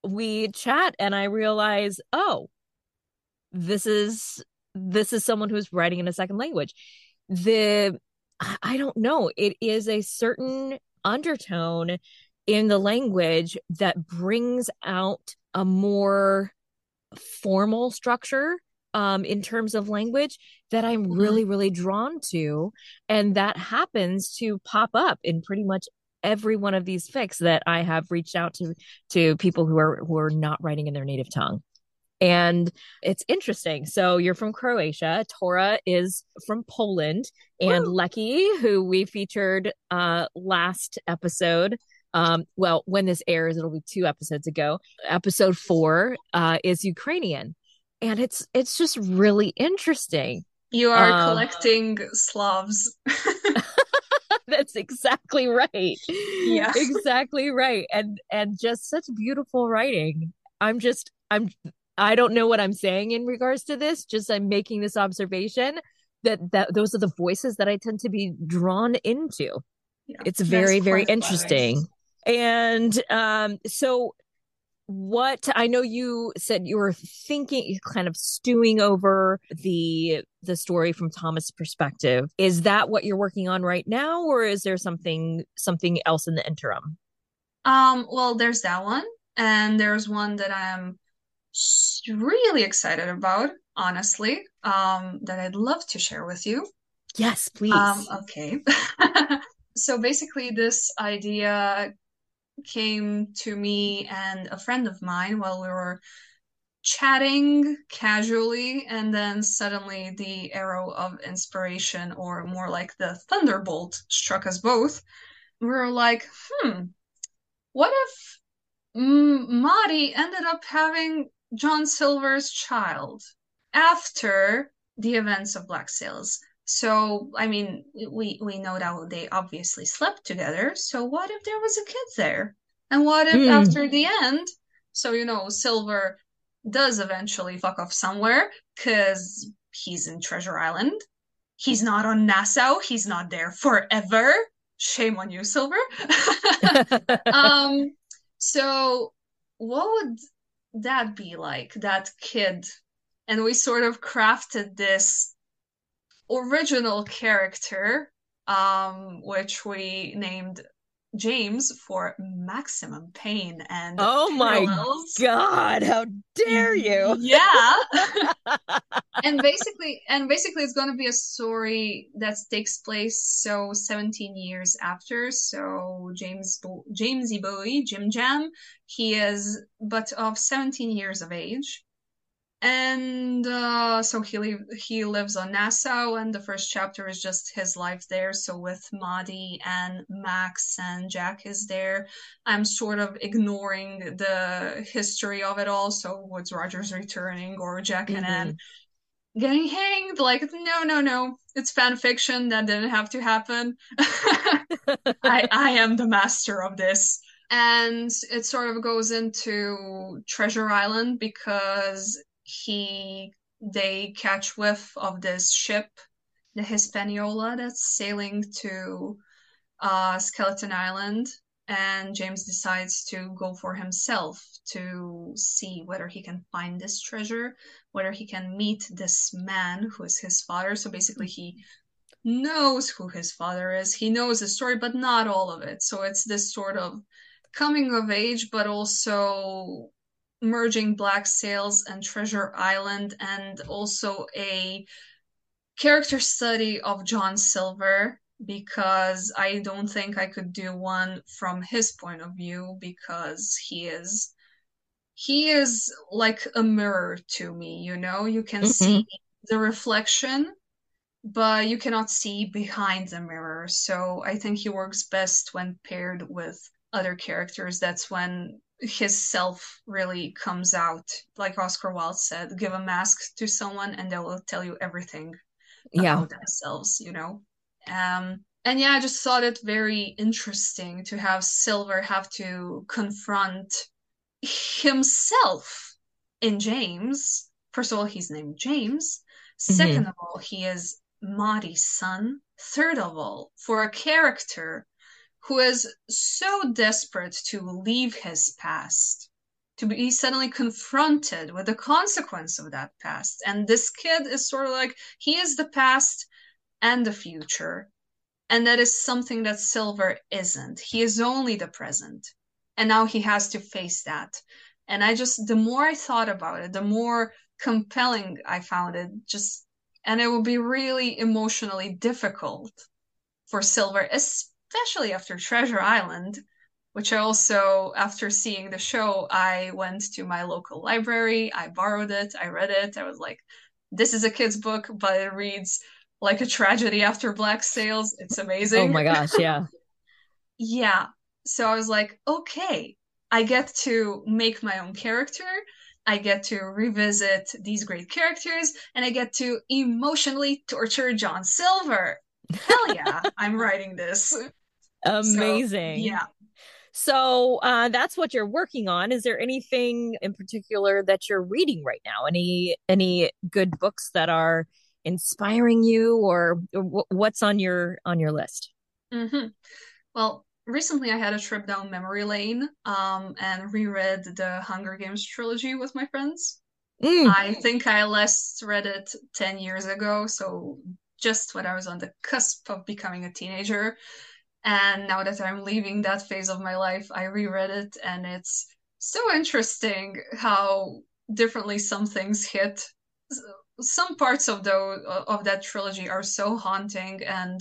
Speaker 1: we chat and I realize, "Oh, this is this is someone who's writing in a second language." The I don't know, it is a certain undertone in the language that brings out a more formal structure um in terms of language that I'm
Speaker 3: Mhm.
Speaker 1: really really drawn to and that happens to pop up in pretty much every one of these fics that I have reached out to to people who are who are not writing in their native tongue. And it's interesting. So you're from Croatia. Tora is from Poland, and
Speaker 3: Woo.
Speaker 1: Lecky, who we featured uh last episode, um, well, when this airs, it'll be two episodes ago. Episode four uh is Ukrainian. And it's it's just really interesting.
Speaker 3: You are
Speaker 1: Um,
Speaker 3: collecting Slavs.
Speaker 1: That's exactly right.
Speaker 3: Yeah.
Speaker 1: Exactly right. And and just such beautiful writing. I'm just I'm I don't know what I'm saying in regards to this, just I'm making this observation that that those are the voices that I tend to be drawn into.
Speaker 3: Yeah.
Speaker 1: It's very very interesting. And um so what I know you said you were thinking kind of stewing over the the story from Thomas' perspective. Is that what you're working on right now or is there something something else in the interim?
Speaker 3: Um, well, there's that one, and there's one that I'm really excited about, honestly, um, that I'd love to share with you.
Speaker 1: Yes, please.
Speaker 3: Um, okay. So basically, this idea came to me and a friend of mine while we were chatting casually, and then suddenly the arrow of inspiration, or more like the thunderbolt, struck us both. We were like, hmm, what if Madi ended up having John Silver's child after the events of Black Sails? So, I mean, we we know that they obviously slept together. So, what if there was a kid there? And what if
Speaker 1: Hmm.
Speaker 3: after the end, so you know, Silver does eventually fuck off somewhere because he's in Treasure Island. He's not on Nassau. He's not there forever. Shame on you, Silver. um, so what would that be like, that kid? And we sort of crafted this original character, um, which we named James for maximum pain and
Speaker 1: Oh my
Speaker 3: parallels.
Speaker 1: God, how dare you?
Speaker 3: Yeah. and basically and basically it's going to be a story that takes place so 17 years after so james Bo- jamesy bowie jim jam he is but of 17 years of age and uh, so he li- he lives on Nassau, and the first chapter is just his life there. So with Madi and Max and Jack is there. I'm sort of ignoring the history of it all. So Woodes Rogers returning or Jack and Anne getting hanged. Like, no, no, no. It's fan fiction. That didn't have to happen. I, I am the master of this. And it sort of goes into Treasure Island because he they catch whiff of this ship, the Hispaniola, that's sailing to uh, Skeleton Island. And James decides to go for himself to see whether he can find this treasure, whether he can meet this man who is his father. So basically, he knows who his father is. He knows the story, but not all of it. So it's this sort of coming of age, but also merging Black Sails and Treasure Island, and also a character study of John Silver because I don't think I could do one from his point of view because he is he is like a mirror to me, you know? You can
Speaker 1: Mhm.
Speaker 3: see the reflection, but you cannot see behind the mirror. So I think he works best when paired with other characters. That's when his self really comes out. Like Oscar Wilde said, give a mask to someone and they will tell you everything
Speaker 1: Yeah.
Speaker 3: about themselves, you know? Um, and yeah, I just thought it very interesting to have Silver have to confront himself in James. First of all, he's named James. 2nd of all, he is Madi's son. Third of all, for a character who is so desperate to leave his past, to be suddenly confronted with the consequence of that past. And this kid is sort of like he is the past and the future. And that is something that Silver isn't. He is only the present. And now he has to face that. And I just, the more I thought about it, the more compelling I found it. Just, and it will be really emotionally difficult for Silver, especially after Treasure Island, which I also, after seeing the show, I went to my local library, I borrowed it, I read it. I was like, this is a kid's book, but it reads like a tragedy after Black Sails. It's oh amazing.
Speaker 1: Oh my gosh, yeah.
Speaker 3: yeah. So I was like, okay, I get to make my own character. I get to revisit these great characters and I get to emotionally torture John Silver. Hell yeah, I'm writing this.
Speaker 1: Amazing.
Speaker 3: So, yeah.
Speaker 1: So uh, that's what you're working on. Is there anything in particular that you're reading right now? Any any good books that are inspiring you, or, or what's on your on your list?
Speaker 3: Mm-hmm. Well, recently I had a trip down memory lane um, and reread the Hunger Games trilogy with my friends.
Speaker 1: Mm.
Speaker 3: I think I last read it 10 years ago, so just when I was on the cusp of becoming a teenager. And now that I'm leaving that phase of my life, I reread it, and it's so interesting how differently some things hit. Some parts of the of that trilogy are so haunting, and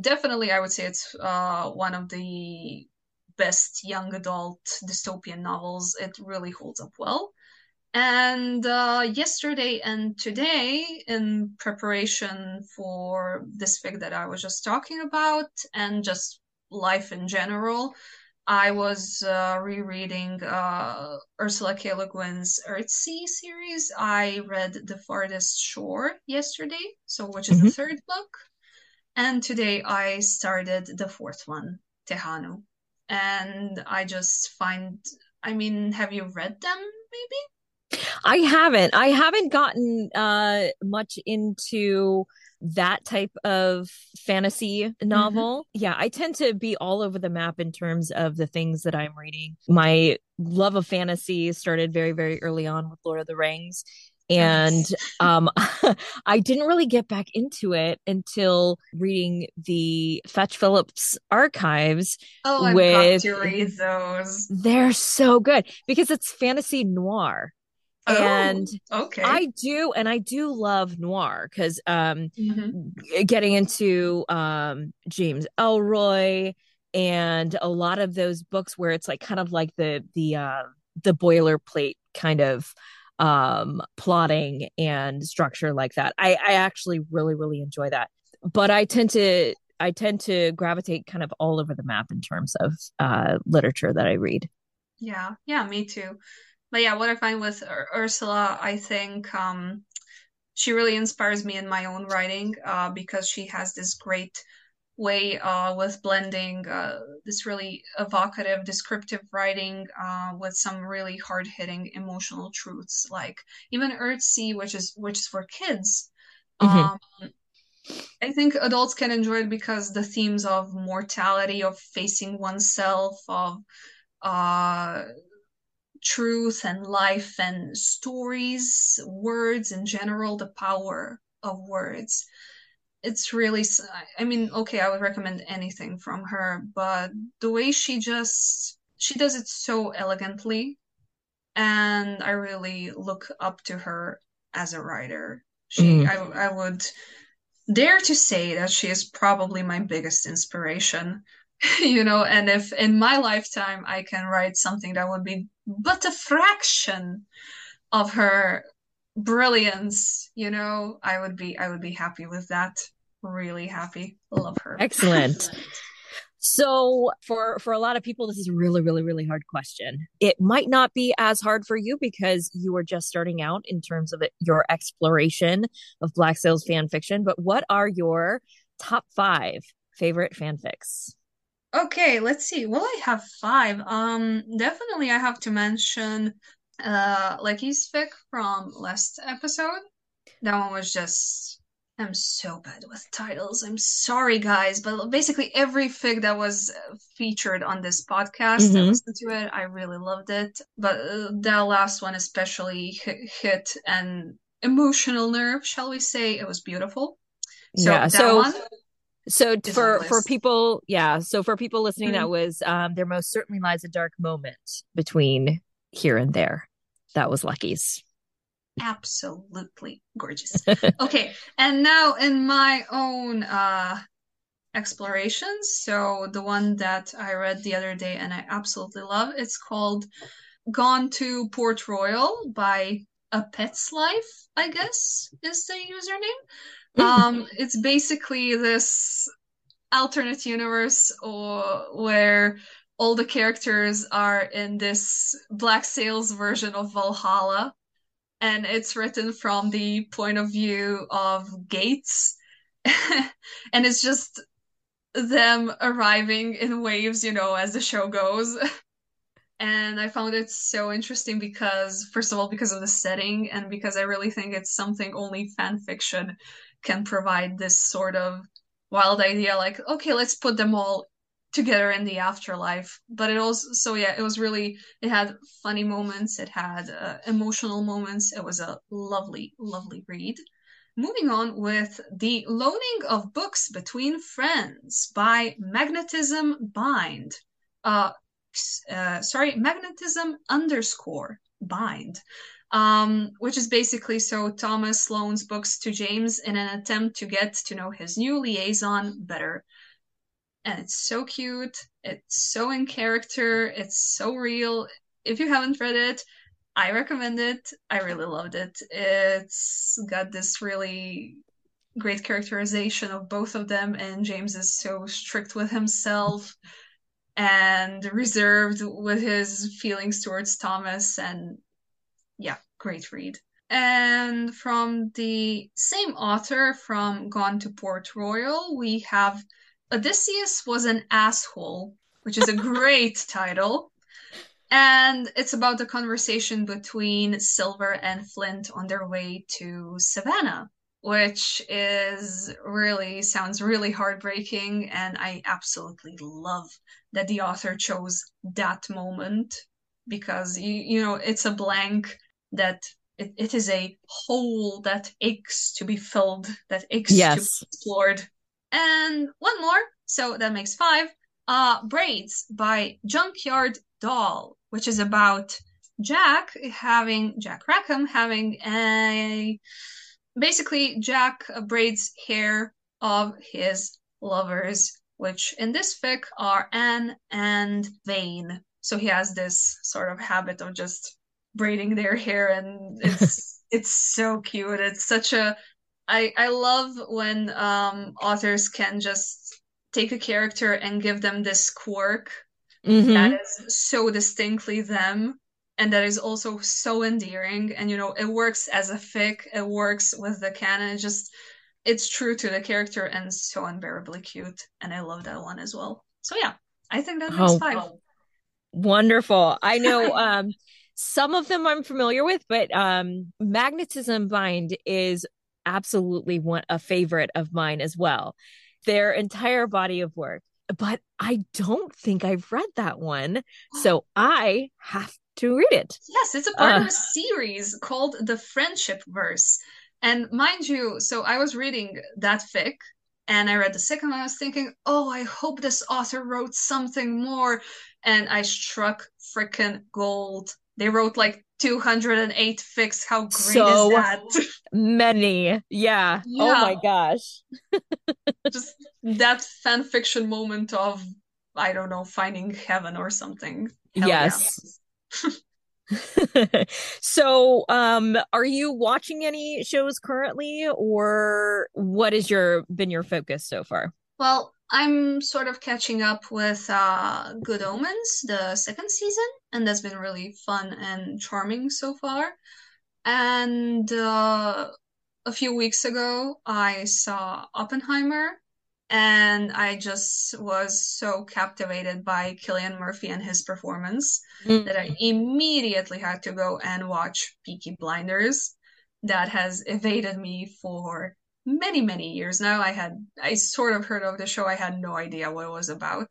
Speaker 3: definitely, I would say it's uh, one of the best young adult dystopian novels. It really holds up well. And uh, yesterday and today, in preparation for this fic that I was just talking about, and just life in general, I was uh, rereading uh, Ursula K. Le Guin's Earthsea series. I read The Farthest Shore yesterday, so which is
Speaker 1: Mhm.
Speaker 3: the third book, and today I started the fourth one, Tehanu. And I just find. I mean, have you read them? Maybe.
Speaker 1: I haven't. I haven't gotten uh much into that type of fantasy novel. Yeah, I tend to be all over the map in terms of the things that I'm reading. My love of fantasy started very, very early on with Lord of the Rings. And
Speaker 3: Nice.
Speaker 1: um I didn't really get back into it until reading the Fetch Phillips archives.
Speaker 3: Oh, I've
Speaker 1: with-
Speaker 3: got to read those.
Speaker 1: They're so good because it's fantasy noir. And
Speaker 3: oh, okay.
Speaker 1: I do, and I do love noir because um,
Speaker 3: Mhm.
Speaker 1: getting into um, James Ellroy and a lot of those books where it's like kind of like the the uh, the boilerplate kind of um, plotting and structure like that. I, I actually really really enjoy that, but I tend to I tend to gravitate kind of all over the map in terms of uh, literature that I read.
Speaker 3: Yeah, yeah, me too. But yeah, what I find with Ur- Ursula, I think um, she really inspires me in my own writing uh, because she has this great way uh, with blending uh, this really evocative, descriptive writing uh, with some really hard-hitting emotional truths, like even Earthsea, which is which is for kids.
Speaker 1: Mhm.
Speaker 3: Um, I think adults can enjoy it because the themes of mortality, of facing oneself, of uh, truth and life and stories, words in general, the power of words. It's really, I mean, okay, I would recommend anything from her, but the way she just, she does it so elegantly, and I really look up to her as a writer. She,
Speaker 1: Mm.
Speaker 3: I, I would dare to say that she is probably my biggest inspiration. you know, and if in my lifetime I can write something that would be but a fraction of her brilliance, you know, I would be I would be happy with that. Really happy. Love her.
Speaker 4: Excellent. So for for a lot of people this is a really really really hard question. It might not be as hard for you because you are just starting out in terms of it, your exploration of Black Sails fan fiction, but what are your top 5 favorite fanfics?
Speaker 3: Okay, let's see. Well, I have 5. Um definitely I have to mention uh Lecky's fic from last episode. That one was just I'm so bad with titles. I'm sorry, guys, but basically every fic that was featured on this podcast, mm-hmm. I listened to it. I really loved it, but uh, that last one especially hit, hit an emotional nerve, shall we say? It was beautiful.
Speaker 4: So yeah. so. So for for people, yeah. So for people listening, mm-hmm. that was um, there most certainly lies a dark moment between here and there. That was Lucky's.
Speaker 3: absolutely gorgeous. okay, and now in my own uh explorations, so the one that I read the other day and I absolutely love, it's called Gone to Port Royal by A Pet's Life, I guess is the username. Um it's basically this alternate universe or where all the characters are in this Black Sails version of Valhalla and it's written from the point of view of Gates. and it's just them arriving in waves, you know, as the show goes. and I found it so interesting because, first of all, because of the setting, and because I really think it's something only fan fiction can provide this sort of wild idea like, okay, let's put them all together in the afterlife. But it also so yeah it was really it had funny moments it had uh, emotional moments it was a lovely lovely read. Moving on with the loaning of books between friends by magnetism bind. Uh, uh sorry magnetism underscore bind um, which is basically so Thomas loans books to James in an attempt to get to know his new liaison better and it's so cute. It's so in character. It's so real. If you haven't read it, I recommend it. I really loved it. It's got this really great characterization of both of them, and James is so strict with himself and reserved with his feelings towards Thomas. And yeah, great read. And from the same author from Gone to Port Royal, we have Odysseus was an asshole, which is a great title. And it's about the conversation between Silver and Flint on their way to Savannah, which is really sounds really heartbreaking. And I absolutely love that the author chose that moment because you you know it's a blank that it, it is a hole that aches to be filled, that aches yes. to be explored and one more, so that makes five. Uh, Braids by Junkyard Doll, which is about Jack having Jack Rackham having a basically Jack braids hair of his lovers, which in this fic are Anne and Vane. So he has this sort of habit of just braiding their hair, and it's it's so cute. It's such a I I love when um authors can just take a character and give them this quirk mm-hmm. that is so distinctly them and that is also so endearing and you know it works as a fic it works with the canon it just it's true to the character and so unbearably cute and i love that one as well so yeah i think that makes oh, five
Speaker 4: wonderful i know um some of them i'm familiar with but um magnetism bind is absolutely one a favorite of mine as well. Their entire body of work. But I don't think I've read that one. So I have to read it.
Speaker 3: Yes, it's a part uh, of a series called The Friendship Verse. And mind you, so I was reading that fic and I read the second one. I was thinking, oh, I hope this author wrote something more. And I struck freaking gold. They wrote like 208 fics. How great
Speaker 1: So
Speaker 3: is that?
Speaker 1: many. Yeah. Oh my gosh.
Speaker 3: just that fan fiction moment of, I don't know, finding heaven or something. Hell yeah.
Speaker 1: Yes. So, um, are you watching any shows currently, or what has your been your focus so far?
Speaker 3: Well, I'm sort of catching up with uh, Good Omens, the second season, and that's been really fun and charming so far. And uh, a few weeks ago, I saw Oppenheimer, and I just was so captivated by Cillian Murphy and his performance that I
Speaker 1: Mm.
Speaker 3: immediately had to go and watch Peaky Blinders. That has evaded me for many, many years now. I had, I sort of heard of the show, I had no idea what it was about.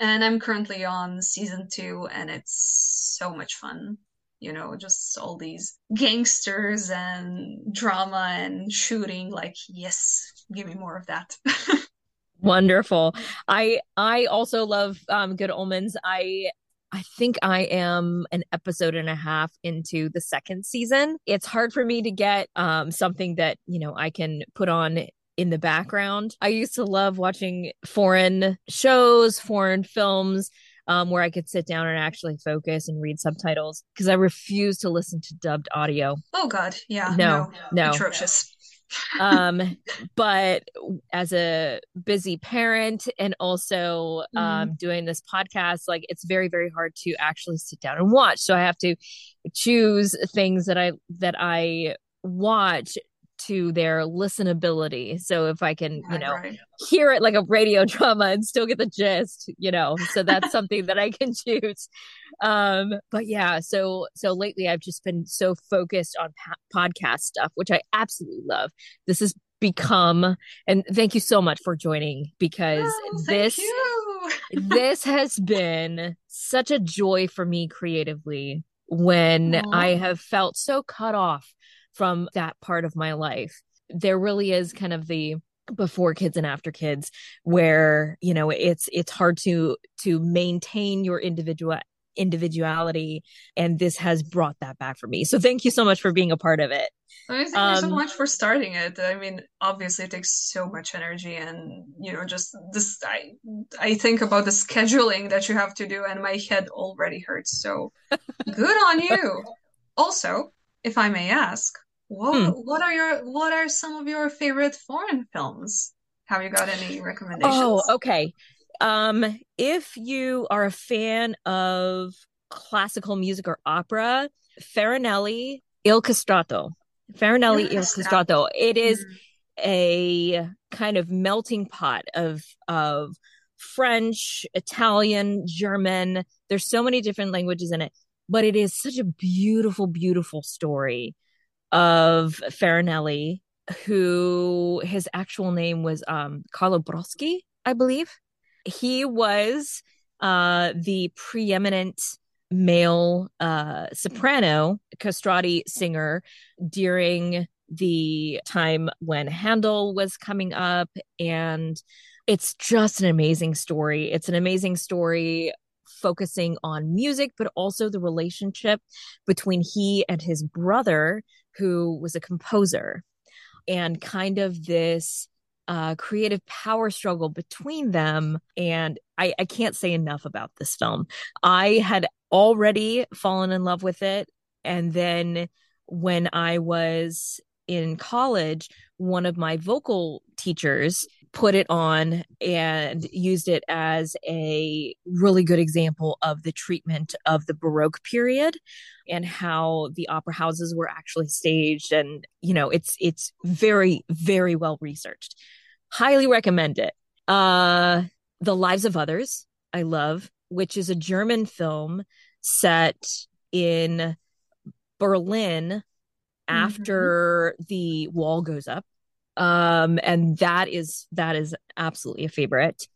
Speaker 3: And I'm currently on season two, and it's so much fun. You know, just all these gangsters and drama and shooting. Like, yes, give me more of that.
Speaker 1: Wonderful. I I also love um Good Omens. I I think I am an episode and a half into the second season. It's hard for me to get um something that, you know, I can put on in the background. I used to love watching foreign shows, foreign films, um, where I could sit down and actually focus and read subtitles because I refuse to listen to dubbed audio.
Speaker 3: Oh God, yeah,
Speaker 1: No,
Speaker 3: no,
Speaker 1: no.
Speaker 3: atrocious.
Speaker 1: Um, but as a busy parent and also
Speaker 3: Mm,
Speaker 1: um, doing this podcast, like it's very, very hard to actually sit down and watch. So I have to choose things that I that I watch to their listenability. So if I can, you know,
Speaker 3: right.
Speaker 1: hear it like a radio drama and still get the gist, you know. So that's something that I can choose. Um, but yeah, so so lately I've just been so focused on pa- podcast stuff, which I absolutely love. This has become, and thank you so much for joining because
Speaker 3: Oh,
Speaker 1: this this has been such a joy for me creatively when
Speaker 3: Aw.
Speaker 1: I have felt so cut off from that part of my life. There really is kind of the before kids and after kids where you know it's it's hard to to maintain your individual individuality and this has brought that back for me so thank you so much for being a part of it
Speaker 3: I thank you so
Speaker 1: um
Speaker 3: much for starting it. I mean, obviously it takes so much energy and, you know, just this I I think about the scheduling that you have to do and my head already hurts. So good on you. Also, if I may ask,
Speaker 1: hmm.
Speaker 3: what what are your what are some of your favorite foreign films? Have you got any recommendations?
Speaker 1: oh
Speaker 3: recommendations?
Speaker 1: okay um if you are a fan of classical music or opera Farinelli Il Castrato Farinelli Il
Speaker 3: Castrato.
Speaker 1: It is
Speaker 3: Mm,
Speaker 1: a kind of melting pot of of French, Italian, German. There's so many different languages in it, but it is such a beautiful, beautiful story of Farinelli, who his actual name was um, Carlo Broschi, I believe. He was uh, the preeminent male uh, soprano castrati singer during the time when Handel was coming up. And it's just an amazing story. It's an amazing story focusing on music, but also the relationship between he and his brother, who was a composer, and kind of this uh, creative power struggle between them. And I, I can't say enough about this film. I had already fallen in love with it. And then when I was in college, one of my vocal teachers put it on and used it as a really good example of the treatment of the Baroque period and how the opera houses were actually staged. And you know it's it's very very well researched. Highly recommend it. Uh the lives of others i love which is a german film set in berlin
Speaker 3: mhm.
Speaker 1: after the wall goes up um and that is that is absolutely a favorite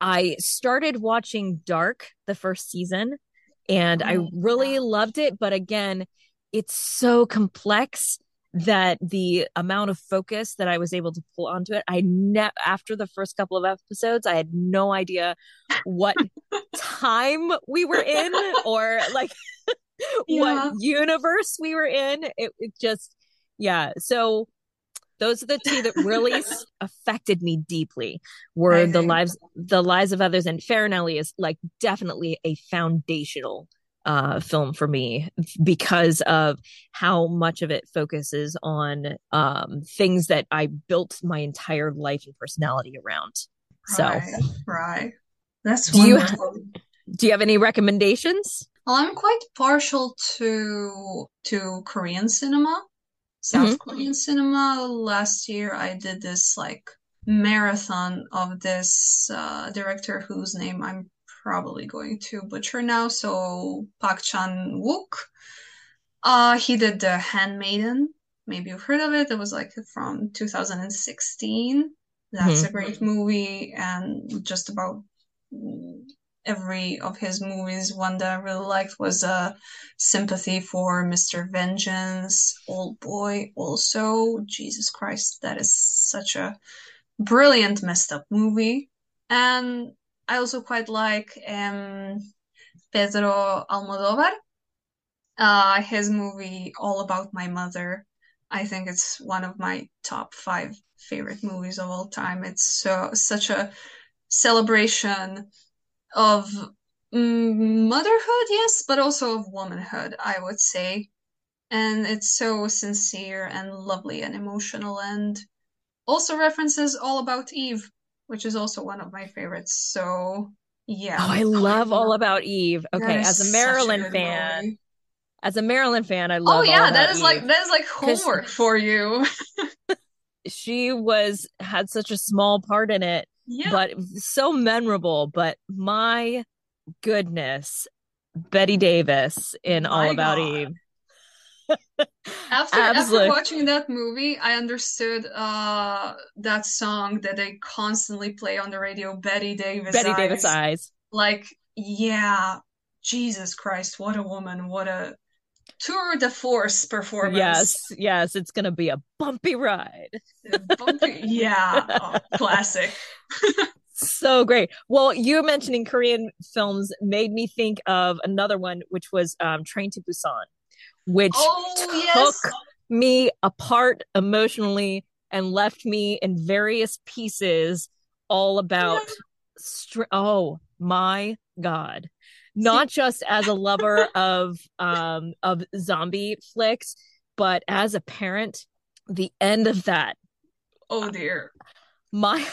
Speaker 1: i started watching dark the first season and i
Speaker 3: Oh,
Speaker 1: really
Speaker 3: yeah.
Speaker 1: loved it but again it's so complex that the amount of focus that i was able to pull onto it i ne- after the first couple of episodes i had no idea what time we were in or like yeah. what universe we were in. It, it just, yeah. So those are the two that really affected me deeply were the lives the lives of others and Farinelli is like definitely a foundational uh, film for me because of how much of it focuses on um, things that I built my entire life and personality around. So,
Speaker 3: right, right. that's
Speaker 1: do you do you have any recommendations?
Speaker 3: Well, I'm quite partial to to Korean cinema, South mm-hmm. Korean cinema. Last year, I did this like marathon of this uh, director whose name I'm probably going to butcher now. So Park Chan Wook. Uh, he did The Handmaiden. Maybe you've heard of it. It was like from 2016. That's mm-hmm. a great movie, and just about every of his movies. One that I really liked was uh, Sympathy for Mr. Vengeance, Old Boy. Also, Jesus Christ, that is such a brilliant messed up movie. And I also quite like um, Pedro Almodovar. Uh, his movie All About My Mother. I think it's one of my top five favorite movies of all time. It's so such a celebration of mm, motherhood, yes, but also of womanhood, I would say. And it's so sincere and lovely and emotional, and also references All About Eve, which is also one of my favorites. So yeah.
Speaker 1: Oh, I love All About Eve. Okay, as a Marilyn a fan. Movie. As a Marilyn fan, I oh, love. Oh
Speaker 3: yeah, that is Eve. like that is like homework for you.
Speaker 1: she was had such a small part in it, yeah. but so memorable. But my goodness, Bette Davis in All About God. Eve
Speaker 3: after after watching that movie, I understood uh that song that they constantly play on the radio, Bette Davis.
Speaker 1: Bette eyes. Davis eyes.
Speaker 3: Like, yeah, Jesus Christ, what a woman! What a tour de force performance.
Speaker 1: Yes, yes, it's gonna be a bumpy ride.
Speaker 3: bumpy, yeah, oh, classic.
Speaker 1: so great. Well, you mentioning Korean films made me think of another one, which was um, Train to Busan which oh, took yes. me apart emotionally and left me in various pieces all about str- oh my god not just as a lover of um of zombie flicks but as a parent the end of that
Speaker 3: oh dear
Speaker 1: my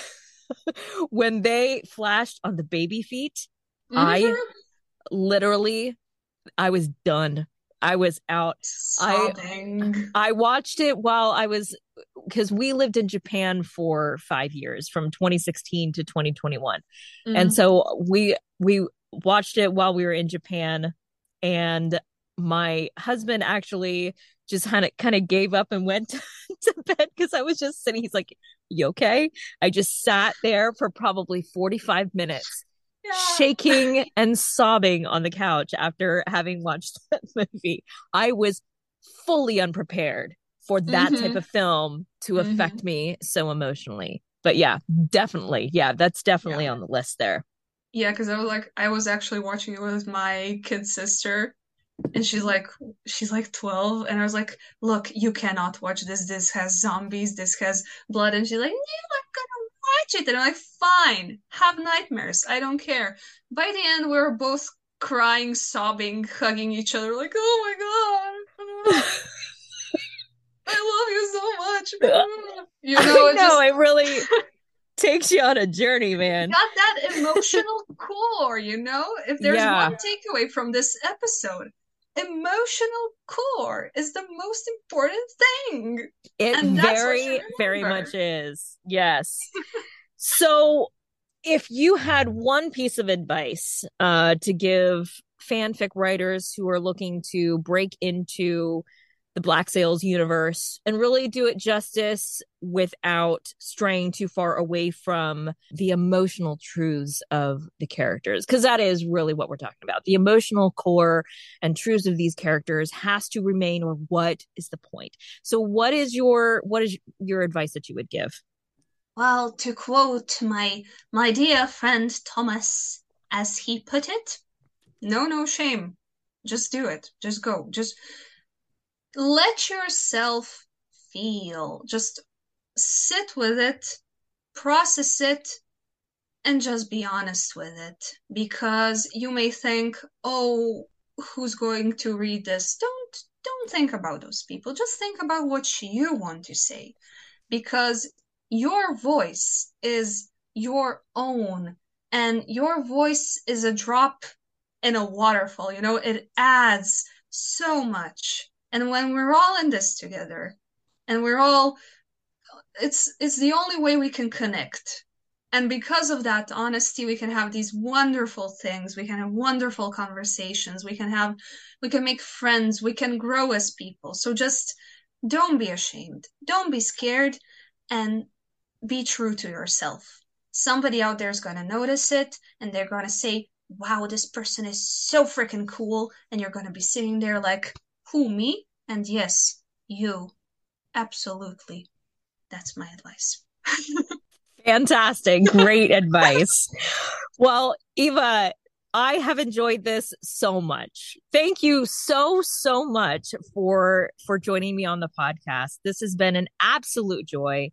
Speaker 1: when they flashed on the baby feet mm-hmm. i literally i was done I was out.
Speaker 3: Sobbing.
Speaker 1: I I watched it while I was because we lived in Japan for five years, from 2016 to 2021, mm-hmm. and so we we watched it while we were in Japan, and my husband actually just kind of kind of gave up and went to bed because I was just sitting. He's like, "You okay?" I just sat there for probably 45 minutes shaking and sobbing on the couch after having watched that movie. I was fully unprepared for that mm-hmm. type of film to mm-hmm. affect me so emotionally. But yeah, definitely. Yeah, that's definitely yeah. on the list there.
Speaker 3: Yeah, because I was like, I was actually watching it with my kid sister, and she's like, she's like 12, and I was like, look, you cannot watch this. This has zombies, this has blood. And she's like, no, I'm gonna watch it. And I'm like, fine, have nightmares. I don't care. By the end, we are both crying, sobbing, hugging each other, like, oh my god. I love you so much. You know,
Speaker 1: it, just... it really takes you on a journey, man.
Speaker 3: Got that emotional core, you know? If there's yeah. one takeaway from this episode, emotional core is the most important thing.
Speaker 1: It very, very much is. Yes. so, if you had one piece of advice uh, to give fanfic writers who are looking to break into the Black Sails universe and really do it justice without straying too far away from the emotional truths of the characters. Because that is really what we're talking about. The emotional core and truths of these characters has to remain, or what is the point? So, what is your what is your advice that you would give?
Speaker 3: Well, to quote my my dear friend Thomas, as he put it, no, no shame. Just do it. Just go. Just let yourself feel. Just sit with it, process it, and just be honest with it. Because you may think, oh, who's going to read this? Don't don't think about those people. Just think about what you want to say. Because your voice is your own and your voice is a drop in a waterfall you know it adds so much and when we're all in this together and we're all it's it's the only way we can connect. And because of that honesty we can have these wonderful things. We can have wonderful conversations. We can have we can make friends. We can grow as people. So just don't be ashamed. Don't be scared and be true to yourself. Somebody out there is going to notice it and they're going to say wow this person is so freaking cool. And you're going to be sitting there like who me and yes you absolutely that's my advice
Speaker 4: Fantastic. Great advice. Well, Iva, I have enjoyed this so much. Thank you so so much for for joining me on the podcast. This has been an absolute joy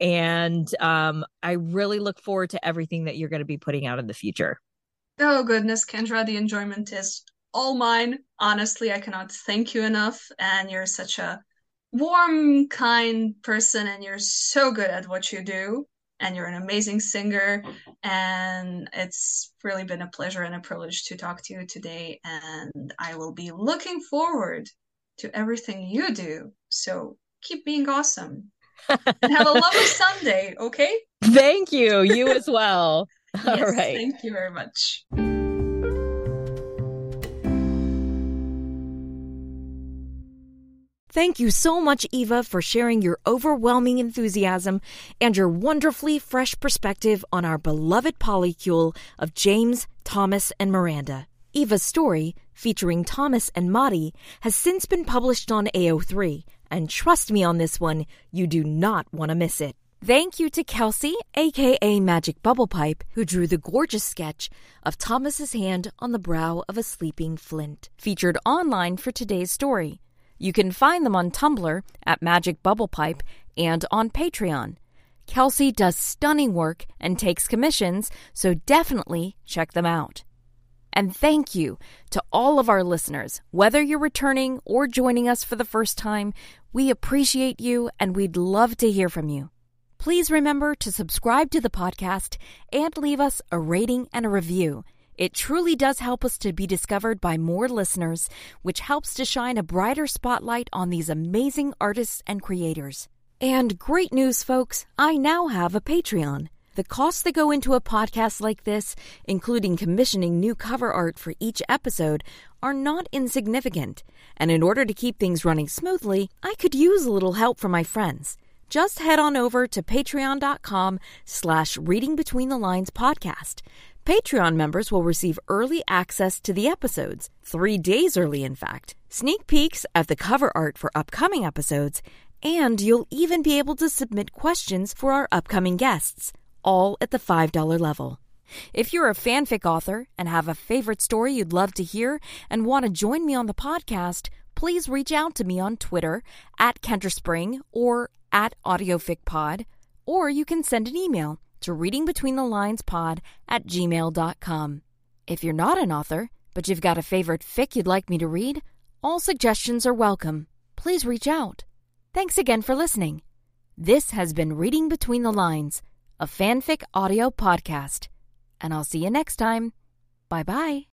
Speaker 4: and um I really look forward to everything that you're going to be putting out in the future.
Speaker 3: Oh goodness, Kendra, the enjoyment is all mine. Honestly, I cannot thank you enough and you're such a warm, kind person and you're so good at what you do and you're an amazing singer. And it's really been a pleasure and a privilege to talk to you today. And I will be looking forward to everything you do. So keep being awesome. and have a lovely Sunday, okay?
Speaker 4: Thank you. You as well.
Speaker 3: yes, All right. Thank you very much.
Speaker 1: Thank you so much, Iva, for sharing your overwhelming enthusiasm and your wonderfully fresh perspective on our beloved polycule of James, Thomas, and Miranda. Iva's story, featuring Thomas and Madi, has since been published on AO3, and trust me on this one, you do not want to miss it. Thank you to Kelsey, aka Magic Bubble Pipe, who drew the gorgeous sketch of Thomas's hand on the brow of a sleeping flint, featured online for today's story. You can find them on Tumblr at Magic Bubble Pipe and on Patreon. Kelsey does stunning work and takes commissions, so definitely check them out. And thank you to all of our listeners. Whether you're returning or joining us for the first time, we appreciate you and we'd love to hear from you. Please remember to subscribe to the podcast and leave us a rating and a review. It truly does help us to be discovered by more listeners, which helps to shine a brighter spotlight on these amazing artists and creators. And great news, folks, I now have a Patreon. The costs that go into a podcast like this, including commissioning new cover art for each episode, are not insignificant. And in order to keep things running smoothly, I could use a little help from my friends. Just head on over to patreon.com slash reading between the lines podcast. Patreon members will receive early access to the episodes, three days early, in fact, sneak peeks at the cover art for upcoming episodes, and you'll even be able to submit questions for our upcoming guests, all at the $5 level. If you're a fanfic author and have a favorite story you'd love to hear and want to join me on the podcast, please reach out to me on Twitter at Kendra Spring or at AudioficPod, or you can send an email to readingbetweenthelines.pod at gmail.com. If you're not an author, but you've got a favorite fic you'd like me to read, all suggestions are welcome. Please reach out. Thanks again for listening. This has been Reading Between the Lines, a fanfic audio podcast. And I'll see you next time. Bye bye.